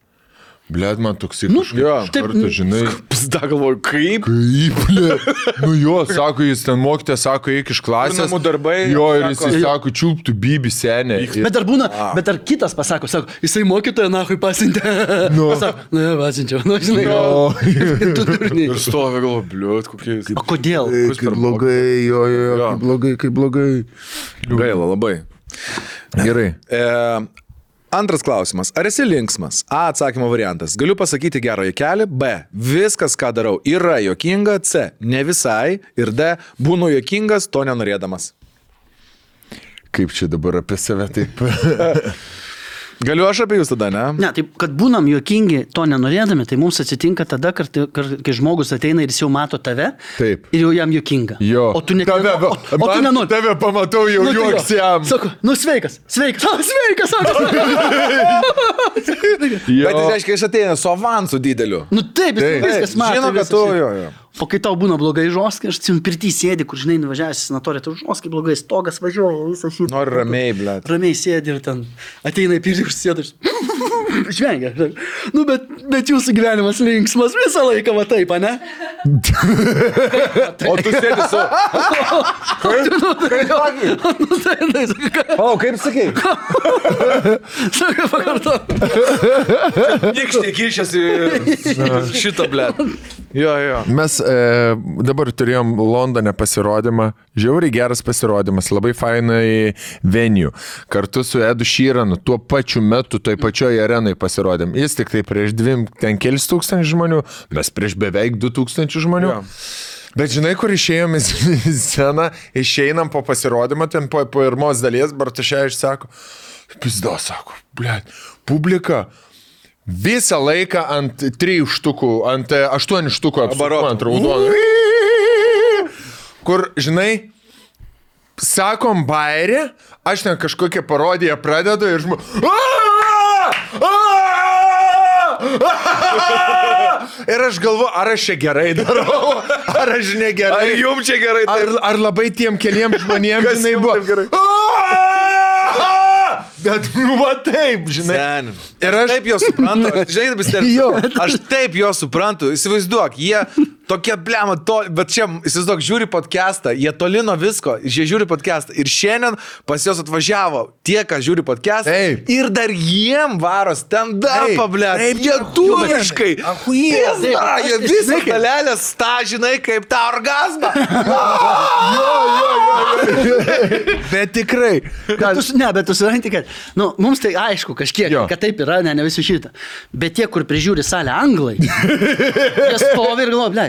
Blet, man toks Nu, kažkaip jo. iš karto, žinai. Pizda galvoju, kaip? Kaip, ble? Nu jo, sako, jis ten mokytė, sako, eik iš klasės. namų darbai, Jo, ir sako- jis sako, čiulptų bibi senė. Ir- Bet dar būna, bet ar kitas pasako, sako, jisai mokytoją nahui pasintė. Nu. Pasako, nu, jau pasinčiau, nu, žinai. Jo. Tu durniai. Ir stovi galvoju, bliut, kokie. O kodėl? Kaip blogai, jo, jo, jo, Jo. kaip blogai, kaip blogai. Gaila labai. Gerai. E, antras klausimas. Ar esi linksmas? A. Atsakymo variantas. Galiu pasakyti gerą jokelį. B. Viskas, ką darau, yra jokinga. C. Ne visai. Ir D. Būnu jokingas, to nenorėdamas. Kaip čia dabar apie save taip. Galiu aš apie jūs tada, ne? Ne, taip, kad būnam juokingi, to nenorėdami, tai mums atsitinka tada, kad, kai žmogus ateina ir jis jau mato tave. Taip. Ir jau jam juokinga. Jo. O tu net tave, o, o tu man nenori. Tave pamatau jau Nu, tai juoks jam. Sako, nu sveikas, sveikas, o, sveikas, sako. Bet jis reiškia, jis ateina su avansu dideliu. nu taip, jis Taip. viskas mato. Žino, kad tu, jo, jo. O kai tau būna blogai žoskai, aš atsimenu, pirtį sėdi, kur žinai, nuvažiavęs į sanatoriją, tau žoskai blogai, stogas važiuoja, visą šį. Nori ramiai, ble. Ramiai sėdi ir ten ateina į pirtį užsėda. Žvengia. Nu, bet, bet jūsų gyvenimas linksmas visą laiką, va taip, ne? O tu sėdi su... Nu, tai, tai, sako, ką- O, kaip sakai? sako, pakarto. Nikštė kišėsi šitą, ble. Jo, jo. Mes e, dabar turėjom Londone pasirodymą, žiauriai geras pasirodymas, labai fainai venue. Kartu su Edu Šyranu tuo pačiu metu, toj pačioj arenai pasirodėm. Jis tik tai prieš dvim, ten kelis tūkstančių žmonių, mes prieš beveik du tūkstančių žmonių. Jo. Bet žinai, kur išėjom į sceną, išeinam po pasirodymą, ten po pirmos dalies, Bartušė išsako, pizdo, sako, ble, publika. Visą laiką ant trijų štukų, ant e, aštuonių štukų apsukų ant raudonų. Kur, žinai, sakom bairį, aš ten kažkokią parodiją pradedu ir žmogus. Ir aš galvoju, ar aš čia gerai darau, ar aš negerai. Ar jum čia gerai? Ar, ar labai tiem Kas žinai, jum buvo? Bet, nu, va taip, žinai. Sen. Ir aš taip jo suprantu. Žinai, vis. Jo. Aš taip jo suprantu. Įsivaizduok, jie tokie blema, to, bet čia, įsivaizduok, žiūri podcastą, jie toli nuo visko, jie žiūri podcastą. Ir šiandien pas juos atvažiavo tie, kas žiūri podcastą. Taip. Ir dar jiem varos ten dar pablė. Taip, Jie turiškai. Achujies. Jie Aš- visą žinai, kaip- dalelės tą, žinai, kaip tą orgasmą. Bet tikrai. Bet tu, ne, bet tu supranti, kad, nu, mums tai aišku kažkiek, Jo. jo. kad taip yra, ne, ne visi šitą. Bet tie, kur prižiūri salę anglai, jie stovi ir galvoja, ble,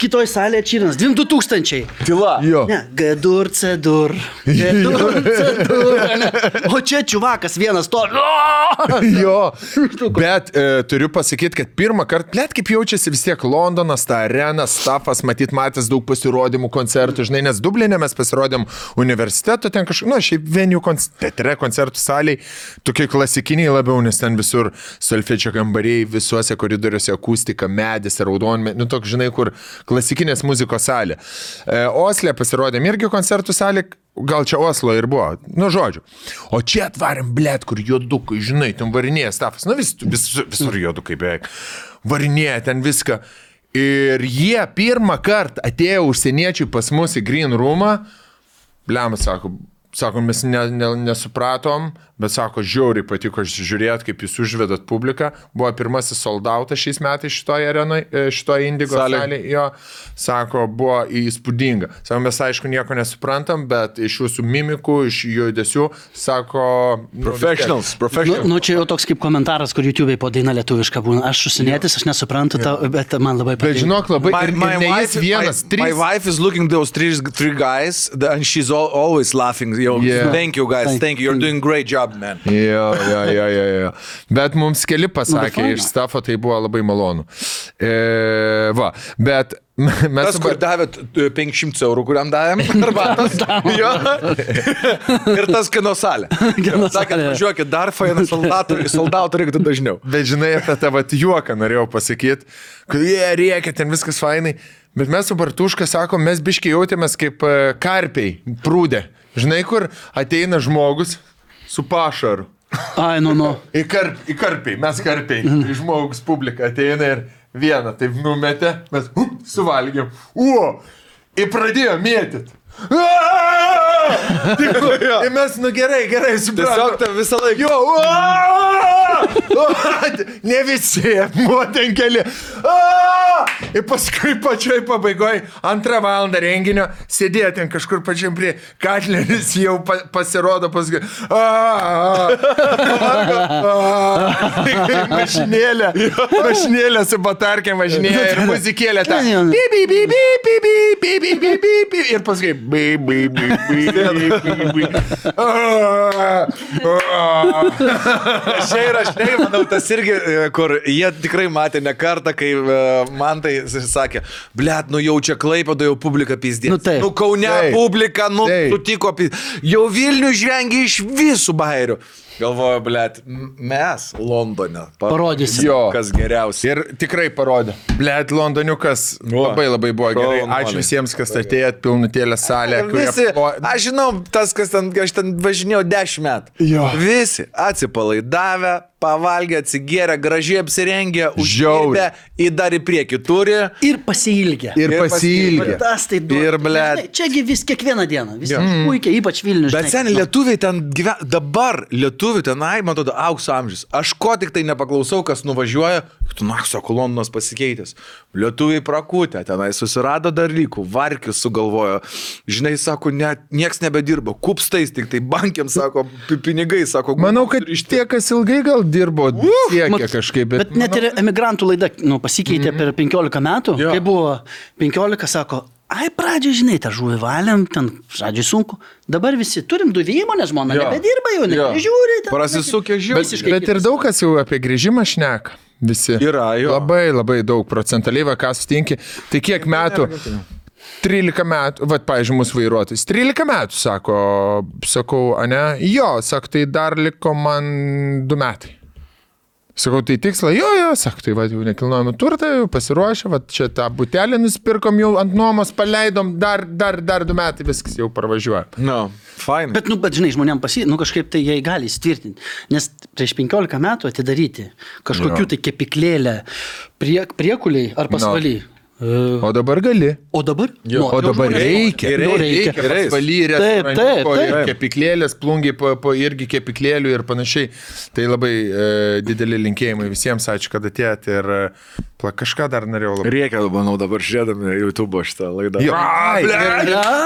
kitoj salėje čirinas, 2000. Tyla. Jo. Ne, G-dur, C-dur. G-dur, C-dur. ne. O čia čiuvakas vienas to. Jo, bet e, turiu pasakyti, kad pirmą kartą, net kaip jaučiasi vis tiek Londonas, ta arena, stafas, matyt, matęs daug pasirodymų, koncertų, žinai, nes Dublinė mes pasirodėm universiteto, ten kažkaip, na, šiaip venijų teatre, koncertų saliai, tokie klasikiniai labiau, nes ten visur solfečio kambariai, visuose koridoriuose akustika, medis, raudonmė, nu, toks, žinai, kur klasikinės muzikos salė. E, Oslė pasirodėm irgi koncertų salė, gal čia Oslo ir buvo, nu žodžiu. O čia atvarėm, blėt, kur juodukai, žinai, ten varinėja stafas, nu vis, vis, visur juodukai beveik. Varinėja ten viską. Ir jie pirmą kartą atėjo užsieniečiai pas mus į Green Roomą, blem, sako, sako, mes ne, ne, nesupratom, bet sako, žiauriai patiko žiūrėti, kaip jūs užvedat publiką. Buvo pirmasis soldautas šiais metais šitoje arenoje, šitoje Indigo Salėj. salėje. Jo, sako, buvo įspūdinga. Sako, mes aišku nieko nesuprantam, bet iš jūsų mimikų, iš judesių, sako... nu, Professionals, Nu, professionals. nu, čia jau toks kaip komentaras, kur YouTube'ai po daina lietuviška būna. Aš užsienietis, aš nesuprantu, tau, bet man labai Bet patinka. žinok, labai... ir, ir ne jis vienas, my, my wife is looking those three, three guys, and she's all, always laughing. Yo, Yeah. Thank you, guys. Thank- Thank you. You're doing great job. Man. Jo, jo, jo, jo, jo. Bet mums keli pasakė iš stafo, tai buvo labai malonu. E, va, bet mes Tas, kur davėt e, 500 eurų, kuriam davėm, arbatos. jo. Ir tas kino salė. Sakė, važiuokit, dar faina soldatų, soldatų reiktų dažniau. Bet žinai, apie tą vat juoką norėjau pasakyti, kad jie rėkia, ten viskas fainai. Bet mes su Bartuška sakom, mes biškiai jautėmės kaip e, karpiai, prūdė. Žinai, kur ateina žmogus su pašaru. Ai, nu, nu. Į, karp, į karpiai, mes karpiai. Į žmogus publika ateina ir vieną taip numetė, mes uh, suvalgėm. O, ir pradėjo mėtyti. Ir mes, nu gerai, gerai, Tiesiog supratau. tą visą laiką. Jo, "Ua!" ne visi, buvo ten keli. A! Ir paskui pačioj pabaigoje, antrą valandą renginio, sėdėjo ten kažkur pačiam prie Katleris jau pa, pasirodo paskui. Mašinėlė, mašinėlė su batarkė mašinėlė ir muzikėlė tą. Ir paskui. Šiai yra aš neįmanau, tas irgi, e, kur jie tikrai matė ne kartą, kai e, man tai sakė, blėt, nu jau čia klaipėdo jau publika pizdė. Nu taip. Nu kaune Taip. publika, nu Taip. sutiko, pi- jau Vilnių žvengia iš visų bairių. Galvoju, blėt, mes Londone. pa- Parodysim. Jo. Kas geriausia. Ir tikrai parodė. Blet, Londoniukas O, labai labai buvo gerai. Ačiū visiems, kas atėjot, pilnutėlę salę. kurie Visi, plo- aš žinau, tas, kas ten, aš ten važinėjau 10 metų. Jo. Visi atsipalaidavę, pavalgę, atsigėrę, gražiai apsirengę, užžiaubę, į dar į priekį turi. Ir pasiilgę. Ir Ir pasiilgė. Tas tai duoda. Ir. Žinai, Čiagi vis kiekvieną dieną. Vis puikiai, ypač Vilnius. Bet seniai lietuviai ten gyvena, dabar lietuviai tenai, man atrodo, aukso amžius. Aš ko tik tai nepaklausau, kas nuvažiuoja, tu nakso kolonnos pasikeitęs. Lietuviai prakutė, tenai susirado dalykų, varkius sugalvojo. Žinai, sako, net nieks nebedirba, kupstais, tik tai bankiam, sako, pi- pinigai, sako, Manau, kad iš tie, kas ilgai gal dirbo, siekė Mat, kažkaip. Bet, bet net ir emigrantų laida nu, pasikeitė per 15 metų. Jo. Kai buvo 15, sako, ai pradžioje, žinai, tą žuvį valėm, ten pradžioje sunku. Dabar visi turim du įmonės, žmona Jo. nebedirba jau, Jo. nežiūri. Prasisukę žiūri. Visiškai Bet ir kitas. daug kas jau apie grįžimą šneka. Visi. Yra, jo. Labai labai daug procentaliai, va, ką sutinki. Tai kiek metų? 13 metų, va, pavyzdžiui, mūsų vairuotojas. 13 metų, sako, sakau, ane, jo, sako, tai dar liko man 2 metai. Sakau, tai tiksla, jo, jo, sako, tai va, jau nekilnojame turtą, jau pasiruošę, va, čia tą butelį nusipirkom, jau ant nuomos paleidom, dar, dar, dar 2 metai, viskas jau parvažiuoja. Nu, fine. Bet, nu, bet, žinai, žmonėms pasi, nu, kažkaip tai jie gali įsitvirtinti. Nes prieš 15 metų atidaryti kažkokių Jo. tai kepiklėlę prie, priekuliai ar pasvaly. O dabar gali. O dabar? Jo. O dabar reikia. Nu, reikia. reikia. Gerai. Valyrė, Taip, taip, taip. kepiklėlės, plungiai po, po irgi kepiklėlių ir panašiai. Tai labai e, dideli linkėjimai visiems, ačiū, kad atėjot ir e, pla, kažką dar norėjau labai. Reikia, manau, dabar žiūrėdami YouTube šitą laidą. Jo. Ai,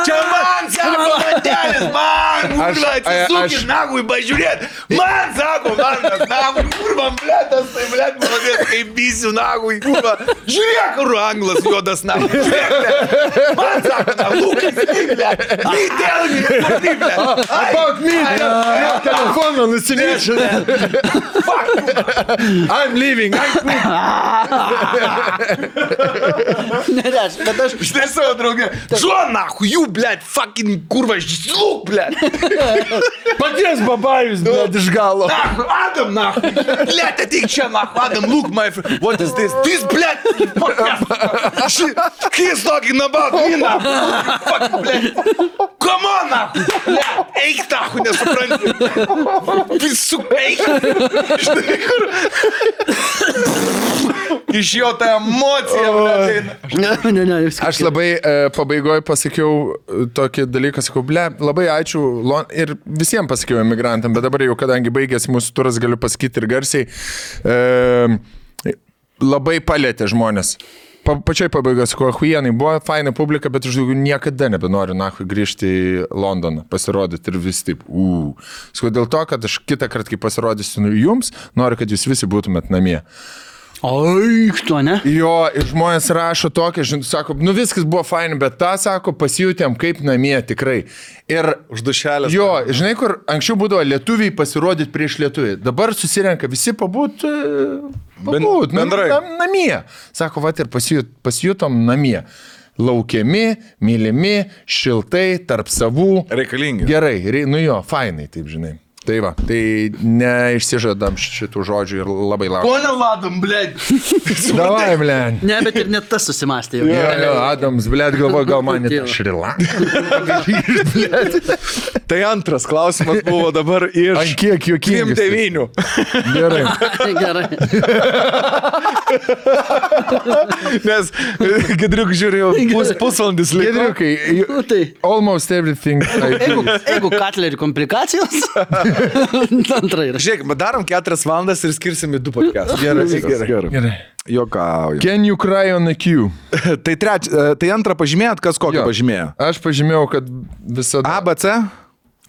Čia man sako, matelis, man, Aš- kurva, aš- atsisukit, nagui, pažiūrėt. Man sako, man, tas nagui, kurva, bletas, tai blet, malodės, kaip bysiu nagui, kurva. Žiūrėk, kur anglas juodas nagui. Žiūrėk, blet. Man sako, na, lūkas, blet. Lydelgi, kurva, blet. About me! Telefoną nusinešė. I'm leaving. I'm Nereiškia, bet aš Štai savo draugė. Žuo, nahu, jų, blet, fucking kurva, žlug, ble. Paties babajus, ble, iš galo. Adam, na, ble, ateik čia, na, Adam, look, my friend. What is this? This, ble. He's talking about me, na. Fucking, ble. Come on, na. Ble, eik, na, nesuprantu. Visų, eik. Žinai, kur iš jo ta emocija, blė. Tai- ne, ne, ne, viskas. Aš labai e, pabaigoje pasakiau e, tokį dalyką, sakau, blė, labai ačiū Lon ir visiems pasakiau emigrantam, bet dabar jau kadangi baigėsi mūsų turas, galiu pasakyti ir garsiai, e, labai palėtė žmonės pa, pačioj pabaigoje su Kohuienai buvo faina publika, bet aš daugiau niekada nebenoriu, na, grįžti į Londoną, pasirodyti ir vis taip, u. Sakau, dėl to, kad aš kitą kartą, kai pasirodysiu jums, noriu, kad jūs visi būtumėt namie. Oi, tu, ne? Jo, ir žmonės rašo tokia, žinai, sako, nu viskas buvo fain, bet tą, sako, pasijutėm kaip namie tikrai. Ir Uždušelės. Jo, žinai, kur anksčiau būdavo lietuviai pasirodyti prieš lietuvį. Dabar susirenka visi pabūt, e, pabūt Ben- bendrai. Nam, namie. Sako, va ir pasijut, pasijutom namie. Laukiami, mylimi, šiltai, tarp savų. Reikalingi. Gerai, rei- nu jo, fainai, taip žinai. Tai va, tai neišsižadam šitų žodžių ir labai laukiam. Ko neladom, blėd? Davai, blен. Ne, bet ir net tas susimastė jau. Jo, jo, Adams, blėt, galvoju, gal man net. Šrilanka. Tai antras klausimas buvo dabar iš... Ant kiek juokingas. devynių. Gerai. Gerai. Nes Gedriuk žiūrėjau, pus, pusvalandis liko. Gedriukai, you- Nu, tai. almost everything. Jeigu, katlerį komplikacijos, antra yra. Žiūrėk, darom keturias valandas ir skirsim į du podcastus. Gerai, Viskas gerai. gerai. Jokauju. Can you cry on a queue? Tai, treč, tai antrą pažymėjot, kas kokį Jo. pažymėjo? Aš pažymėjau, kad visada. A, B, C?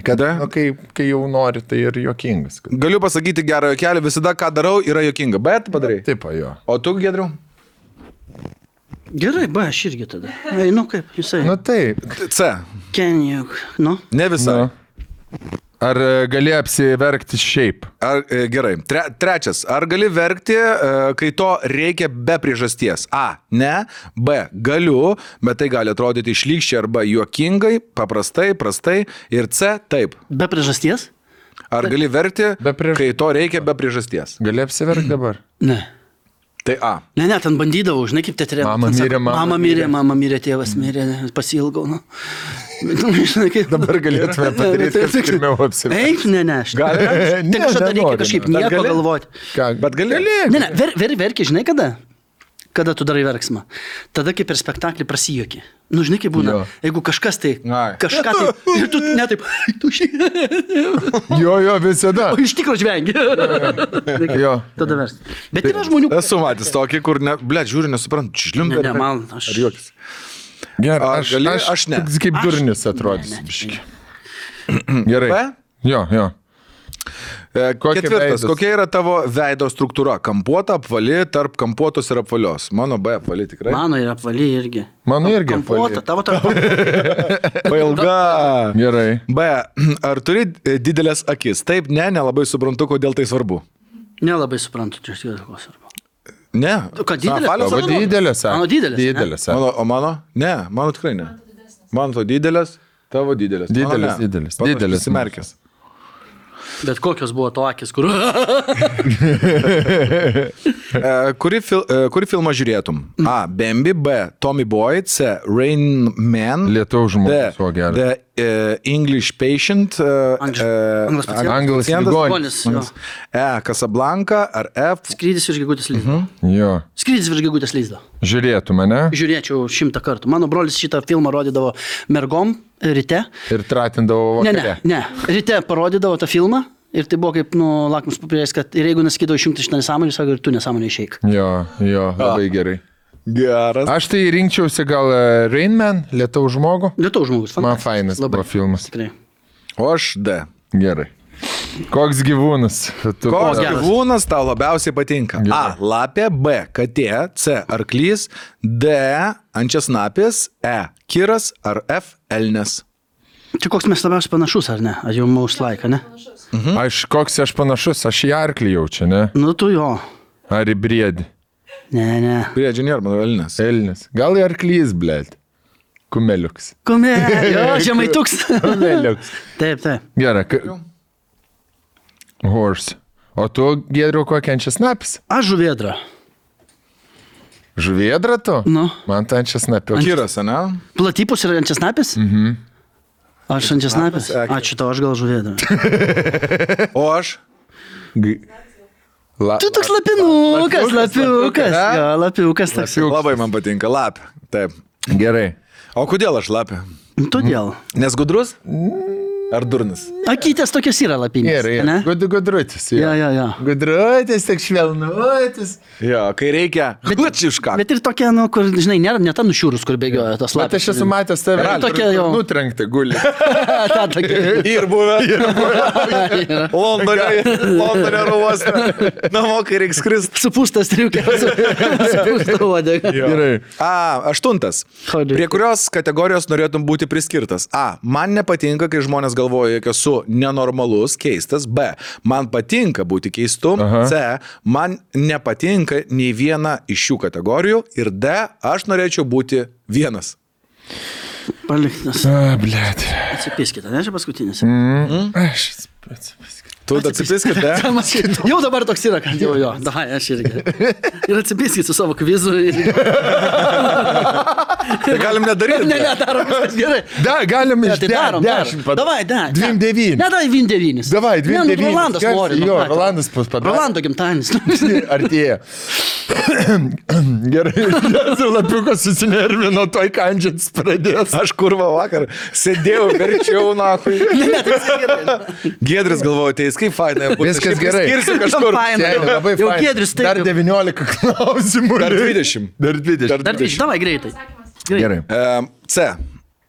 Kada? Nu, kai, kai jau nori, tai ir juokingas. kad- Galiu pasakyti gerą jokelį, visada ką darau yra jokinga, bet padarai. Taip, jo. O tu, Gedriu? Gerai, ba, aš irgi tada. Einu kaip, jisai. Nu taip. C. Kenjuk. Nu, Ne visai. Nu. Ar e, gali apsiverkti šiaip? Ar, e, gerai. Tre, trečias. Ar gali verkti, e, kai to reikia be priežasties? A. Ne. B. Galiu, bet tai gali atrodyti išlygščiai arba juokingai, paprastai, prastai. Ir C. Taip. be priežasties? Ar gali verkti, Be priež- kai to reikia be priežasties? Gali apsiverkti dabar? Ne. Tai A. Ne, ne, ten bandydavau, žinai, kaip teatre. Mama mirė, mama mama mirė, mama mirė, tėvas mirė, pasilgau. Nu. Nu, žinai, kaip... Dabar galėtume padaryti, kad Taip, taip. pirmiau apsiverkti. Eik, ne, ne, aš. Ten Ne, kažkada reikia nenoriu, kažkaip nieko galvoti. Bet gali. Ne, ne, ver, ver, verki, žinai kada? Kada tu darai verksmą? Tada, kai per spektaklį prasijoki. Nu, žinai, kaip būna. Jo. Jeigu kažkas tai... Ai. Kažką tai... Ir tu ne taip... Tu šį... Jo, jo, visada. O iš tikrųjų žvengi. Jo. Tada vers. Bet yra žmonių... Esu matęs tokį, kur, ne, ble, žiūri, nesuprantu, čiliumba. Ne, ne, man, aš- Ar juokis? Gerai, aš, gali? aš, Aš ne. Kaip durnis atrodys. Ne, ne. biškį. Gerai. B? Jo, jo. E, Kokia Ketvirtas. veidas? Kokia yra tavo veido struktūra? Kampuota, apvali, tarp kampuotos ir apvalios. Mano B apvali tikrai. Mano yra apvali irgi. Mano irgi Kampuota, tavo tarp. Pailga. Gerai. B. Ar turi e, didelės akis? Taip, ne, nelabai suprantu, kodėl tai svarbu. Nelabai suprantu, čia ko svarbu. Ne. Ką, didelės? Apvalios ar- didelės. a? Mano didelės? Didelės. Mano, o mano? Ne, mano tikrai ne. Mano to didelės, tavo didelės. Mano Didelės, didelės, didelės. Prisimerkęs. Bet kokios buvo to akis, kur... E, kuri, fil, e, kuri filmą žiūrėtum? A. Bambi, B. Tommy Boy, C. Rain Man. Lietaus D. žmogus, o geras. The uh, English Patient. Uh, Anglis- anglas pacientas. Anglas ligonis. E. Casablanca ar F. Skrydis virš gegutės lyzdo. Jo. Skrydis virš gegutės lyzdo. Žiūrėtų mane Žiūrėčiau šimtą kartų. Mano brolis šitą filmą rodydavo mergom ryte. ir tratindavo Ne, vakare. ne, ne. Ryte parodydavo tą filmą. Ir tai buvo kaip, nu, lakmus papirės, kad ir jeigu nesakydavo išjungti šitą nesąmonę, sako, ir tu nesąmonę išeik. Jo, jo, labai gerai. Geras. Aš tai rinkčiausi gal e, Rainman, lietaus žmogų. Lietuvų žmogus. Man fantastiškas. fainas Labai. buvo filmas. Tikrai. O aš D. Gerai. Koks gyvūnas? Tu, Koks geras. gyvūnas tau labiausiai patinka? A. Lapė, B. Katė, C. Arklys, D. Ančiasnapis, E. Kiras ar F. Elnes. Čia koks mes labiausiai panašus, ar ne? Ar jau mūsų laiką, ne? Aš koks aš panašus, aš į arklį jaučiu, ne? Nu, tu jo. Ar į briedį? Ne, ne. Prie Džinier, mano Elnes. Elnis. Gal į arklys, blėt. Kumeliuks. Jo, žemai tuks. Kumeliuks. taip, taip. Gerai. Ka... Horse. O tu, Gedriu, kokia ančias snapis? Aš žuvėdra. Žuvėdra tu? Nu. Man tai ančias snapio. Kiras, ne? Platypus yra ančiasnapis? Mhm. Aš ančiasnapis. Ačiū tau, aš gal žuvėdra. O aš? G... La... Tu toks lapinukas, Lapiukas? Jo, lapiukas toks. Labai man patinka lapė. Taip. Gerai. O kodėl aš lapė? Todėl. Nes gudrus? Ar durnas? Akytės tokios yra lapinės. Gerai, ne? Gud, gudrutis. Jo, jo, jo. Gudrutis, tik švelnuotis. Jo, kai reikia. Klačišką. Bet ir tokia, nu, kur, žinai, nėra ne ta nušiūrus, kur bėgioja tos Bet lapės. aš esu matęs tave. Yra tokia jau. Nutrenkti guli. Ta tokia. Ir buvę. Yra. Londone, Londone oro uoste. Namo, kai reikia skristi. Supūstas triukė. Supūstas uodega. Gerai. A, aštuntas. Prie kurios kategorijos norėtum būti priskirtas? A. Man nepatinka, kai žmonės galvoja, jog esu nenormalus, keistas. B. Man patinka būti keistu. Aha. C. Man nepatinka nei viena iš šių kategorijų. Ir D. Aš norėčiau būti vienas. Paliktas. A, blėt. Atsipiskite, ne, čia paskutinis. Mm. Aš atsiprašau. Tu atsipiskit, ne? Jau dabar toks yra, kad jau jo, davai, aš irgi. Ir atsipiskit su savo kvizu. Ir... Tai galim nedaryti. Ne, ne, darom viskas gerai. Da, galim Ne, iš tai darom, dešimt. darom. Davai, da. Dvim devynis. Ne, davai, vin devynis. Davai, dvim Ne, nu. Rolandas nori. nu, jo. Rolandas pas padarė. Rolando gimtadienis. Artėja. Gerai, Jėzau, lapiukas susinervino, toj kandžiats pradės. Aš kurva vakar sėdėjau, verčiau, na, ne, tai viskas gerai. Giedris tai kaip fainai. Viskas gerai. Skirsiu kažkur. Faina. Seniai, labai Jau fain. Giedrius taip Dar jau- 19 klausimų. Dar 20. Dar 20. Dar dvidešimt, davai greitai. Gerai. E, C.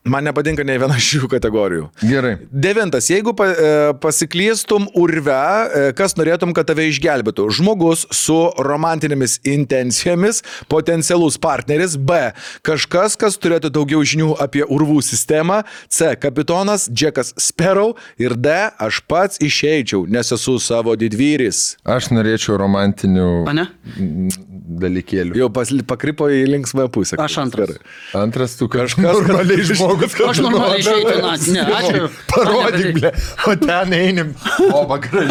Man nepatinka nei viena iš šių kategorijų. Gerai. Devintas. Jeigu pa, e, pasiklystum urve, e, kas norėtum, kad tave išgelbėtų? Žmogus su romantinėmis intencijomis, potencialus partneris. B. Kažkas, kas turėtų daugiau žinių apie urvų sistemą. C. Kapitonas Džekas Sparrow. Ir D. Aš pats išeičiau, nes esu savo didvyris. Aš norėčiau romantinių Ane? dalykėlių. Jau pas, pakrypo į linksmą pusę. Aš antras. Gerai. Antras, tu Kažkas- normaliai žmogus. Aš normaliai išeičiau, na, ne, ačiū. Parodyk, ble. O ten einim. O, bakrai.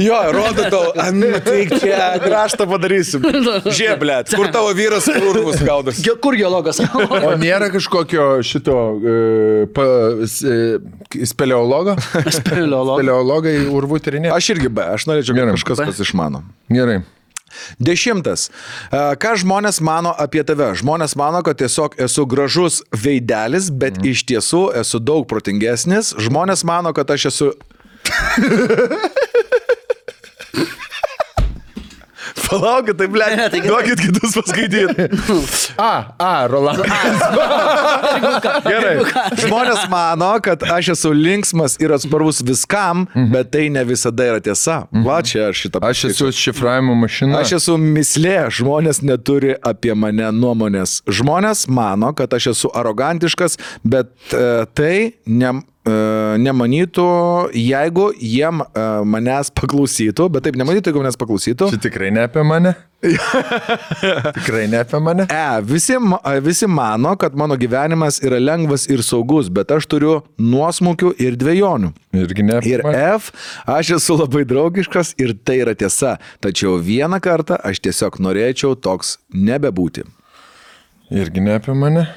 Jo, rodo tau, nu tai čia graštą padarysim. Žieblėt, kur tavo vyras urvus gaudas? Kur geologas? O nėra kažkokio šito uh, pa, e, speleologo? Speleologai urvų tyrinė. Aš irgi be, aš norėčiau Gerai. kažkas, kas išmano. Gerai. Dešimtas. E, Ką žmonės mano apie tave? Žmonės mano, kad tiesiog esu gražus veidelis, bet mm. iš tiesų esu daug protingesnis. Žmonės mano, kad aš esu... Palaukit, tai ble, tai duokit kitus paskaityti. A, A, Rolandas. Gerai. Žmonės mano, kad aš esu linksmas ir atsparus viskam, bet tai ne visada yra tiesa. Va čia aš šitą. Aš esu šifravimo mašina. Aš esu mislė, žmonės neturi apie mane nuomonės. Žmonės mano, kad aš esu arogantiškas, bet e, tai ne, nemanytų, jeigu jiem e, manęs paklausytų, bet taip nemanytų, jeigu manęs paklausytų. Čia tikrai ne apie mane? tikrai ne apie mane? E, visi, ma- visi mano, kad mano gyvenimas yra lengvas ir saugus, bet aš turiu nuosmukių ir dviejonių. Irgi ne Ir mane. F, aš esu labai draugiškas ir tai yra tiesa. Tačiau vieną kartą aš tiesiog norėčiau toks nebebūti. Irgi ne apie mane.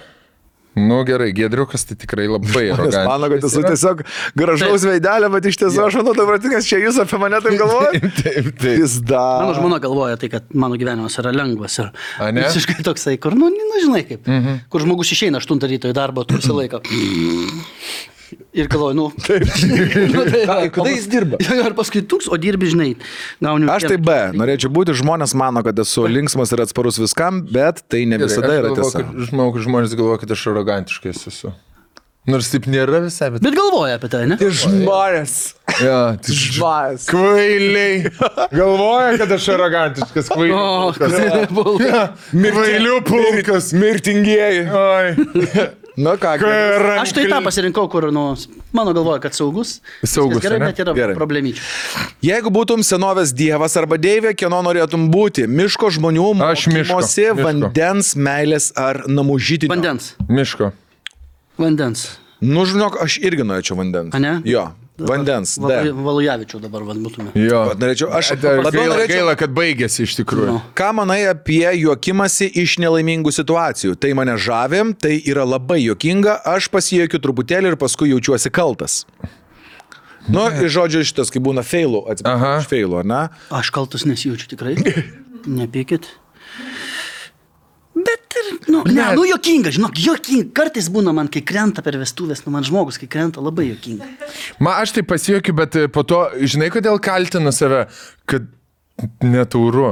Nu gerai, Gedriukas tai tikrai labai Nes arogantiškas. mano, kad esu yra. tiesiog gražaus veidelio, bet iš tiesų aš manau, dabar tik, čia jūs apie mane taip galvojate. Taip, taip. Jis Mano da. žmona galvoja tai, kad mano gyvenimas yra lengvas ir A, ne? visiškai toksai, kur, nu, nu žinai kaip, mhm. kur žmogus išeina 8 ryto į darbą, tu visą laiką. Ir galvoju, nu. Taip. nu, tai, Ką, kada jis dirba? Ir paskui tūks, o dirbi, žinai, gauni. Aš tai B, norėčiau būti, žmonės mano, kad esu linksmas ir atsparus viskam, bet tai ne visada yra tiesa. Žinau, kad žmonės galvoja, kad aš arogantiškas esu. Nors taip nėra visai, bet... Bet galvoja apie tai, ne? Tai žmonės. Ja, tai Žmonės. Kvailiai. Galvoja, kad aš arogantiškas O, kvailiai. kas- Kvailių pulkas. Mirtingieji. Oi. Na ką, gerai. Aš tai tą pasirinkau, kur, nu, mano galvoja, kad saugus. Saugus, Gerai, ane? bet yra Gerai. problemyčių. Jeigu būtum senovės dievas arba deivė, kieno norėtum būti? Miško žmonių, mokymosi, vandens, meilės ar namų žydinio? Vandens. Miško. Vandens. Nu, žinok, aš irgi norėčiau vandens. A, ne? Jo, vandens. D. Valujavičiau dabar vad būtume. Jo. Vat norėčiau- aš labiau gaila, norėčiau- gaila, kad baigėsi iš tikrųjų. Nu. Ką manai apie juokimąsi iš nelaimingų situacijų? Tai mane žavė, tai yra labai juokinga, aš pasijuokiu truputėlį ir paskui jaučiuosi kaltas. Nu, iš žodžio šitas, kai būna failų, Aha. atsiprašau, iš failų, ne? Aš kaltas nesijaučiu tikrai. Nepykit. Nu, ne, nu jokinga, žinok, jokinga. Kartais būna man, kai krenta per vestuvės, nu man žmogus, kai krenta, labai jokinga. Ma, aš tai pasijuokiu, bet e, po to, žinai, kodėl kaltinu save, kad netūru.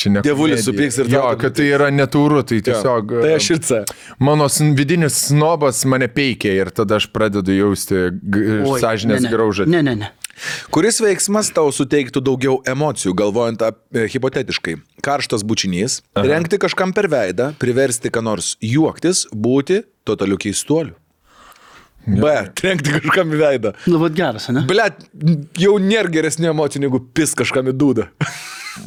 Čia ne Dievulis supyks ir Jo, tau- kad tai yra netūru, tai tiesiog... Tai aš ir C. Mano vidinis snobas mane peikia ir tada aš pradedu jausti sąžinės graužą. Ne, ne, ne. Kuris veiksmas tau suteiktų daugiau emocijų, galvojant apie hipotetiškai? Karštas bučinys, Aha. rengti kažkam per veidą, priversti ką nors juoktis, būti totaliu keistuoliu. B. Trenkti kažkam į veidą. Nu, vad geras, ne? Blet, jau nėra geresnių emocijų negu pis kažkam į dūdą.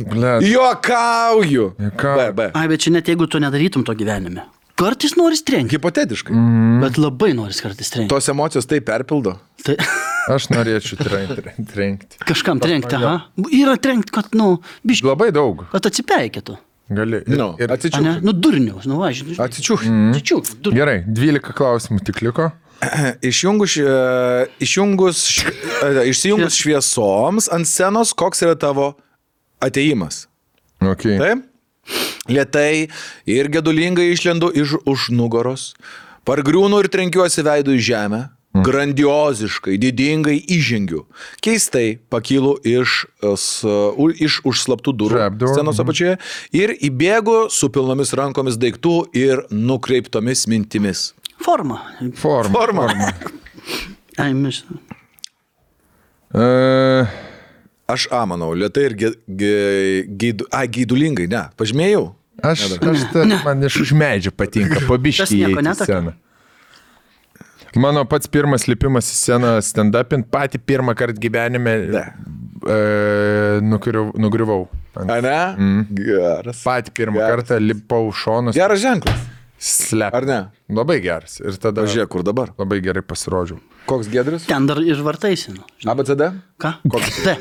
Ble, Juokauju. Juokauju. B, B. Ai, bet čia net jeigu tu nedarytum to gyvenime. Kartais nori strenkti, Hipotetiškai. Mhm. Mm. bet labai nori kartais strenkti. Tos emocijos tai perpildo. Tai, aš norėčiau trenkti. trenkti. kažkam trenkti, aha. Yra trenkti, kad, nu, biškai, Labai daug. kad atsipeikėtų. Gali. Ir, Nu, ir, atsičiūk. Nu, durniaus, nu, važiuoju. Atsičiūk. Atsičiūk, durniaus. gerai, 12 klausimų tik liko. Išjungus, e, išjungus, šv- e, išsijungus šviesoms ant scenos, koks yra tavo ateimas? Okay. Taip? Lietai ir gedulingai išlendu iš už nugaros, pargriūnu ir trenkiuosi veidų į žemę, grandioziškai, didingai įžengiu. Keistai pakylu iš, e, s- u- iš užslaptų durų Trapdoor, scenos apačioje ir įbėgu su pilnomis rankomis daiktų ir nukreiptomis mintimis. Forma. Forma. Forma. Ai, mes. Uh, Aš A manau, lietai ir ge, ge, geidu, a, geidulingai, ne, pažymėjau. aš, aš ta, man iš už medžio patinka, Tas pabiški nieko į sceną. Mano pats pirmas lipimas į sceną stand-upint, patį pirmą kartą gyvenime Ne. e, nugriuvau. nugriuvau. A ne? Mm. Geras. Patį pirmą Geras. kartą lipau šonus. Geras ženklas. Slep. Ar ne? Labai geras. Ir tada Pažiūrėk, kur dabar. labai gerai pasirodžiau. Koks gedris? Ten dar ir vartaisi. Nu. ABCD? Ką? Te.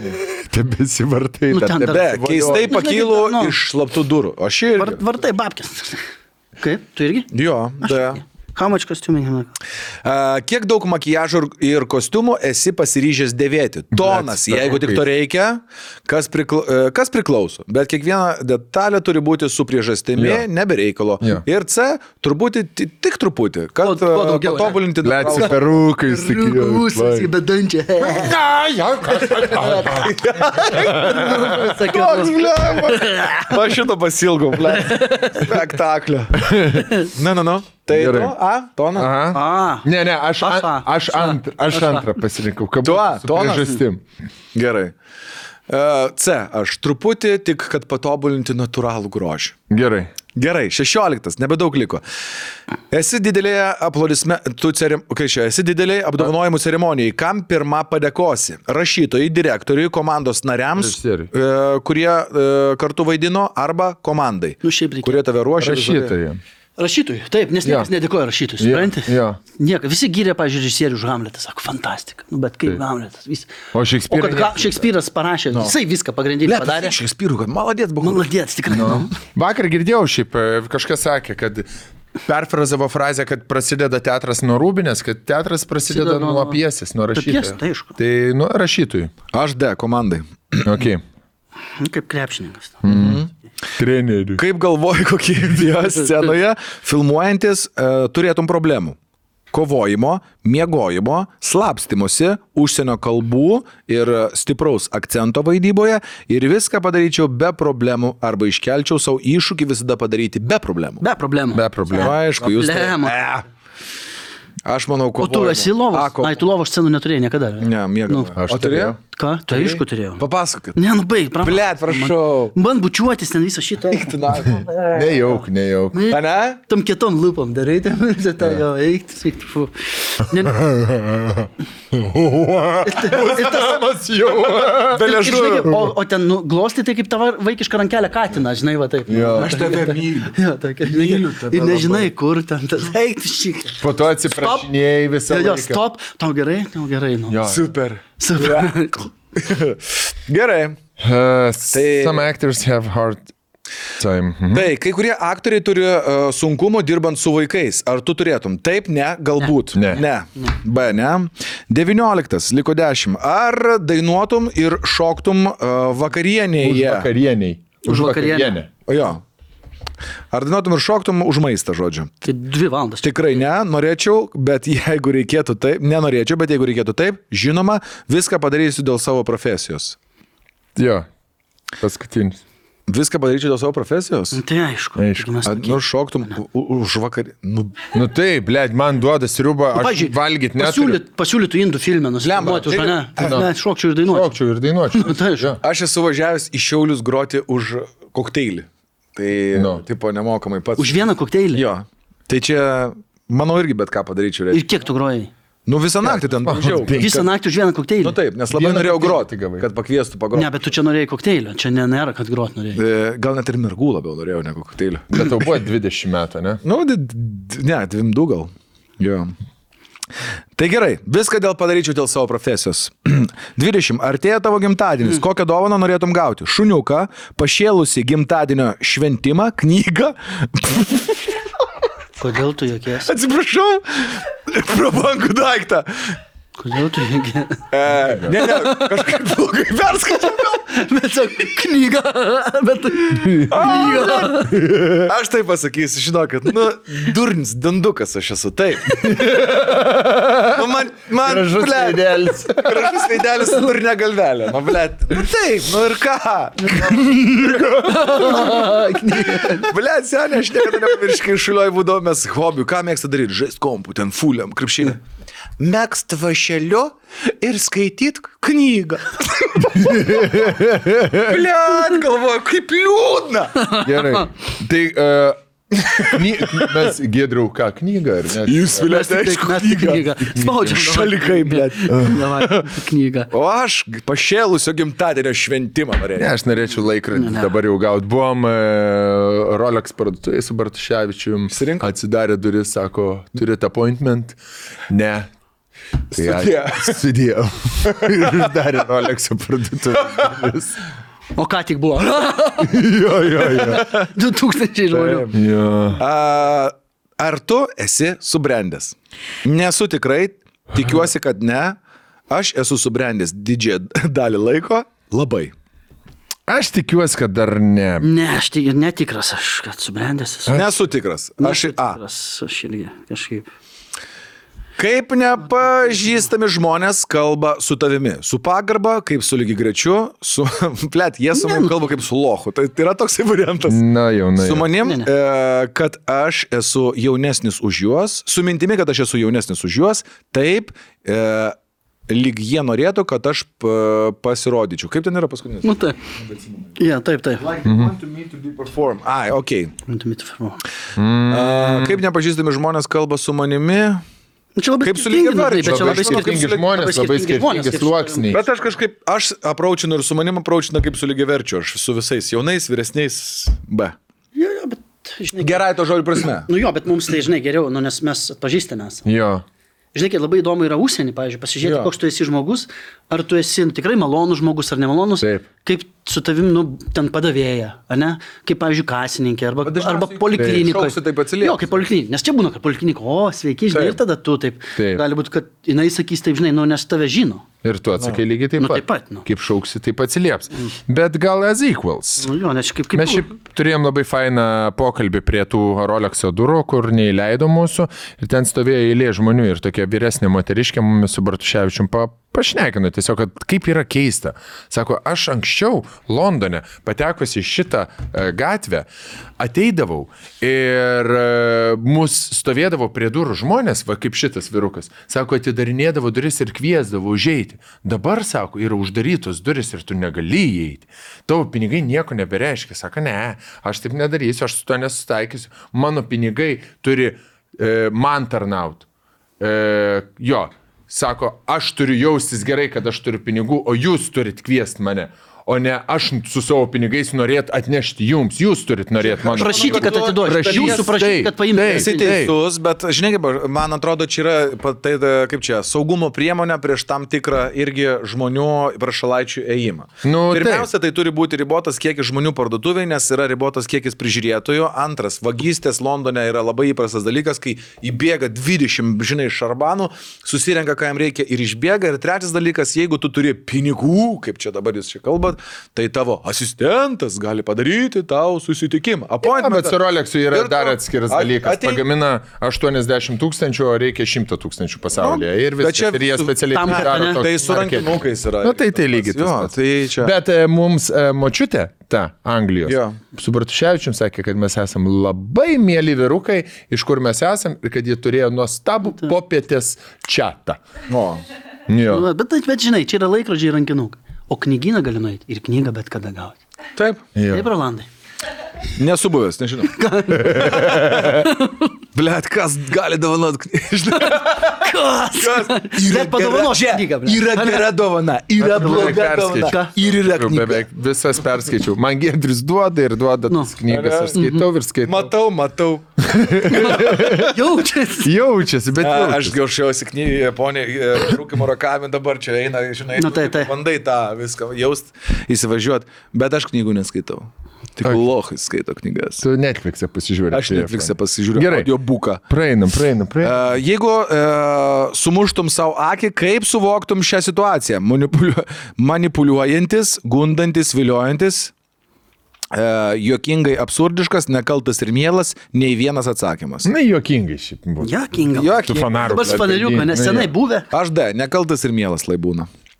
Tebesivartai. Nu, dar ten dar- Be, tebesivolioji. keistai Nu, pakylu žinai, nu. iš slaptų durų. Var, irgi. vartai babkės. Kaip? Tu irgi? Jo, da. How much kostiumai? A, Kiek daug makiažo ir- kostiumų esi pasiryžęs dėvėti? Tonas, jeigu tik to reikia, kas, prikla, e, kas priklauso. Bet kiekviena detalė turi būti su priežastimi, Jo. nebereikalo. Jo. Ir C, turbūt ti- tik truputį, kad ne? patobulinti Blėt, su perūkais. Rūsas į bedančią. Aš šito pasilgau, ble. Spektaklio. Na, na, na. Tai Gerai. tu, A, tonas. Aha. A. Ne, ne, aš, Aš an, aš, ant, aš antrą pasirinkau. Tu A, tonas? priežastim. Gerai. E, C, aš truputį tik, kad patobulinti natūralų grožį. Gerai. Gerai, 16, nebedaug liko. Esi didelėje aplodismentų čia esi didelėje apdovanojimų ceremonijai, kam pirmą padėkosi? Rašytojai, direktoriui, komandos nariams, Režisieriui. e, kurie e, kartu vaidino, arba komandai, Nu, kurie tave ruošia. Rašytojai. Rašytojui, taip, nes niekas Jo. nedėkoja rašytojui, supranti? jo. Nieka, visi gyrė, pažiūrėjau, režisierių už Hamletą, sako, fantastika. Nu, bet kaip Hamletas, vis. O Šekspyras O kad Ga- Šekspyras parašė, no. jisai viską pagrindinį padarė. Šekspyrų, kad maladėt buvo. Maladėts, tikrai. No. Vakar girdėjau šiaip, e, kažkas sakė, kad perfrazavo frazę, kad prasideda teatras nuo rūbinės, kad teatras prasideda nuo, nuo- nuo piesės, nuo rašytojų. tai aišku. Tai nuo rašytojų. Aš D, komandai. Okay. Nu, kaip krepšininkas. Trenerių. Kaip galvoji, kokie jie scenoje filmuojantis e, turėtum problemų? Kovojimo, miegojimo, slapstimosi, užsienio kalbų ir stipraus akcento vaidyboje ir viską padaryčiau be problemų arba iškelčiau savo iššūkį visada padaryti be problemų. Be problemų. Be problemų. Aišku, jūs. Problemų. E. Aš manau, O tu esi lovos? A, ko... Ai, tu lovos scenų neturėjai niekada. Ne, miegau. Nu. Aš o turėjau? Ką? Tu aišku turėjau. Papasakokit. Ne, nu baig, prašau. Blet, prašau. Man, man bučiuotis ten visą šitą. Nejauk, nejauk. A ne? Tam kietom lūpom darai, tam visą tą jo, eik, sveik, fu. Ne, tas, jau. Be ir, liežuvio. žinai, o, o ten nu, glosti tai kaip tavo vaikiška rankelė katina, žinai, va taip. Jo. Aš tave myliu. Jo, tokia, žinai, ir nežinai, kur ten tas, eik, tu šik. Po to atsiprašinėjai visą Jo, stop, tau gerai, tau gerai, nu. Jo. Super. Super. Gerai. Uh, Tai- Some actors have hard time. Mhm. Tai kai kurie aktoriai turi uh, sunkumų dirbant su vaikais. Ar tu turėtum? Taip, ne, galbūt. Ne. ne. B, ne. 19, liko 10. Ar dainuotum ir šoktum uh, vakarienėje? Už vakarieniai. Už vakarienę. Jo. Ar dainuotum ir šoktum už maistą, žodžiu? Tai dvi valandas. Tikrai ne, norėčiau, bet jeigu reikėtų taip, nenorėčiau, bet jeigu reikėtų taip, žinoma, viską padarysiu dėl savo profesijos. Jo, paskutinis. Viską padaryčiau dėl savo profesijos? Tai aišku. Aišku. Ar, nu, šoktum už vakarį. Nu, Nu taip, blėt, man duoda sriubą, aš Pavyzdžiui, valgyti neturiu. pasiūlyt, pasiūlytų indų filmę, nusipirmuoti už mane. tai- Ne, šokčiau ir dainuočiau. Šokčiau ir dainuočiau. Tai aišku. Jo. aš esu važiavęs į Šiaulius groti už kokteilį. Tai, Nu. tipo, nemokamai pats. Už vieną kokteilį. Jo. Tai čia, manau, irgi bet ką padaryčiau. Ir reikia. kiek tu grojai? Nu, visą naktį ten važiavau. Visą naktį už vieną kokteilį. Nu taip, nes labai Vieną norėjau groti, kad pakviestų pagroti. Ne, bet tu čia norėjai kokteilio. Čia ne, nėra, kad grot norėjai. E, Gal net ir mergų labiau norėjau negu kokteilį. Bet tau buvo 20 metų, ne? Nu, ne, dvim du gal. Jo. Tai gerai, viską dėl padaryčiau dėl savo profesijos. 20. Artėja tavo gimtadienis. Mm. Kokią dovaną norėtum gauti? Šuniuką, pašėlusi gimtadienio šventimą, knygą. Kodėl tu jokies? Atsiprašau, prabangų daiktą. Kodėl tu jokies? E, ne, ne, kažkaip blogai perskaičiau. Bet sakai, knyga. Bet knyga. Aš tai pasakysiu, žinokit, nu, durnis, dandukas aš esu, taip. Nu, man, man, Gražus blet, veidelis. Gražus veidelis durne galvelė. Nu, blėt. Nu, taip, nu ir ką? Blėt, senė, aš niekada nepamirškiu, kai šulioj būdavo mes hobių. Ką mėgsta daryti? Žaist kompų, ten fuliam, krepšinį. Mėgst vašeliu ir skaityt knygą. Blėt, galvoju, kaip liūdna. Gerai. Tai uh, kny... mes gėdrau ką knygą, ar ne? Jūs vilėte, tik aišku, mes tik knygą. Spaudžiam. Šalikai. Davai, knygą. O aš pašėlusio gimtadienio šventimą Ne, norėjau. aš norėčiau laikrodį Ne, ne. dabar jau gauti. Buvom e, Rolex parduotuvėje su Bartuševičium. Išsirinko? Atsidarė duris, sako, turit appointment? Ne. Tai Sudie. Sudėjau. Ir uždarė Rolex parduotuvę. O ką tik buvo? jo, jo, jo. 2000 žmonių. jo. A, ar tu esi subrendęs? Nesu tikrai, tikiuosi, kad ne. Aš esu subrendęs didžiąją dalį laiko labai. Aš tikiuosi, kad dar ne. Ne, aš tik netikras, aš kad subrendęs esu. Nesu tikras. Aš, Nesu tikras, aš irgi kažkaip. Kaip nepažįstami žmonės kalba su tavimi. Su pagarba, kaip su lygi grečiu, su... Plet, jie su manim kalba kaip su lochu. Tai, tai yra toksai variantas. Na jau, na Su jau. manim, Ne, ne. e, kad aš esu jaunesnis už juos, su mintimi, kad aš esu jaunesnis už juos, taip, e, lyg jie norėtų, kad aš pasirodyčiau. Kaip ten yra paskutinis? Nu taip. Ja, taip, taip. Perform. Ai, ok. Form. A, kaip nepažįstami žmonės kalba su manimi? Nu, Čia labai Kaip su lygiaverčiu, čia labai Skirtingi skirtingi žmonės, labai skirtingi sluoksniai. Bet aš kažkaip, aš apraučinu ir su manim apraučinu kaip su lygiaverčiu, aš su visais jaunais, vyresniais, B. Jo, jo, bet, žinai, Gerai to žodžio prasme. Nu jo, bet mums tai, žinai, geriau, nu, nes mes atpažįstame. Jo. Žinai, labai įdomu yra užsienį, pavyzdžiui, pasižiūrėti, Jo. koks tu esi žmogus, ar tu esi nu, tikrai malonus žmogus ar nemalonus, Taip. kaip su tavim, nu, ten padavėja, ar ne, kaip, pavyzdžiui, kasininkė, arba, arba taip, poliklinikoje. šauksi, taip atsilieps. Jo, kaip poliklinikė, nes čia būna, kad poliklinika, o, sveiki, žinai, Taip. ir tada tu taip. Taip. Gali būti, kad jinai sakys taip, žinai, nu, nes tave žino. Ir tu atsakai lygiai taip Nu, pat. taip pat, nu. Kaip šauksi, taip atsilieps. Bet gal as equals. Nu, jo, nes kaip, kaip Mes šiaip turėjom labai fainą pokalbį prie tų Rolexo durų, kur neįleido mūsų. Ir ten stovėjo eilė žmonių ir tokia vyresnė moteriškė mumis su Bartuševičium pa, pašnekino tiesiog, kad kaip yra keista. Sako, aš anksčiau Londone patekusi į šitą e, gatvę ateidavau ir e, mus stovėdavo prie durų žmonės, va kaip šitas virukas. Sako, atidarinėdavo duris ir kviesdavo užeiti. Dabar, sako, yra uždarytos duris ir tu negali įeiti. Tavo pinigai nieko nebereiškia. Sako, ne, aš taip nedarysiu, aš su to nesutaikysiu. Mano pinigai turi e, man tarnauti. E, jo, sako, aš turiu jaustis gerai, kad aš turiu pinigų, o jūs turit kviesti mane. O ne aš su savo pinigais norėt atnešti jums, jūs turit norėti mano. Prašyti, kad atiduočiau. Prašyti, Jūsų prašyti, taip, kad paimtumėte. Esi teisus, bet žinai, man atrodo, čia yra tai, ta, kaip čia, saugumo priemonė prieš tam tikrą irgi žmonių prašalaičių ėjimą. Nu, Pirmiausia, tai turi būti ribotas kiekis žmonių parduotuvėje, nes yra ribotas kiekis prižiūrėtojų. Antras, vagystės Londone yra labai įprastas dalykas, kai įbėga 20, žinai, šarbanų, susirenka, ką jam reikia ir išbėga. Ir trečias dalykas, jeigu tu turi pinigų, kaip čia dabar jūs čia kalbat, vat, tai tavo asistentas gali padaryti tau susitikimą. Appointment. bet su Rolexu yra Ir dar atskiras dalykas. ateik- Pagamina 80 tūkstančių, o reikia 100 tūkstančių pasaulyje. Ir bet viskas. čia Ir jie specialiai tam, daro tokį Tai su rankinukais yra. Na tai tai lygiai Jo, tai čia. Bet e, mums e, močiutė, ta Anglijos, Jo. su Bartuševičium sakė, kad mes esame labai mėly vyrukai, iš kur mes esame ir kad jie turėjo nuostabų popietės čatą. O. Jo. Nu, Bet, bet, bet žinai, čia yra laikrodžiai ir rankinukai. O knygyną gali nueiti ir knygą bet kada gauti. Taip. Taip, Rolandai. Nesu buvęs, nežinau. Blet, kas gali dovanot knygą? Kas? Bet padovanoš knygą. ble. Yra gera dovana, yra bloga dovana. Ir yra knyga. Beveik visas perskaičiau. Man Giedris duoda ir duoda Nu. tas knygas. Aš skaitau ir skaitau. Matau, matau. Jaučiasi. Jaučiasi, bet A, Aš jaučiasi. gaušiausi knygą, Japonija, rūkimo rakami dabar čia eina, žinai, Nu, tai, tai. bandai tą viską jaust, įsivažiuoti, bet aš knygų neskaitau. Tik Ak. lohai skaito knygas. Tu Netflix'e pasižiūrė. Aš Netflix'e pasižiūriu Gerai. audio buką. Praeinam, praeinam, praeinam. E, Jeigu e, sumuštum savo akį, kaip suvoktum šią situaciją? Manipuliu, manipuliuojantis, gundantis, viliojantis, e, juokingai absurdiškas, nekaltas ir mielas, nei vienas atsakymas. Na, juokingai šiaip buvo. Jokinga. Tu fanarų. Dabar su paneliuku, nes senai buvę. Aš D, nekaltas ir mielas lai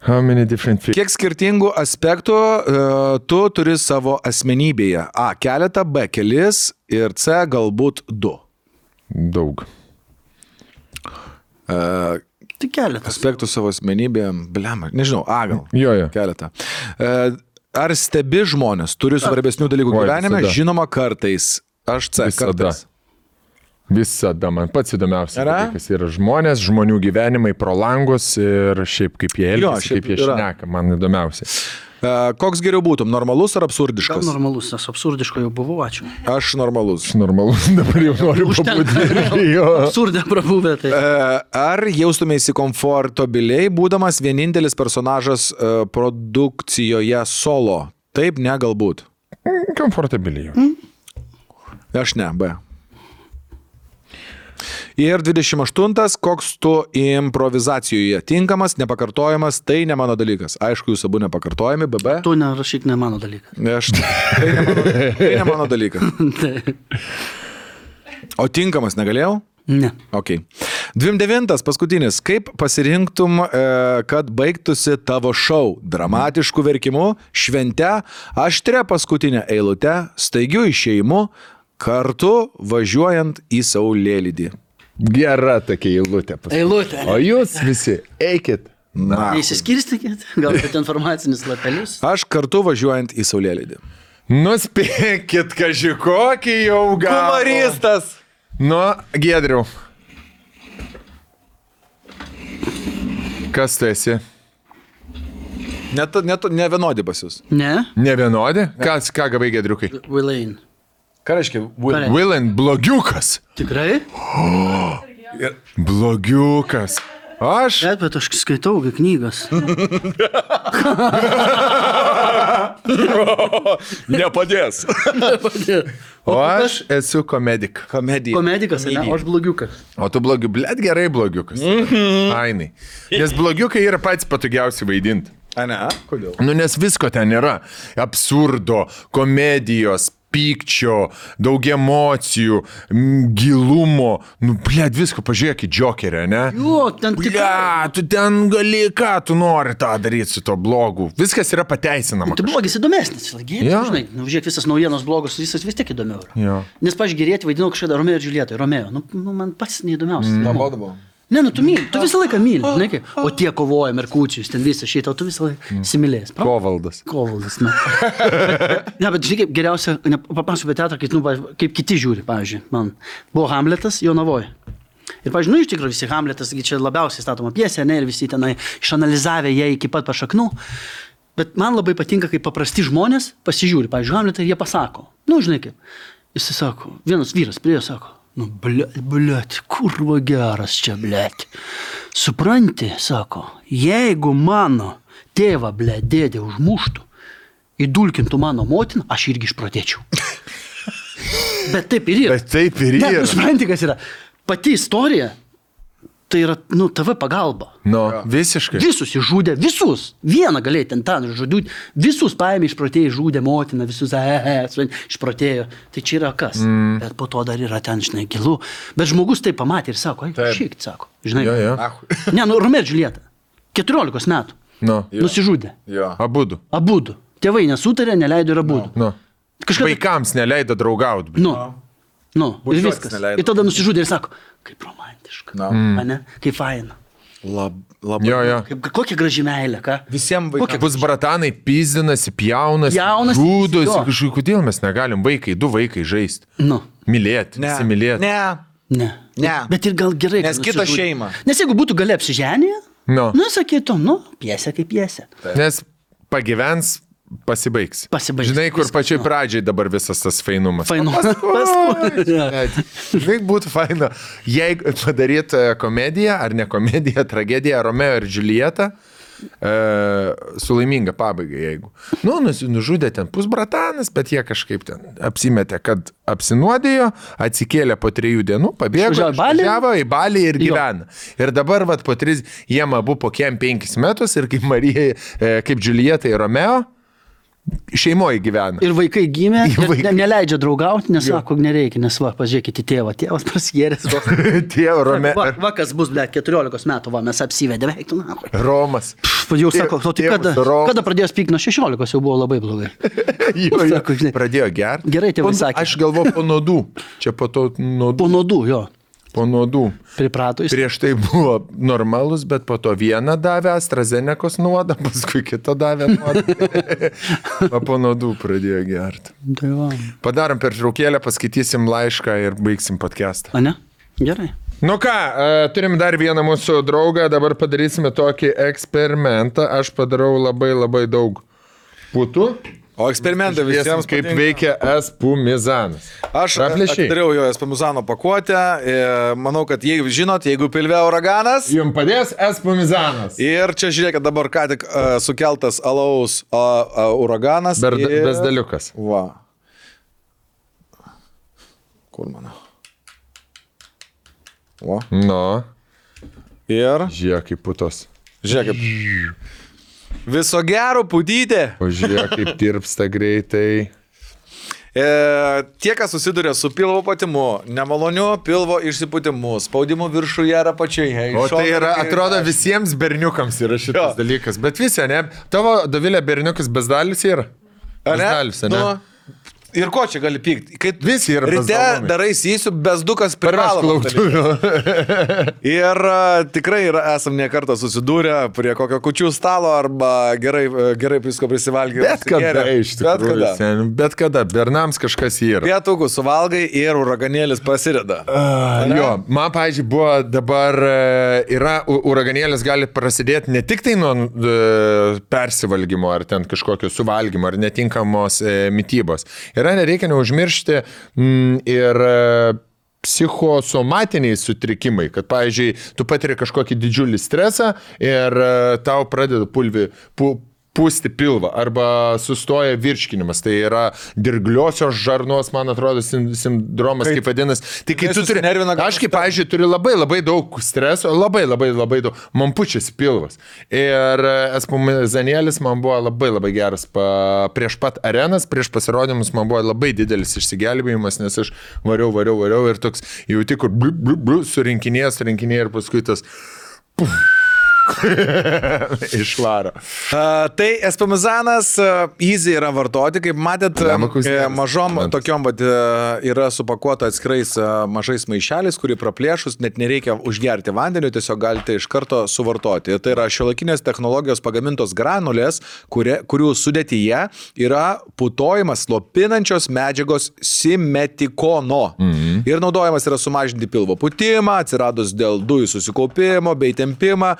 būna. How many different fish? Kiek skirtingų aspektų e, tu turi savo asmenybėje? A. Keletą, B. Kelis ir C. Galbūt du. Daug. E, Tik keletas. aspektų savo asmenybėje, blem, nežinau, A gal. Jo, jo. Keletą. E, Ar stebi žmonės, turi svarbesnių dalykų Oi, gyvenime? visada. Žinoma, kartais. Aš C. Visada. Kartais. Visada man pats įdomiausias Yra? dalykas yra žmonės, žmonių gyvenimai pro langus ir šiaip kaip jie elgiasi, kaip jie yra. šneka, man įdomiausia. E, Koks geriau būtum, normalus ar Gal absurdiškas? normalus, nes absurdiško jau buvau, ačiū. Aš normalus. Aš normalus dabar jau noriu pabūti. Jo. Absurdė prabuvę. Tai. E, Ar jaustumėsi komfortabiliai, būdamas vienintelis personažas e, produkcijoje solo? Taip, ne, galbūt. Komfortabiliai. Aš ne, B. Ir 28. Koks tu improvizacijoje tinkamas, nepakartojamas, tai ne mano dalykas. Aišku, jūs abu nepakartojami, BB. Tu nerašyk ne mano dalykas. Aš, tai, ne mano, tai ne mano dalykas. Tai- O tinkamas negalėjau? ne. Ok. 29. Paskutinis. Kaip pasirinktum, e, kad baigtųsi tavo šou? Dramatišku verkimu, švente, aštria paskutinė eilute, staigiu išėjimu, kartu važiuojant į saulėlydį. Gera tokia eilutė. pas- Eilutė. O jūs visi eikit. Na. Neįsiskirstykit, gal bet informacinis lapelius. Aš kartu važiuojant į saulėlydį. Nuspėkit, kažkai kokį jau gavo. Nu, Gedriu. Kas tu esi? Net, net, ne vienodi pas jūs. Ne? Ne vienodi? Kas, ką gavai, Gedriukai? Willain. Ką reiškia? Reiškia? Willan, blogiukas. Tikrai? Blogiukas. Aš? Bet, bet aš skaitau knygas. Nepadės. O aš esu komedik. Komedija. Komedikas, ne? O aš blogiukas. O tu blogiu, blėt gerai blogiukas. Mhm. Ainai. Nes blogiukai yra pats patogiausi vaidinti. A ne? Kodėl? Nu, nes visko ten yra. Absurdo, komedijos, pykčio, daug emocijų, gilumo. Nu, blėt, visko pažiūrėk į džokerį, ne? Jo, ten tik... Ble, tu ten gali, ką tu nori tą daryti su to blogu. Viskas yra pateisinama. Tai blogis įdomesnis. Gėrė, Jo. žinai, nu, žiūrėk, visas naujienos blogos, visas vis tiek įdomiau. yra. Jo. Nes, pažiūrėti, vaidinau kažkada Romeo ir Džiulietą. Romeo, nu, nu, man pats neįdomiausias. Mm. Nuobodu. Ne, nu tu myli, tu visą laiką myli. žinai kaip. O tie kovoja, Merkučius, ten visą šitą, tu visą laiką similės. Kovaldas. Kovaldas, na. ne, bet žiūrėk, geriausia, ne, papasakok apie teatrą, kaip, nu, kaip kiti žiūri, pavyzdžiui, man. Buvo Hamletas, Jonavoje. Ir, pavyzdžiui, nu, iš tikrųjų visi Hamletas, čia labiausiai statoma piesė, ne, ir visi tenai išanalizavę ją iki pat pašaknų. Bet man labai patinka, kai paprasti žmonės pasižiūri, pavyzdžiui, Hamletą ir jie pasako. Nu, žinai kaip. Jis sako, vienas vyras prie jo sako, nu, blėt, blėt, kurva geras čia, blėt. Supranti, sako, jeigu mano tėvą, blėt, dėdė užmuštų, įdulkintų mano motiną, aš irgi išprotėčiau. Bet taip ir yra. Bet taip ir Ne, yra. tu supranti, kas yra. Pati istorija, tai yra, nu, TV pagalba. Nu, visiškai. Visus išžudė, visus. Vieną galėjai ten ten žudyti. Visus paėmė išprotėjai, žudė motiną, visus e, e, e, išprotėjo. Tai čia yra kas. Mm. Bet po to dar yra ten, žinai, gilu. Bet žmogus tai pamatė ir sako, tiek, sako. Žinai, Jo, jo. Ne, nu, Romeo ir Džiulieta. 14 metų. Nu, Nusižudė. Jo. abudu. Abudu. Tėvai nesutarė, neleido ir abudu. Nu. Kažkas. Vaikams neleido draugauti. Nu. Nu, ir Bučiuotis viskas. neleido. Ir tada nusižudė ir sako, kaip romantiška. Na. Ane? Kaip faina. Lab, labai. Jo, jo. Kaip, kokia graži meilė, ką? Visiems Kokia- vaikams. Bus bratanai, pizdinasi, pjaunasi, jo. Kažkaip, kodėl mes negalim vaikai, du vaikai žaisti? Nu. Mylėti, Ne. įsimylėti. Ne. Ne. Ne. Bet ir gal gerai. Nes kita šeima. Nes jeigu būtų gali apsiženyje, Nu. nu, sakytum, nu, piesė kaip piesė. Nes pagyvens, pasibaigs. Pasibaigs. Žinai, kur Viskas, pačiai nu. pradžiai dabar visas tas fainumas. Fainu. Bet, Žinai, būtų faina, jeigu padaryt e, komediją, ar ne komediją, tragediją Romeo ir Džiulietą. E, su laiminga pabaiga, jeigu. Nu, nužudė ten pusbratanas, bet jie kažkaip ten apsimetė, kad apsinuodėjo, atsikėlė po trijų dienų, pabėgo, Išvažiavo į Balį? ir Jo. gyvena. Ir dabar, vat, po tris, jiem abu po kiem penkis metus ir kaip Marija, e, kaip Džiulieta ir Romeo, šeimoje gyvena. Ir vaikai gimė, Ir vaikai- ne, neleidžia draugauti, nes sako, nereikia, nes va, pažiūrėkite į tėvą, tėvas prasigėręs. Va, Tėvo Romeo. va, va, kas bus, ble, 14 metų, va, mes apsivedėme, eik tu na. Romas. Jau sako, tai Tėvas kada, Romas. kada pradėjo spykti nuo 16, jau buvo labai blogai. Jo, jo. Sako, žinai. Pradėjo gerti. Gerai tėvai sakė. Aš galvoju po nuodų. Čia po to nuodų. Po nuodų, jo, Po nuodų. priprato jis. Prieš tai buvo normalus, bet po to vieną davė AstraZenekos nuodą, paskui kitą davė nuodą. o po nuodų pradėjo gerti. Tai va. Padarom per traukėlę, paskaitysim laišką ir baigsim podcastą. A ne? Gerai. Nu ką, e, turim dar vieną mūsų draugą, dabar padarysime tokį eksperimentą. Aš padarau labai labai daug putų. O eksperimentai Žiūrėsim, visiems kaip patinka. veikia espumizanas. Aš Praplėšiai. atidariau jo espamuzano pakuotę. e, Manau, kad jeigu žinot, jeigu pilve uraganas. Jums padės espumizanas. Ir čia žiūrėkit, dabar ką tik uh, sukeltas alaus uh, uh, uraganas. Ber, ir... Besdaliukas. Va. Kur mano? O. Nu, Ir. žiūrėk kaip putos. Žiūrėkit. Viso gero, putytė. O žiūrėk kaip tirpsta greitai. E, tie, kas susiduria su pilvo patimu, nemaloniu pilvo išsipūtimu, spaudimu viršuje ar apačioje. O tai yra, atrodo, visiems berniukams yra šitas Jo. dalykas. Bet visi, ne? Tavo dovilė berniukas bezdalis yra? Ar ne? Bezdalis, ne? Nu, Ir ko čia gali pykti? Kai Visi yra ryte darai privalomas dalykas. lauktuvių. Ir a, tikrai esam ne kartą susidūrę prie kokio kučių stalo arba gerai, a, gerai visko prisivalgyti. Bet kada iš Bet tikrųjų. kada. sen, Bet kada. Bernams kažkas yra. Pietukų suvalgai ir uraganėlis prasideda. Uh, jo, man, pavyzdžiui, buvo dabar e, yra uraganėlis gali prasidėti ne tik tai nuo e, persivalgymo ar ten kažkokio suvalgymo ar netinkamos e, mytybos. Yra nereikia neužmiršti mm, ir e, psichosomatiniai sutrikimai, kad, pavyzdžiui, tu patiri kažkokį didžiulį stresą ir e, tau pradeda pulvi, pu, pūsti pilvą arba sustoja virškinimas. Tai yra dirgliosios žarnos, man atrodo, sin- sindromas, kaip vadinasi. Tai kai tu turi... susinervina, kad- Aš kaip, pavyzdžiui, turiu labai labai daug streso, labai labai labai daug. Man pučiasi pilvas. Ir espumizanėlis man buvo labai labai geras. Pa, prieš pat arenas, prieš pasirodymus man buvo labai didelis išsigelbėjimas, nes aš variau, variau, variau ir toks jauti, kur blu, blu, blu, surinkinėjas, surinkinėjas ir paskui tas... Puf, Išvaro. A, tai espamizanas a, easy yra vartoti, kaip matėt, geras mažom suprantat. tokiom vat, e, yra supakuota atskirais a, mažais maišeliais, kurį praplėšus net nereikia užgerti vandeniu, tiesiog galite iš karto suvartoti. Tai yra šiuolaikinės technologijos pagamintos granulės, kurie, kurių sudėtyje yra putojimas slopinančios medžiagos simetikono. Mhm. Ir naudojamas yra sumažinti pilvo putimą, atsiradus dėl dujų susikaupimo bei tempimą.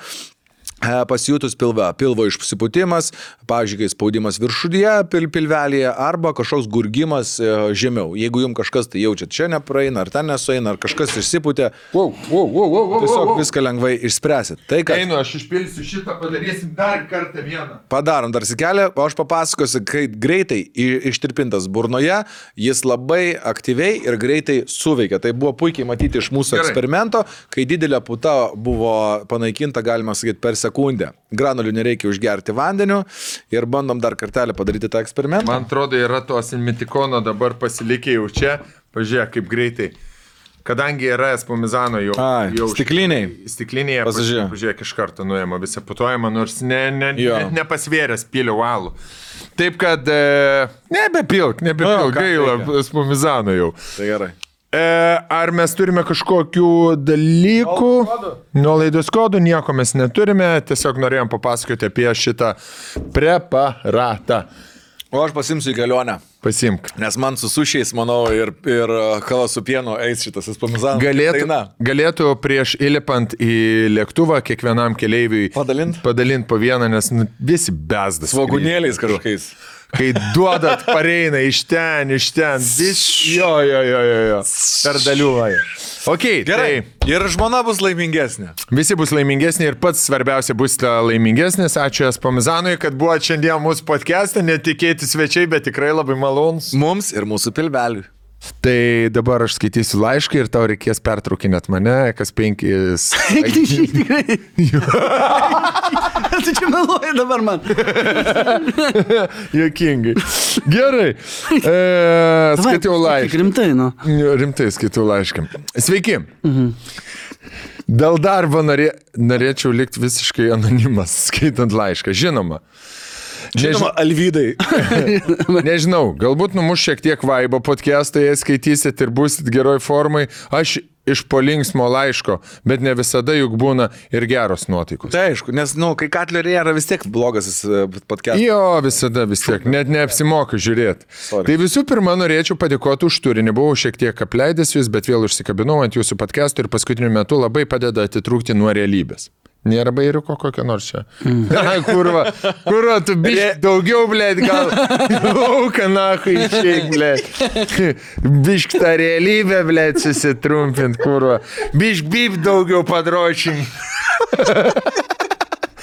E, Pasijutus pilve, pilvo išsipūtimas, pavyzdžiui, kai spaudimas viršudyje pil, pilvelėje arba kažkoks gurgimas e, žemiau. Jeigu jums kažkas tai jaučiat, čia nepraeina, ar ten nesueina, ar kažkas išsipūtė, Wow, wow, wow, wow, wow, tiesiog viską lengvai išspręsit. Tai, kad Einu, aš išpilsiu šitą, padarysim dar kartą vieną. padarom dar sikelį, o aš papasakosiu, kaip greitai ištirpintas burnoje, jis labai aktyviai ir greitai suveikia. Tai buvo puikiai matyti iš mūsų Gerai. eksperimento, kai didelė puta buvo panaikinta, galima sakyti, per sekundę. Granulių nereikia užgerti vandeniu ir bandom dar kartelį padaryti tą eksperimentą. Man atrodo, yra tos mitikono dabar pasilikę jau čia. Pažiūrėk, kaip greitai. Kadangi yra espumizano jau. Ai, jau stikliniai. Stiklinėje. Pasižiūrėk. Pažiūrėk, iš karto nuėjama visą putojimą, nors ne, ne, Jo. net nepasvėręs pilių valų. Taip kad e, nebepilk, nebepilk, gaila espumizano jau. Tai gerai. E, ar mes turime kažkokių dalykų? Nuolaidos kodų nieko mes neturime, tiesiog norėjom papasakoti apie šitą preparatą. O aš pasimsiu į kelionę. Pasimk. Nes man su sušiais, manau, ir, ir kava su pienu eis šitas espamizanas. Galėtų, Tai galėtų prieš įlipant į lėktuvą kiekvienam keleiviui Padalint? padalint po vieną, nes nu, visi bezdas. svagūnėliais kažkokiais. Kai duodat pareina iš ten, iš ten, vis. Jo, jo, jo, jo, jo. Per daliuoja. Ok, Gerai. tai Ir žmona bus laimingesnė. visi bus laimingesni ir pats svarbiausia bus laimingesnis. Ačiū Espamizanui, kad buvo šiandien mūsų podcast'e, netikėti svečiai, bet tikrai labai malonus. Mums ir mūsų pilveliui. Tai dabar aš skaitysiu laišką ir tau reikės pertraukinėt mane, kas penkis. Tikrai. Tu čia meluoji dabar man. Jokingai. Gerai. E, skaitau Tik laišką. Rimtai, nu. Rimtai skaitau laišką. Sveiki. Dėl darbo norė, norėčiau likti visiškai anonimas, skaitant laišką. Žinoma. Žinoma, Alvydai. Nežinau, galbūt numuš šiek tiek vaibo podcast'ą, jei skaitysit ir busit geroj formai. Aš iš polinksmo laiško, bet ne visada juk būna ir geros nuotaikos. Tai aišku, nes, na, nu, kai Katlerė yra vis tiek blogas podcast. Jo, visada vis tiek, net neapsimoka žiūrėti. Tai visų pirma, norėčiau padėkoti už turinį. Buvau šiek tiek apleidęs jūs, bet vėl užsikabinau ant jūsų podcastų ir paskutiniu metu labai padeda atitrūkti nuo realybės. Nėra bairiuko kokio nors čia. Mm. kurva, kurva, tu bišk daugiau, blėt, gal. Lauka, nahui, išeik, blėt. Bišk tą realybę, blėt, susitrumpint, kurva. Bišk bip daugiau padrošim.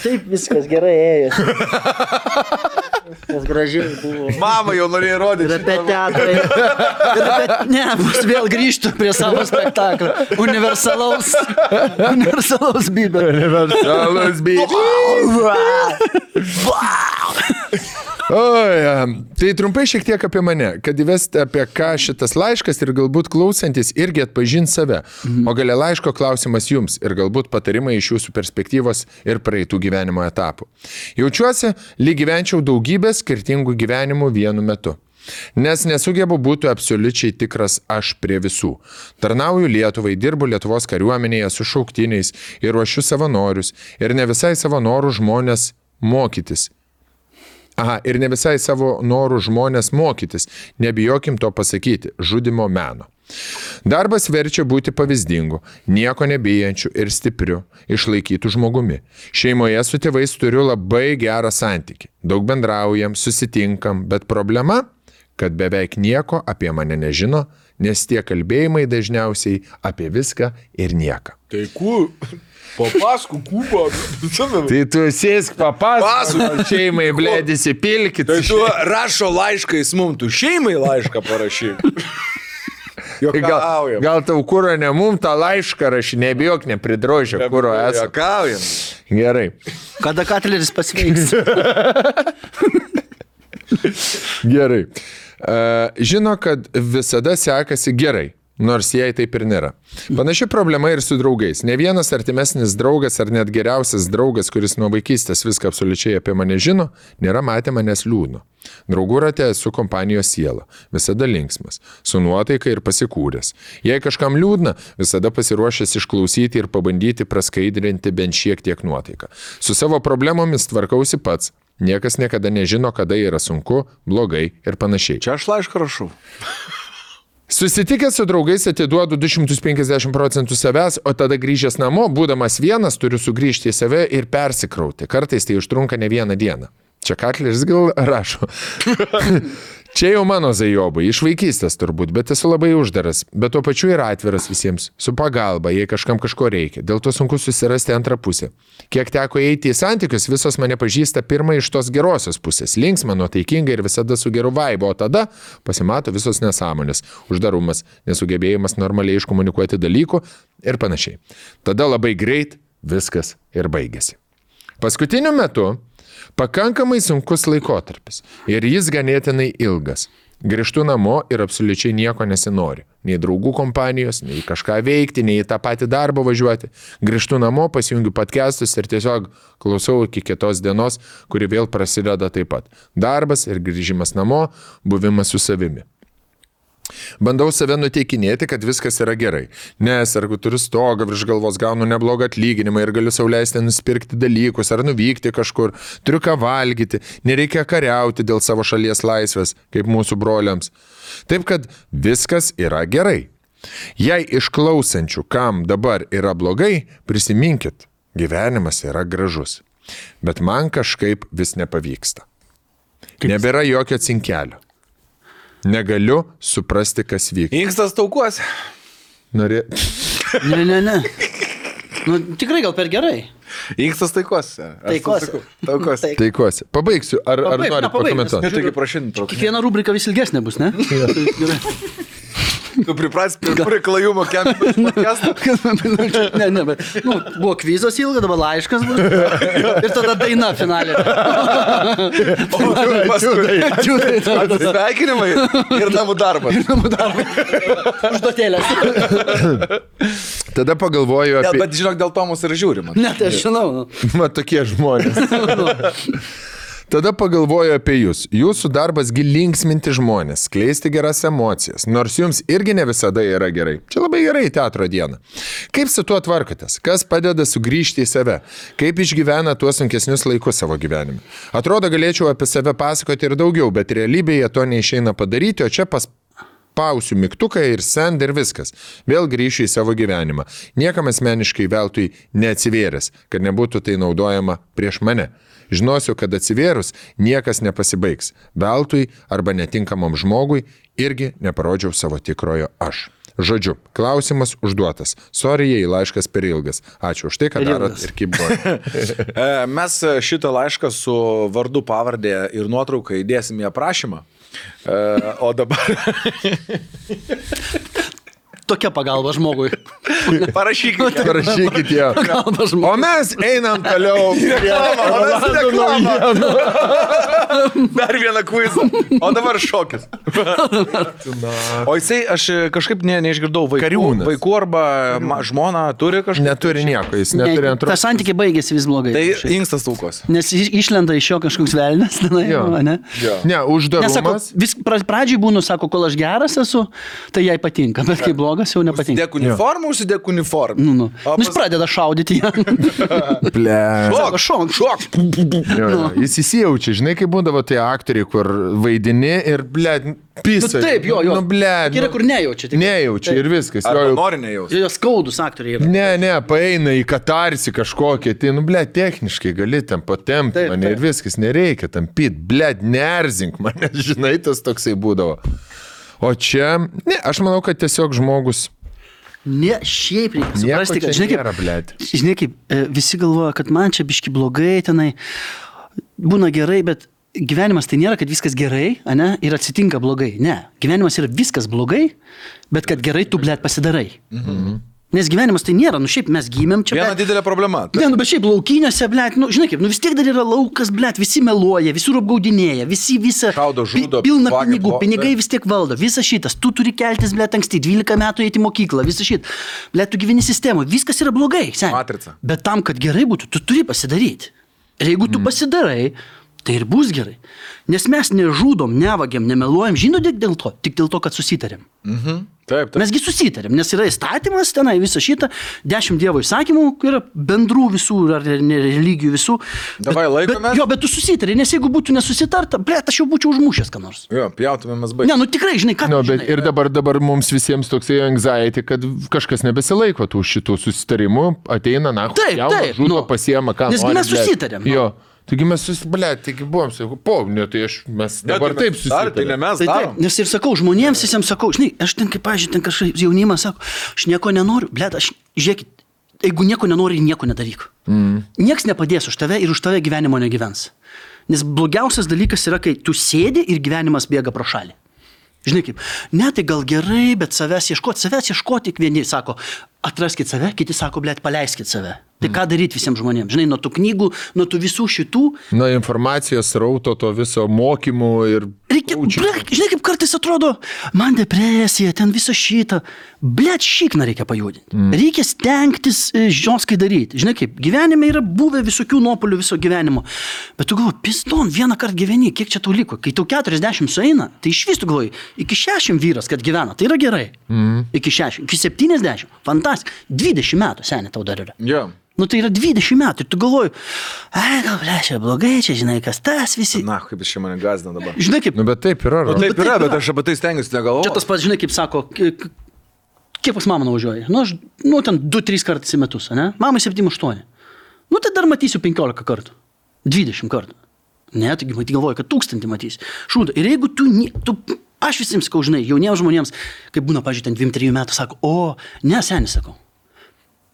Taip viskas gerai ėjo. Viskas gražiai buvo. Mama jau norėjo Ir rodyti. apie teatrą. Ir apie... Ne, bus vėl grįžtų prie savo spektaklio. Universalaus. Universalaus bibelio. Universalus bip. Oi, tai trumpai šiek tiek apie mane, kad įvesti apie ką šitas laiškas ir galbūt klausantis irgi atpažint save. O galia laiško klausimas jums ir galbūt patarimai iš jūsų perspektyvos ir praeitų gyvenimo etapų. Jaučiuosi, lyg gyvenčiau daugybę skirtingų gyvenimų vienu metu. Nes nesugebu būti absoliučiai tikras aš prie visų. Tarnauju Lietuvai, dirbu Lietuvos kariuomenėje su šauktiniais ir ruošiu savanorius ir ne visai savo norų žmonės mokytis. Aha, ir ne visai savo norų žmonės mokytis, nebijokim to pasakyti, žudimo meno. Darbas verčia būti pavyzdingu, nieko nebijančiu ir stipriu, išlaikytų žmogumi. Šeimoje su tėvais turiu labai gerą santyki. Daug bendraujam, susitinkam, bet problema, kad beveik nieko apie mane nežino, nes tie kalbėjimai dažniausiai apie viską ir nieką. Tai kur? Papasku, kubo. Tai tu sėsk papasakok šeimai, blėdisi, pilkit. Tai tu rašo laiškais mum, tu šeimai laišką parašyk. Tai Gal, gal tau kūro ne mum tą laišką rašy, nebijok, nepridrožio kūro esu. Jokaujam. Gerai. Kada Katleris pasveiks? Gerai. E, Žino, kad visada sekasi gerai. Nors jai taip ir nėra. Panaši problema ir su draugais. Ne vienas artimesnis draugas ar net geriausias draugas, kuris nuo vaikystės viską absoliučiai apie mane žino, nėra matę manęs liūdno. Draugų rate esu kompanijos siela, visada linksmas, su nuotaika ir pasikūręs. Jei kažkam liūdna, visada pasiruošęs išklausyti ir pabandyti praskaidrinti bent šiek tiek nuotaiką. Su savo problemomis tvarkausi pats. Niekas niekada nežino, kada yra sunku, blogai ir panašiai. Čia aš laišką rašau. Susitikęs su draugais atiduodu 250 procentų savęs, o tada grįžęs namo, būdamas vienas, turiu sugrįžti į save ir persikrauti. Kartais tai užtrunka ne vieną dieną. Čia Katleris gal rašo. Čia jau mano zajobai, iš vaikystės turbūt, bet esu labai uždaras, bet tuo pačiu ir atviras visiems, su pagalba, jei kažkam kažko reikia. Dėl to sunku susirasti antrą pusę. Kiek teko eiti į santykius, visos mane pažįsta pirmą iš tos gerosios pusės. Linksma, nuotaikinga ir visada su geru vaibu, o tada pasimato visos nesąmonės, uždarumas, nesugebėjimas normaliai iškomunikuoti dalykų ir panašiai. Tada labai greit viskas ir baigėsi. Paskutiniu metu pakankamai sunkus laikotarpis ir jis ganėtinai ilgas. Grįžtu namo ir absoliučiai nieko nesinori. Nei draugų kompanijos, nei kažką veikti, nei į tą patį darbą važiuoti. Grįžtu namo, pasijungiu podcastus ir tiesiog klausau iki kitos dienos, kuri vėl prasideda taip pat. Darbas ir grįžimas namo, buvimas su savimi. Bandau save nuteikinėti, kad viskas yra gerai. Nes ar turiu stogą virš galvos, gaunu neblogą atlyginimą ir galiu sauliaisti nusipirkti dalykus ar nuvykti kažkur, turiu ką valgyti, nereikia kariauti dėl savo šalies laisvės, kaip mūsų broliams. Taip kad viskas yra gerai. Jei išklausančių, kam dabar yra blogai, prisiminkit, gyvenimas yra gražus. Bet man kažkaip vis nepavyksta. Nebėra jokio cinkelio. Negaliu suprasti, kas vyksta. Inkstas taukuos. Norė... Ne, ne, ne. Nu, tikrai gal per gerai. Inkstas taikos. Taikos. Taikos. Tai- Taikosi. Pabaigsiu. Ar, ar Pabaig, nori pakomentuoti? Taigi traukai. Kiekviena rubrika vis ilgesnė bus, ne? Gerai. Tu pripras prie prie klajumo kempinio. ne, ne, bet nu, buvo kvizas ilgas, dabar laiškas bus. Ir tada daina finalė. Sveikinimai ir namų darbas. Užduotėlės. Tada pagalvoju apie... bet žinok, dėl to mus ir žiūrima. Ne, tai aš žinau. nu. Man tokie žmonės. Tada pagalvoju apie jūs. Jūsų darbas gilinksminti žmonės, skleisti geras emocijas, nors jums irgi ne visada yra gerai. Čia labai gerai teatro diena. Kaip su tuo tvarkotės? Kas padeda sugrįžti į save? Kaip išgyvena tuos sunkesnius laikus savo gyvenime? Atrodo, galėčiau apie save pasakoti ir daugiau, bet realybėje to neišeina padaryti, o čia pas Pausiu mygtuką ir send ir viskas. Vėl grįšiu į savo gyvenimą. Niekam asmeniškai veltui neatsivėręs, kad nebūtų tai naudojama prieš mane. Žinosiu, kad atsivėrus niekas nepasibaigs. Veltui arba netinkamam žmogui irgi neparodžiau savo tikrojo aš. Žodžiu, klausimas užduotas. Sorry, jei laiškas per ilgas. Ačiū už tai, Per darot ir kaip buvo. E, Mes šitą laišką su vardu, pavardė ir nuotrauką įdėsim į aprašymą. E, O dabar Tokia pagalba žmogui. parašykite. Parašykit ją. Pagalba O žmogui. mes einam toliau. Dar vieną kvizą. O dabar šokis. O jisai, aš kažkaip ne, neišgirdau vaikų. Kariūnas. Vaikų arba ma, žmona turi kažką. Neturi nieko, jis neturi Ne, antro. Tas santykiai baigėsi vis blogai. Tai Šiaip. inkstas taukus. Nes iš- išlenda iš jo kažkoks velnas, tenai, Jo. ne? Ne, Nes sako, uždarumas. vis pra- pradžiai būnu, sako, kol aš geras esu, tai jai patinka, bet kai blogas jau nepatinka. Užsidėk uniformą, užsidėk uniformą. Nu, nu. O Nu, Jis pas- pradeda šaudyti ją. Ble. Sako, šok. šok. Jo, jo. Jis įsijaučia, žinai, kaip būdavo tie aktoriai, kur vaidini ir, ble, Nu, pisai. taip, jo, jo. Nu, ble. Yra, kur nejaučia. tik- Nejaučia ir viskas. Jo, jau. nori nejaus. Jo skaudus aktoriai yra. Ne, ne, paeina į katarsi kažkokią, tai, nu, ble, techniškai gali ten patempti Taip, mane taip. ir viskas, nereikia tam pit, ble, nerzink mane, žinai, tas toksai būdavo. O čia, ne, aš manau, kad tiesiog žmogus Ne, šiaip reikia suprasti, kad, žinai, kaip, žinai, kaip e, visi galvoja, kad man čia biški blogai tenai, būna gerai, bet gyvenimas tai nėra, kad viskas gerai, ne, ir atsitinka blogai. Ne, gyvenimas yra viskas blogai, bet kad gerai tu, blėt, pasidarai. Mhm. Nes gyvenimas tai nėra, nu šiaip mes gimėm čia. Viena blet, didelė problema. Ne, nu bet šiaip laukinėse, blėt, nu žinai kaip, nu vis tiek dar yra laukas, blėt, visi meluoja, visur apgaudinėja, visi visą... Šaudo, žudo, Pilna vagia, pinigų, plo- pinigai vis tiek valdo, visa šitas, tu turi keltis, blėt, anksti, 12 metų eiti į mokyklą, visa šit. Blėt, tu gyveni sistemoje, viskas yra blogai, sen. Matrica. Bet tam, kad gerai būtų, tu turi pasidaryti. Ir jeigu tu pasidarai, tai ir bus gerai. Nes mes nežudom, nevagiam, nemeluojam, žinote dėl to, tik dėl to, kad susitarėm. Mhm. Taip, taip. Mesgi susitarėm, nes yra įstatymas tenai, visą šitą, dešimt Dievo įsakymų, yra bendrų visų, ar religijų visų. Davai, laikomės. bet, jo, bet tu susitarė, nes jeigu būtų nesusitarta, ble, aš jau būčiau užmušęs ką nors. Jo, pjautumėmės baigti. Ne, nu tikrai, žinai, ką Nu, tu bet žinai. ir dabar, dabar mums visiems toksai anxiety, kad kažkas nebesilaiko tų šitų susitarimų, ateina, na, Taip, taip, žudo, nu. pasiema, ką Nesgi nori, mes susitarėm, nu. Taigi mes susiblėt, taigi buvom, sakau, po, ne, tai aš, mes dabar taip Ar tai ne mes Tai taip, nes ir sakau, žmonėms visiems sakau, žinai, aš ten kaip, pažiūrėjau, ten kažkaip jaunimas sako, aš nieko nenoriu, blėt, aš, žiūrėkit, jeigu nieko nenori, nieko nedaryk. Mm. Niekas nepadės už tave ir už tave gyvenimo negyvens. Nes blogiausias dalykas yra, kai tu sėdi ir gyvenimas bėga pro šalį. Žinai kaip, ne tai gal gerai, bet savęs ieškoti, savęs ieškoti, tik vieni sako, atraskit save, kiti sako, blėt, paleiskit save. Tai ką daryti visiems žmonėms? Žinai, nuo tų knygų, nuo tų visų šitų, Nuo informacijos rauto, to viso mokymų ir... Reikia, ble, žinai, kaip kartais atrodo, man depresija, ten visą šitą. Blet, šikną reikia pajudinti. Mm. Reikia stengtis e, žioskai daryti. Žinai, kaip gyvenime yra buvę visokių nuopolių viso gyvenimo. Bet tu galvoji, piston, vieną kartą gyveni, kiek čia tau liko? Kai tau 40 sueina, tai iš vis tu galvoji, iki 60 vyras, kad gyvena, tai yra gerai. Mm. Iki 60, iki 70, fantastika. 20 metų seniai tau dar yra. Jo. Nu tai yra 20 metų ir tu galvoji, ai, gal, ble, čia blogai, čia žinai, kas tas visi. Na, kaip jis čia mane gazdina dabar. Žinai, kaip Nu, bet taip yra. Nu, taip taip yra, yra. bet aš apie tai stengiuosi negalvoti. Čia tas pats, žinai, kaip sako, ki- ki- kiek pas mamą nuvažiuoji? Nu, aš, nu, ten 2-3 kartus į metus, ne? Mamai 7-8. Nu, tai dar matysiu 15 kartų. 20 kartų. Ne, taigi matyt galvoju, kad tūkstantį matysi. Šūda. Ir jeigu tu, tu aš visiems sakau, žinai, jauniems žmonėms, kai būna, pažiūrėjau, ten 2-3 metų, sako, o, ne, senis, sakau,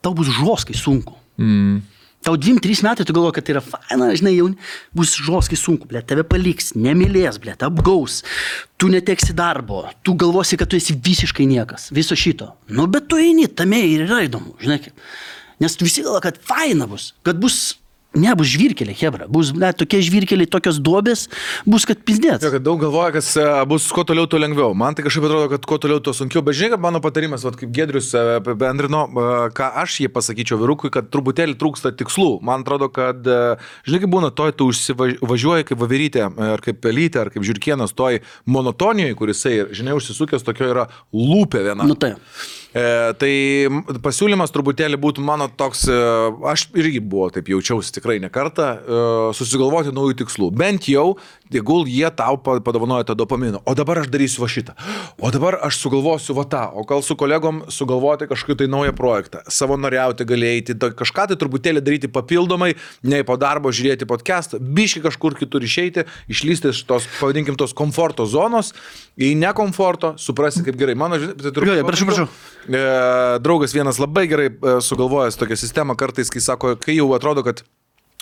tau bus žoskai sunku. Mm. Tau 2-3 metai tu galvoji, kad tai yra faina, žinai, jau bus žoskai sunku, ble, tave paliks, nemylės, ble, apgaus, tu neteksi darbo, tu galvosi, kad tu esi visiškai niekas, viso šito. Nu, bet tu eini, tame ir yra įdomu, žinai. Nes visi galvoja, kad faina bus, kad bus, ne, bus žvirkeliai, hebra, bus, ble, tokie žvirkeliai, tokios duobės, bus, kad. Jo, kad daug galvoja, kas e, bus kuo toliau, tuo lengviau. Man tai kažkaip atrodo, kad kuo toliau, tuo sunkiau. Bet žinai, kad mano patarimas, vat, kaip Gedrius apibendrino, e, ką aš jį pasakyčiau vyrukui, kad truputėlį trūksta tikslų. Man atrodo, kad, e, žinai, kaip būna toj, tu užsivažiuoji kaip vaverytė, e, ar kaip pelytė, ar kaip žirkienas toj monotonijoje, kuris, žinai, užsisukęs tokio yra lūpė viena. Nu tai. E, tai pasiūlymas truputėlį būtų mano toks, e, aš irgi buvau, taip jaučiausi tikrai ne kartą, e, susigalvoti naujų tikslų. Bent jau, tegul jie tau pa- padovanoja tą dopaminą. O dabar aš darysiu va šitą. O dabar aš sugalvosiu va tą. O gal su kolegom sugalvoti kažkokį tai naują projektą. Savanoriauti galėjai, tai kažką tai truputėlį daryti papildomai, nei po darbo žiūrėti podcastą, biški kažkur kitur išeiti, išlysti iš tos, pavadinkim, tos komforto zonos, į nekomforto, suprasti kaip gerai. Mano, tai Jo, jo, prašau, prašau. E, draugas vienas labai gerai e, sugalvojęs tokią sistemą kartais, kai sako, kai jau atrodo, kad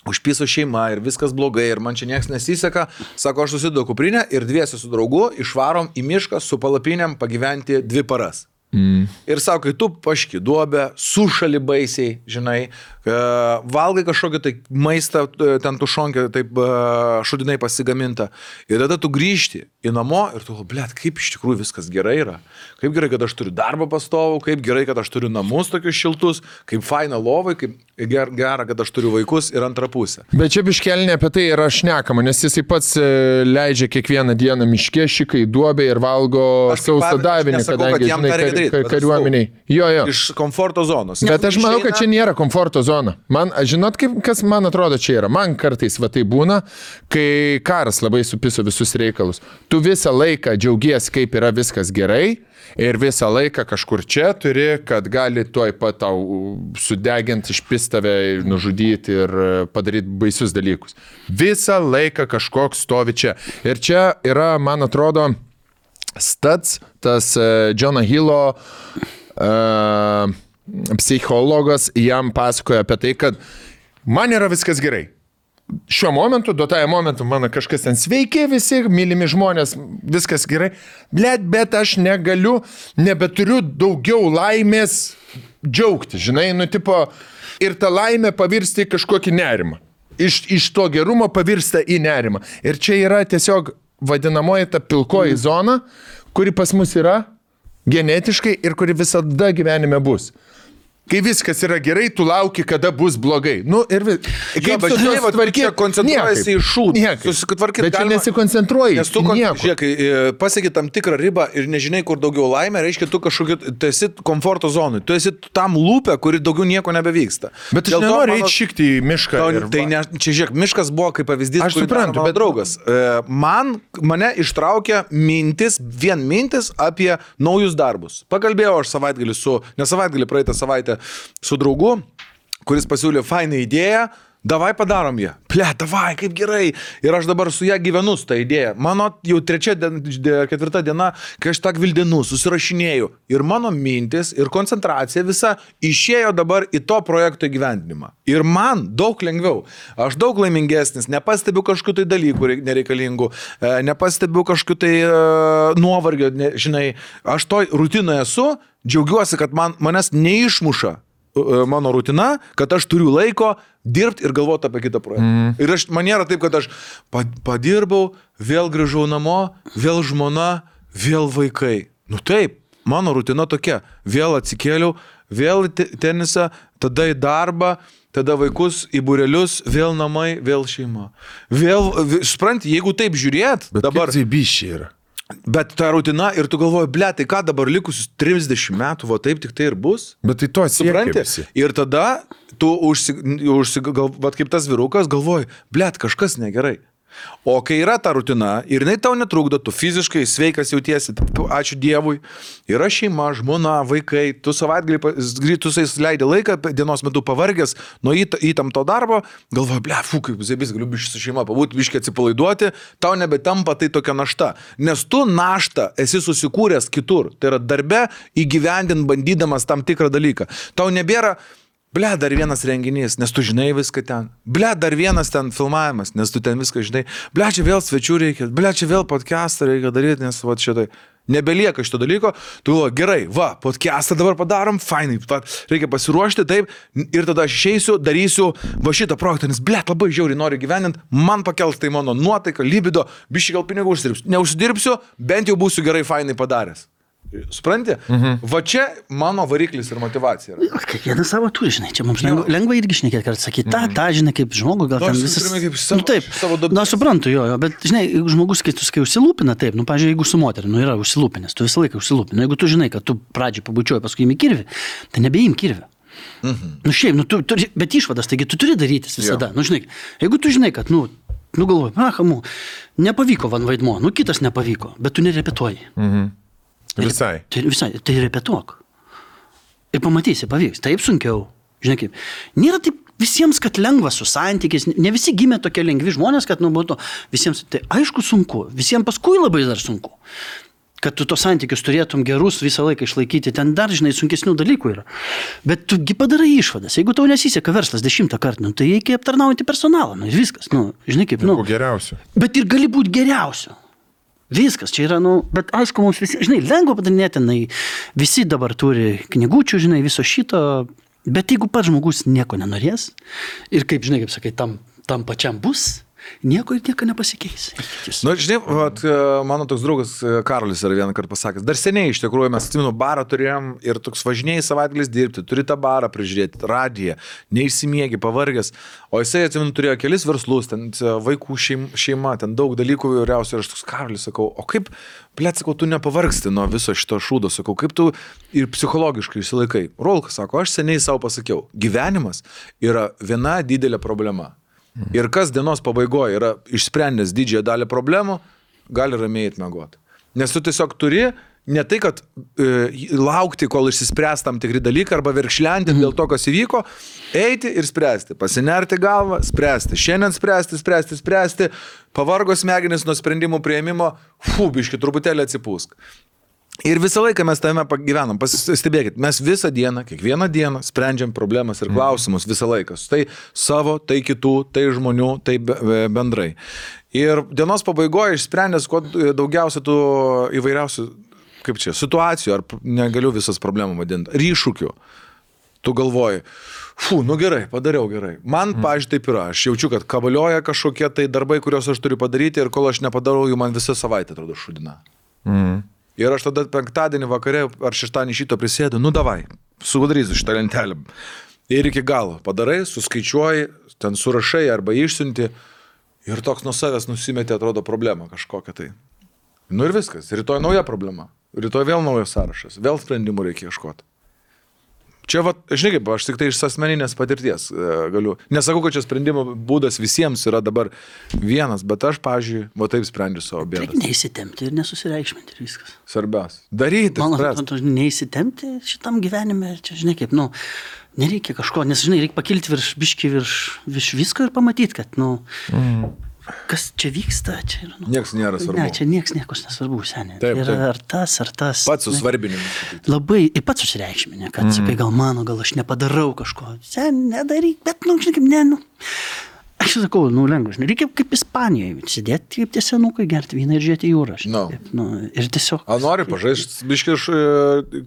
užpiso šeima ir viskas blogai ir man čia niekas nesiseka, sako, aš susidu kuprinę ir dviesi su draugu išvarom į mišką su palapinėm pagyventi dvi paras. Mm. Ir sako, kai tu paški duobę, sušali baisiai, žinai, valgai kažkokį tai maistą, e, ten tu šonkė, taip e, šudinai pasigaminta. Ir tada tu grįžti į namo ir tu, blėt, kaip iš tikrųjų viskas gerai yra. Kaip gerai, kad aš turiu darbą pastovų, kaip gerai, kad aš turiu namus tokius šiltus, kaip faina lovai, kaip ger, gera, kad aš turiu vaikus ir antrą pusę. Bet čia biškelinė apie tai yra šnekama, nes jisai pats e, leidžia kiekvieną dieną miške šikai duobę ir valgo sausą davinį, kadangi, žinai, kar, kar, kariuomeniai. Jo, jo. Iš komforto zonos. Bet aš manau, kad čia nėra komforto zona. Man, žinot, kaip, kas man atrodo čia yra? Man kartais va tai būna, kai karas labai supiso visus reikalus. Tu visą laiką džiaugies, kaip yra viskas gerai ir visą laiką kažkur čia turi, kad gali tuoj pat tau sudeginti, išpistave, nužudyti ir e, padaryti baisius dalykus. Visą laiką kažkoks stovi čia. Ir čia yra, man atrodo, Stats, tas uh, Johno Hilo uh, psichologas jam pasakoja apie tai, kad man yra viskas gerai. Šiuo momentu, duotąją momentu, mano kažkas ten sveiki, visi mylimi žmonės, viskas gerai, bet, bet aš negaliu, nebeturiu daugiau laimės džiaugti, žinai, nu tipo, ir ta laimė pavirsti į kažkokį nerimą. Iš, iš to gerumo pavirsta į nerimą. Ir čia yra tiesiog vadinamoji ta pilkoji mm. zona, kuri pas mus yra genetiškai ir kuri visada gyvenime bus. Kai viskas yra gerai, tu lauki, kada bus blogai. Nu ir vis... Jo, bet žinai, va, čia koncentruojasi į šūdį. Susitvarkyti. Bet čia nesikoncentruoji. Nes tu, kon... žiūrėk, kai pasieki tam tikrą ribą ir nežinai, kur daugiau laimė, reiškia, tu kažkokiu, tu esi komforto zonui, tu esi tam lūpė, kuri daugiau nieko nebevyksta. Bet aš nenoriu eiti šikti į mišką. Tau, ir... Tai ne, čia žiūrėk, miškas buvo kaip pavyzdys. Aš suprantu, bet draugas. E, man, mane ištraukė mintis, vien mintis apie naujus darbus. Pakalbėjau aš savaitgalį su, ne savaitgalį praeitą savaitę su draugu, kuris pasiūlė fainą idėją, davai padarom ją. Ple, davai, kaip gerai. Ir aš dabar su ją gyvenu su tą idėją. Mano jau trečia, dien, ketvirta diena, kai aš tą gvildinu, susirašinėjau. Ir mano mintis ir koncentracija visa išėjo dabar į to projekto įgyvendinimą. Ir man daug lengviau. Aš daug laimingesnis, nepastebiu kažkokių tai dalykų nereikalingų, e, nepastebiu kažkokių tai uh, nuovargio, ne, žinai, aš toj rutinoje esu, džiaugiuosi, kad man, manęs neišmuša mano rutina, kad aš turiu laiko dirbti ir galvoti apie kitą projektą. Mm. Ir aš, man nėra taip, kad aš padirbau, vėl grįžau namo, vėl žmona, vėl vaikai. Nu taip, mano rutina tokia. Vėl atsikėliau, vėl į tenisą, tada į darbą, tada vaikus į burelius, vėl namai, vėl šeima. Vėl, supranti, jeigu taip žiūrėt, Bet dabar... Tai bišiai yra. Bet ta rutina ir tu galvoji, ble, tai ką dabar likusius 30 metų, va taip tik tai ir bus. Bet tai to supranti. Ir tada tu užsi, užsi, va kaip tas virukas galvoji, ble, kažkas negerai. O kai yra ta rutina ir jinai tau netrukdo, tu fiziškai sveikas jautiesi, ačiū Dievui, yra šeima, žmona, vaikai, tu savaitgalį grįžtusais leidai laiką, dienos metu pavargęs nuo įtamto darbo, galvoji, ble, fu, kaip zebis, galiu biškai su šeima pabūti, biškai atsipalaiduoti, tau nebetampa tai tokia našta. Nes tu naštą esi susikūręs kitur, tai yra darbe įgyvendint bandydamas tam tikrą dalyką. Tau nebėra Ble, dar vienas renginys, nes tu žinai viską ten. Ble, dar vienas ten filmavimas, nes tu ten viską žinai. Ble, čia vėl svečių reikia. Ble, čia vėl podcastą reikia daryti, nes va šitai. Nebelieka šito dalyko, tu galvoji, gerai, va, podcastą dabar padarom, fainai, va, reikia pasiruošti taip ir tada aš išeisiu, darysiu va šitą projektą, nes blėt labai žiauriai noriu gyveninti, man pakels tai mano nuotaika, libido, biškai gal pinigų uždirbsiu. Neuždirbsiu, bent jau būsiu gerai fainai padaręs. Supranti? Mhm. Va čia mano variklis ir motivacija. Yra. Kiekvienas savo turi, žinai, čia mums lengva, lengva irgi šnekėti, kad sakyti, tą, mhm. tą, žinai, kaip žmogų, gal nu, ten visas... Kaip savo, nu, taip, savo dabar. Na, suprantu, jo, jo, bet, žinai, jeigu žmogus, kai tu sakai, užsilūpina, taip, nu, pažiūrėjau, jeigu su moteriu, nu, yra užsilūpinęs, tu visą laiką užsilūpina. Jeigu tu žinai, kad tu pradžiai pabučiuoji, paskui įimi kirvi, tai nebeim kirvi. Mhm. Nu, šiaip, nu, tu, turi, bet išvadas, taigi tu turi darytis visada. Jo. Nu, žinai, jeigu tu žinai, kad, nu, nu galvoji, ahamu, nepavyko van vaidmo, nu, kitas nepavyko, bet tu nerepetuoji. Mhm. Visai. Tai, visai, tai repetuok. Ir pamatysi, pavyks. Taip sunkiau. Žinai kaip. Nėra taip visiems, kad lengva su santykiais. Ne visi gimė tokie lengvi žmonės, kad nu būtų visiems. Tai aišku sunku. Visiems paskui labai dar sunku. Kad tu tos santykius turėtum gerus visą laiką išlaikyti, ten dar, žinai, sunkesnių dalykų yra. Bet tugi padarai išvadas. Jeigu tau nesiseka verslas dešimtą kartą, nu, tai reikia aptarnauti personalą. Nu, viskas. Nu, žinai kaip. Nu, geriausiu. Bet ir gali būti geriausiu. Viskas, čia yra, nu, bet aišku, mums visi, žinai, lengva padarinėti, na, visi dabar turi knygučių, žinai, viso šito, bet jeigu pats žmogus nieko nenorės ir kaip, žinai, kaip sakai, tam, tam pačiam bus, nieko ir nieko nepasikeis. Na, nu, žinai, vat, e, mano toks draugas e, Karolis yra vieną kartą pasakęs, dar seniai iš tikrųjų mes atsimenu barą turėjom ir toks važinėjai savaitgalis dirbti, turi tą barą prižiūrėti, radiją, neįsimiegi, pavargęs, o jisai atsimenu turėjo kelis verslus, ten e, vaikų šeima, ten daug dalykų vyriausių ir aš toks Karolis sakau, o kaip, blėt, sakau, tu nepavargsti nuo viso šito šūdo, sakau, kaip tu ir psichologiškai išsilaikai. Rolkas sako, aš seniai savo pasakiau, gyvenimas yra viena didelė problema ir kas dienos pabaigoje yra išsprendęs didžiąją dalį problemų, gali ramiai atmegoti. Nes tu tiesiog turi ne tai, kad e, laukti, kol išsispręs tam tikri dalykai arba verkšlenti mm. dėl to, kas įvyko, eiti ir spręsti, pasinerti galvą, spręsti, šiandien spręsti, spręsti, spręsti, pavargo smegenis nuo sprendimų prieimimo, fubiški, truputėlį atsipūsk. Ir visą laiką mes tame gyvenam. Pasistebėkit, mes visą dieną, kiekvieną dieną sprendžiam problemas ir mhm. klausimus visą laiką. Tai savo, tai kitų, tai žmonių, tai bendrai. Ir dienos pabaigoje išsprendęs kuo daugiausia tų įvairiausių, kaip čia, situacijų, ar negaliu visas problemų vadinti, ar iššūkių. Tu galvoji, fu, nu gerai, padariau gerai. Man, mm. pažiūrėjau, taip yra. Aš jaučiu, kad kavalioja kažkokie tai darbai, kuriuos aš turiu padaryti ir kol aš nepadarau, jų man visą savaitę atrodo šudina. Mm. Ir aš tada penktadienį vakare ar šeštadienį šito prisėdu, nu davai, sugudarysiu šitą lentelę. Ir iki galo padarai, suskaičiuoji, ten surašai arba išsiunti ir toks nuo savęs nusimetė, atrodo, problema kažkokia tai. Nu ir viskas, rytoj nauja problema. Rytoj vėl naujas sąrašas, vėl sprendimų reikia ieškoti. Čia, va, žinai kaip, aš tik tai iš asmeninės patirties e, galiu. Nesakau, kad čia sprendimo būdas visiems yra dabar vienas, bet aš, pažiūrėjau, va taip sprendžiu savo bėdą. neįsitempti ir nesusireikšminti ir viskas. Svarbiausia. Daryti. Man spręst. atrodo, neįsitempti šitam gyvenime, čia žinai kaip, nu, nereikia kažko, nes žinai, reikia pakilti virš biški, virš, virš visko ir pamatyti, kad, nu, mm. Kas čia vyksta, čia yra, nu, Niekas nėra svarbu. Ne, čia niekas niekas nesvarbu, seniai. Taip, yra taip. ar tas, ar tas. Pats susvarbinimas. Labai, ir pats susireikšminė, kad mm. sakai, gal mano, gal aš nepadarau kažko. Sen, nedaryk, bet, nu, žinai, ne, nu. Aš sakau, nu, lengva, žinai, reikia kaip Ispanijoje, sėdėti kaip tie senukai, gerti vyną ir žiūrėti jūrą. No. Taip, nu, ir tiesiog. A nori pažaisti, biški iš e,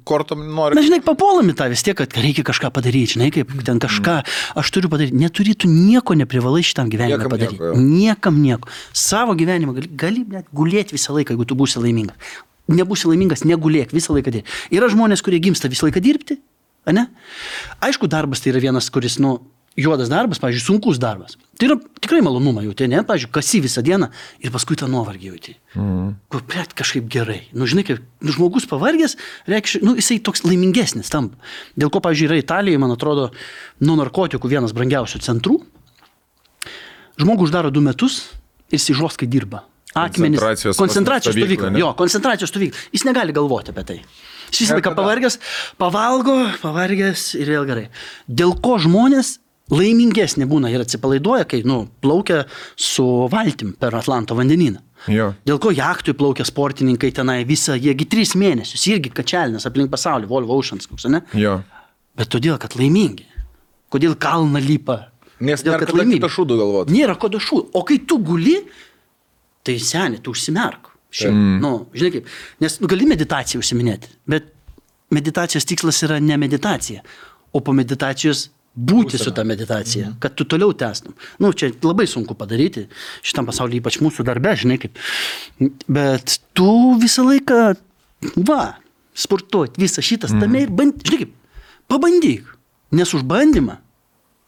kortom nori. Na, žinai, papuolami tą vis tiek, kad reikia kažką padaryti, žinai, kaip ten kažką aš turiu padaryti. Neturi tu nieko neprivalai šitam gyvenime Niekam padaryti. nieko, jo. Niekam nieko. Savo gyvenimą gali, gali net gulėti visą laiką, jeigu tu būsi laimingas. Nebūsi laimingas, negulėk visą laiką dirbti. Yra žmonės, kurie gimsta visą laiką dirbti, ne? Aišku, darbas tai yra vienas, kuris, nu, juodas darbas, pavyzdžiui, sunkus darbas. Tai yra tikrai malonumą jauti, ne? Pavyzdžiui, kasi visą dieną ir paskui tą nuovargį jauti. Mm. Kur pret kažkaip gerai. Nu, žinai, kaip nu, žmogus pavargęs, reikš, nu, jisai toks laimingesnis tampa. Dėl ko, pavyzdžiui, yra Italijoje, man atrodo, nuo narkotikų vienas brangiausių centrų. Žmogų uždaro du metus ir jis žoskai dirba. Akmenis. Koncentracijos koncentracijos stovykla? Jo, koncentracijos stovykla. Jis negali galvoti apie tai. Jis visą laiką pavargęs, pavalgo, pavargęs ir vėl gerai. Dėl ko žmonės laimingesnė būna ir atsipalaiduoja, kai, nu, plaukia su valtim per Atlanto vandenyną. Jo. Dėl ko jachtui plaukia sportininkai tenai visą, jiegi tris mėnesius, irgi kačelinas aplink pasaulį, Volvo Oceans, koks, ne? Jo. Bet todėl, kad laimingi. Kodėl kalną lipa? Nes Todėl, nėra laimingi. kitą šūdų galvoti. Nėra ko dašų. O kai tu guli, tai seniai, tu užsimerk. Šiaip, nu, žinai kaip, nes nu, gali meditaciją užsiminėti, bet meditacijos tikslas yra ne meditacija, o po meditacijos būti su ta meditacija, kad tu toliau tęstum. Nu, čia labai sunku padaryti šitam pasaulyje, ypač mūsų darbe, žinai kaip. Bet tu visą laiką, va, sportuoti, visą šitas mm. tame ir bandyk, žinai kaip, pabandyk, nes už bandymą,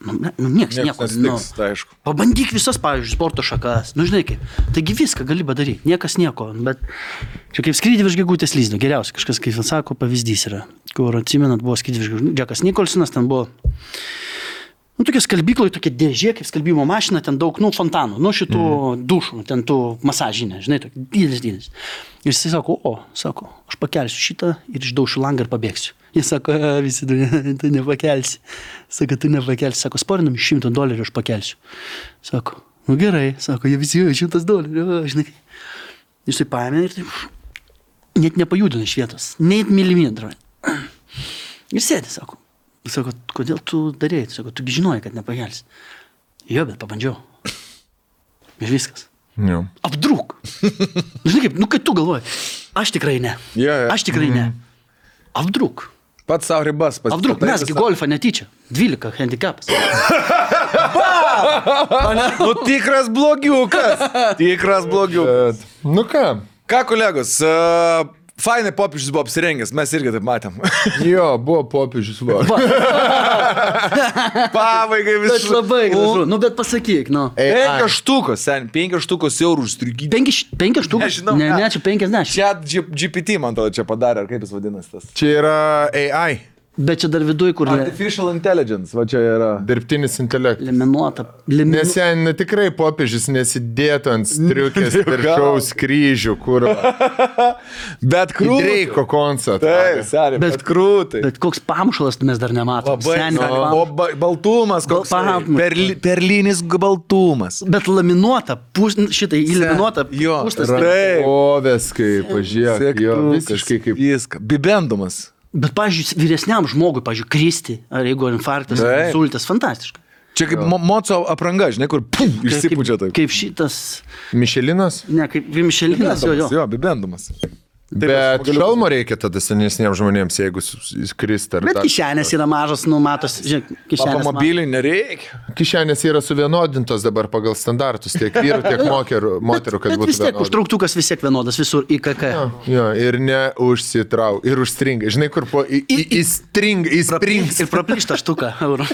nu, ne- nu nieks Niekas nieko, nesitiks, tai aišku. Pabandyk visas, pavyzdžiui, sporto šakas. Nu, žinai kaip. Taigi viską gali padaryti. Niekas nieko. Bet čia kaip skrydį virš gegutės lyzdo. Geriausia, kažkas, kaip sako, pavyzdys yra. Kur atsimenat, buvo skrydį virš gegutės. Džekas Nikolsonas ten buvo. Nu, tokia skalbykloje, tokia dėžė, kaip skalbimo mašina, ten daug, nu, fontanų, nu, šitų mm. dušų, ten tų masažinė, žinai, tokia didelis, didelis. Ir jis sako, o, sako, aš pakelsiu šitą ir išdaušiu langą ir pabėgsiu. Jis sako, "E, visi, tu, tu nepakelsi. Sako, tu nepakelsi. Sako, sporinam iš šimto dolerių aš pakelsiu. Sako, nu gerai, sako, jie visi, "O, šimtas dolerių, žinai. Jisai paėmė ir taip, net nepajudino iš vietos, net milimetrą. Ir sėdi, sako. Sako, kodėl tu darėjai? Sako, tu žinojai, kad nepakelsi. Jo, bet pabandžiau. Ir viskas. Jo. Apdruk. Žinai kaip, nu kai tu galvoji, aš tikrai ne. Jo, jo. Aš tikrai ne. Apdruk. Pats savo ribas pats. Apdruk, mesgi golfą netyčia. 12 handicapas. Nu tikras blogiukas. Tikras blogiukas. Nu ką, Ką, kolegos, uh, fainai popiežius buvo apsirengęs, mes irgi taip matėm. jo, buvo popiežius va. Pabaigai Bet visų. labai gražu. Nu, bet pasakyk, nu. Penkios štukos, sen, penkios štukos eurų užstrigyti. Penki, š- penki štukas? Nežinau, Ne, ne, čia 50. Čia GPT, man atrodo, čia padarė, ar kaip jis vadinasi tas. Čia yra AI, Bet čia dar viduje, kur Artificial intelligence, va čia yra. dirbtinis intelektas. liminuota. Limi... Nes ten nu, tikrai popiežius nesidėtų ant striukės viršaus kryžių, kur Bet krūtai. Dreiko koncert. Taip, seniai, bet, Bet- krūtai. Bet koks pamušalas mes dar nematom. Labai. Seniai, O, pam- o ba baltumas, koks. Pam- Perli, perlinis baltumas. Bet laminuota, pus, šitai įlaminuota. Jo, pustas. Taip. Ovės kaip, pažiūrėk, jo, visiškai kaip. Viską. Bibendumas. Bet, pažiūrėjau, vyresniam žmogui, pažiūrėjau, kristi, ar jeigu infarktas, Taip. insultas, fantastiška. Čia kaip mo moco apranga, žinai, kur pum, išsipučia kaip, taip. kaip šitas, Mišelinas? ne, kaip Vimšelinas, jo, jo. Jo, bibendumas. Bet šalmo reikia tada senesniems žmonėms, jeigu skristi Bet dar- kišenės yra mažos, nu, matos, žinai, kišenės. Automobiliui nereikia. Kišenės yra suvienodintos dabar pagal standartus, tiek vyrų, tiek moterų, moterų kad Bet būtų vis tiek vienodai. užtrauktukas vis tiek vienodas visur į KK. Jo, ir neužsitrau, ir užstringa. Žinai, kur po... Įstringa, įsprings. Ir praplyšta štuka eurų.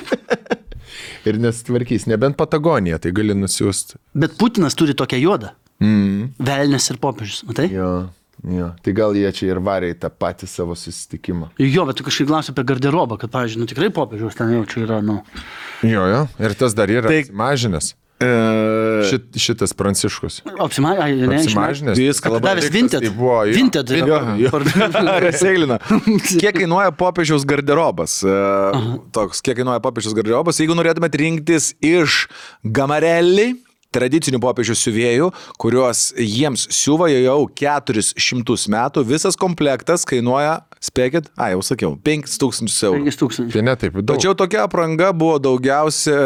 Ir nesitvarkys, nebent Patagonija, tai gali nusiųsti. Bet Putinas turi tokią juodą. Mm. Velnes ir popiežius, matai? Jo, jo. Tai gal jie čia ir varė į tą patį savo susitikimą. Jo, bet tu kažkaip klausi apie garderobą, kad, pavyzdžiui, nu tikrai popiežiaus ten jau čia yra, nu. Jo, jo. Ir tas dar yra Tai- mažinęs. E, Šit, šitas pranciškus. Apsimažinęs, Davęs Tikras Vinted. tai buvo, jo. Vinted. Jo, jo. Seilina. Kiek kainuoja popiežiaus garderobas? E, Toks, kiek kainuoja popiežiaus garderobas? Jeigu norėtumėt rinktis iš gamarelį, tradicinių popiežių siuvėjų, kuriuos jiems siuva jau 400 metų, visas komplektas kainuoja, spėkit, a, jau sakiau, 5000 eurų. 5000. Tai ne taip daug. Tačiau tokia apranga buvo daugiausia,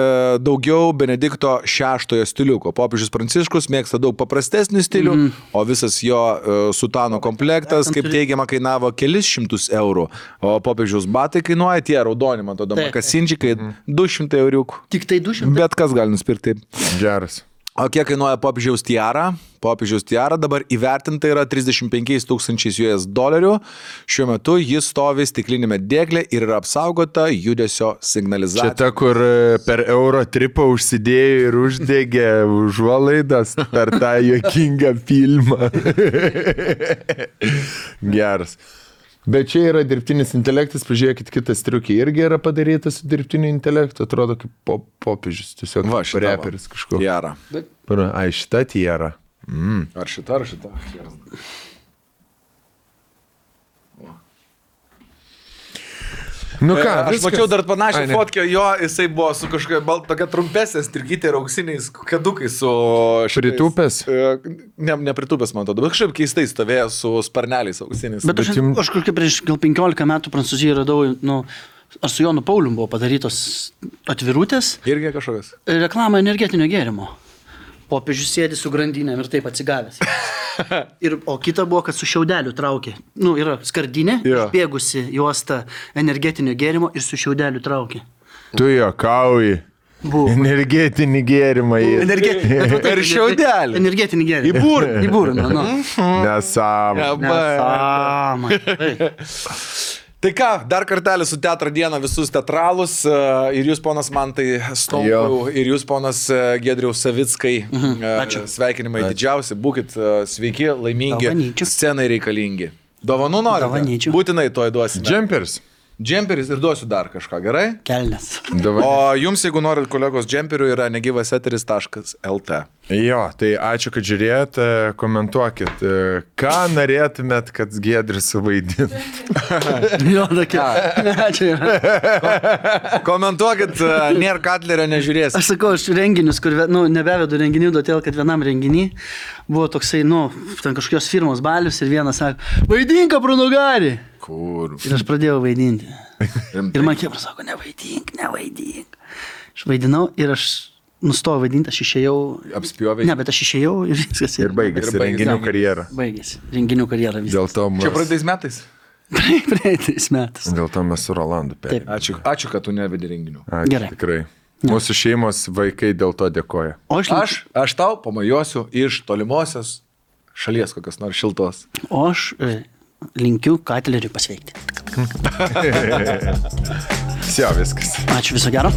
daugiau Benedikto šeštojo stiliuko. Popiežius Pranciškus mėgsta daug paprastesnį stilių, mm. o visas jo uh, sutano komplektas, kaip teigiama, kainavo kelis šimtus eurų. O popiežiaus batai kainuoja tie raudoni, man atrodo, Taip. makasinčikai, 200 euriukų. Tik tai 200. Bet kas gali nusipirkti taip. Geras. O kiek kainuoja popiežiaus tiara? Popiežiaus tiara dabar įvertinta yra 35 tūkstančiais US dolerių. Šiuo metu jis stovi stiklinėme dėklė ir yra apsaugota judesio Čia signalizacija. ta, kur e, per euro tripą užsidėjo ir uždegė užuolaidas per tą juokingą filmą. Geras. Bet čia yra dirbtinis intelektas, pažiūrėkit, kitas triukiai irgi yra padarytas su dirbtiniu intelektu, atrodo kaip po, popiežius, tiesiog Va, šita va. reperis kažkoks. Tiara. Ai, šita tiara. Ar šita, ar šita? Nu ką, Ką, aš viskas. mačiau dar panašią Ai, fotkę, jo, jisai buvo su kažkokia bal, tokia trumpesnė strigytė ir auksiniais kadukais su... šitais- Pritūpęs? E, Ne, ne pritūpęs, man atrodo, bet kažkaip keistai stovėjo su sparneliais auksiniais. Bet aš, aš kažkaip prieš gal 15 metų Prancūzijoje radau, nu, ar su Jonu Paulium buvo padarytos atvirutės Irgi kažkokias. reklamą energetinio gėrimo. Popiežius sėdi su grandinėm ir taip atsigavęs. Ir, o kita buvo, kad su šiaudeliu traukė. Nu, yra skardinė, Jo. bėgusi juosta energetinio gėrimo ir su šiaudeliu traukė. Tu jo kauji. Buvo. Energetinį gėrimą į... Energetinį. Ir šiaudelį. Energetinį gėrimą. Į burną. Į burną, nu. Nesąmonė. Nesąmonė. Tai ką, dar kartelį su teatro diena visus teatralus e, ir jūs, ponas Mantai Stonkau, ir jūs, ponas e, Gedriaus Savickai. Mhm. e, Ačiū. Sveikinimai didžiausi, būkit sveiki, laimingi, Dovanyčių. scenai reikalingi. Dovanų norite? Dovanyčių. Būtinai to įduosime. Džemperis. Džemperis ir duosiu dar kažką, gerai? Kelnes. O jums, jeigu norit kolegos džemperių, yra negyvaseteris.lt. Jo, tai ačiū, kad žiūrėjot, e, komentuokit, e, ką norėtumėt, kad Gedris suvaidintų. Jo, tokia. Ačiū. Komentuokit, e, nėra Katlerio, nežiūrės. Aš sakau, aš renginius, kur nu, nebevedu renginių, todėl kad vienam renginį buvo toksai, nu, ten kažkokios firmos balius ir vienas sako, vaidink pranugarį. Kur? Ir aš pradėjau vaidinti. Ir man kėpras sako, nevaidink, nevaidink. Aš vaidinau ir aš nustojau vaidinti, aš išėjau. Apspjovė. Ne, bet aš išėjau ir viskas. Ir baigėsi Ir baigėsi. renginių karjera. Baigėsi. Renginių karjera viskas. Dėl to, Čia mes, pradės metais. Praeitais metais. dėl to mes su Rolandu perėmėme. Ačiū, ačiū, kad tu nevedi renginių. Ačiū, Gerai. Tikrai. Mūsų šeimos vaikai dėl to dėkoja. O aš, Aš, aš tau pamajosiu iš tolimosios šalies kokios nors šiltos. o aš e, linkiu katleriui pasveikti. Sio viskas. Ačiū viso gero.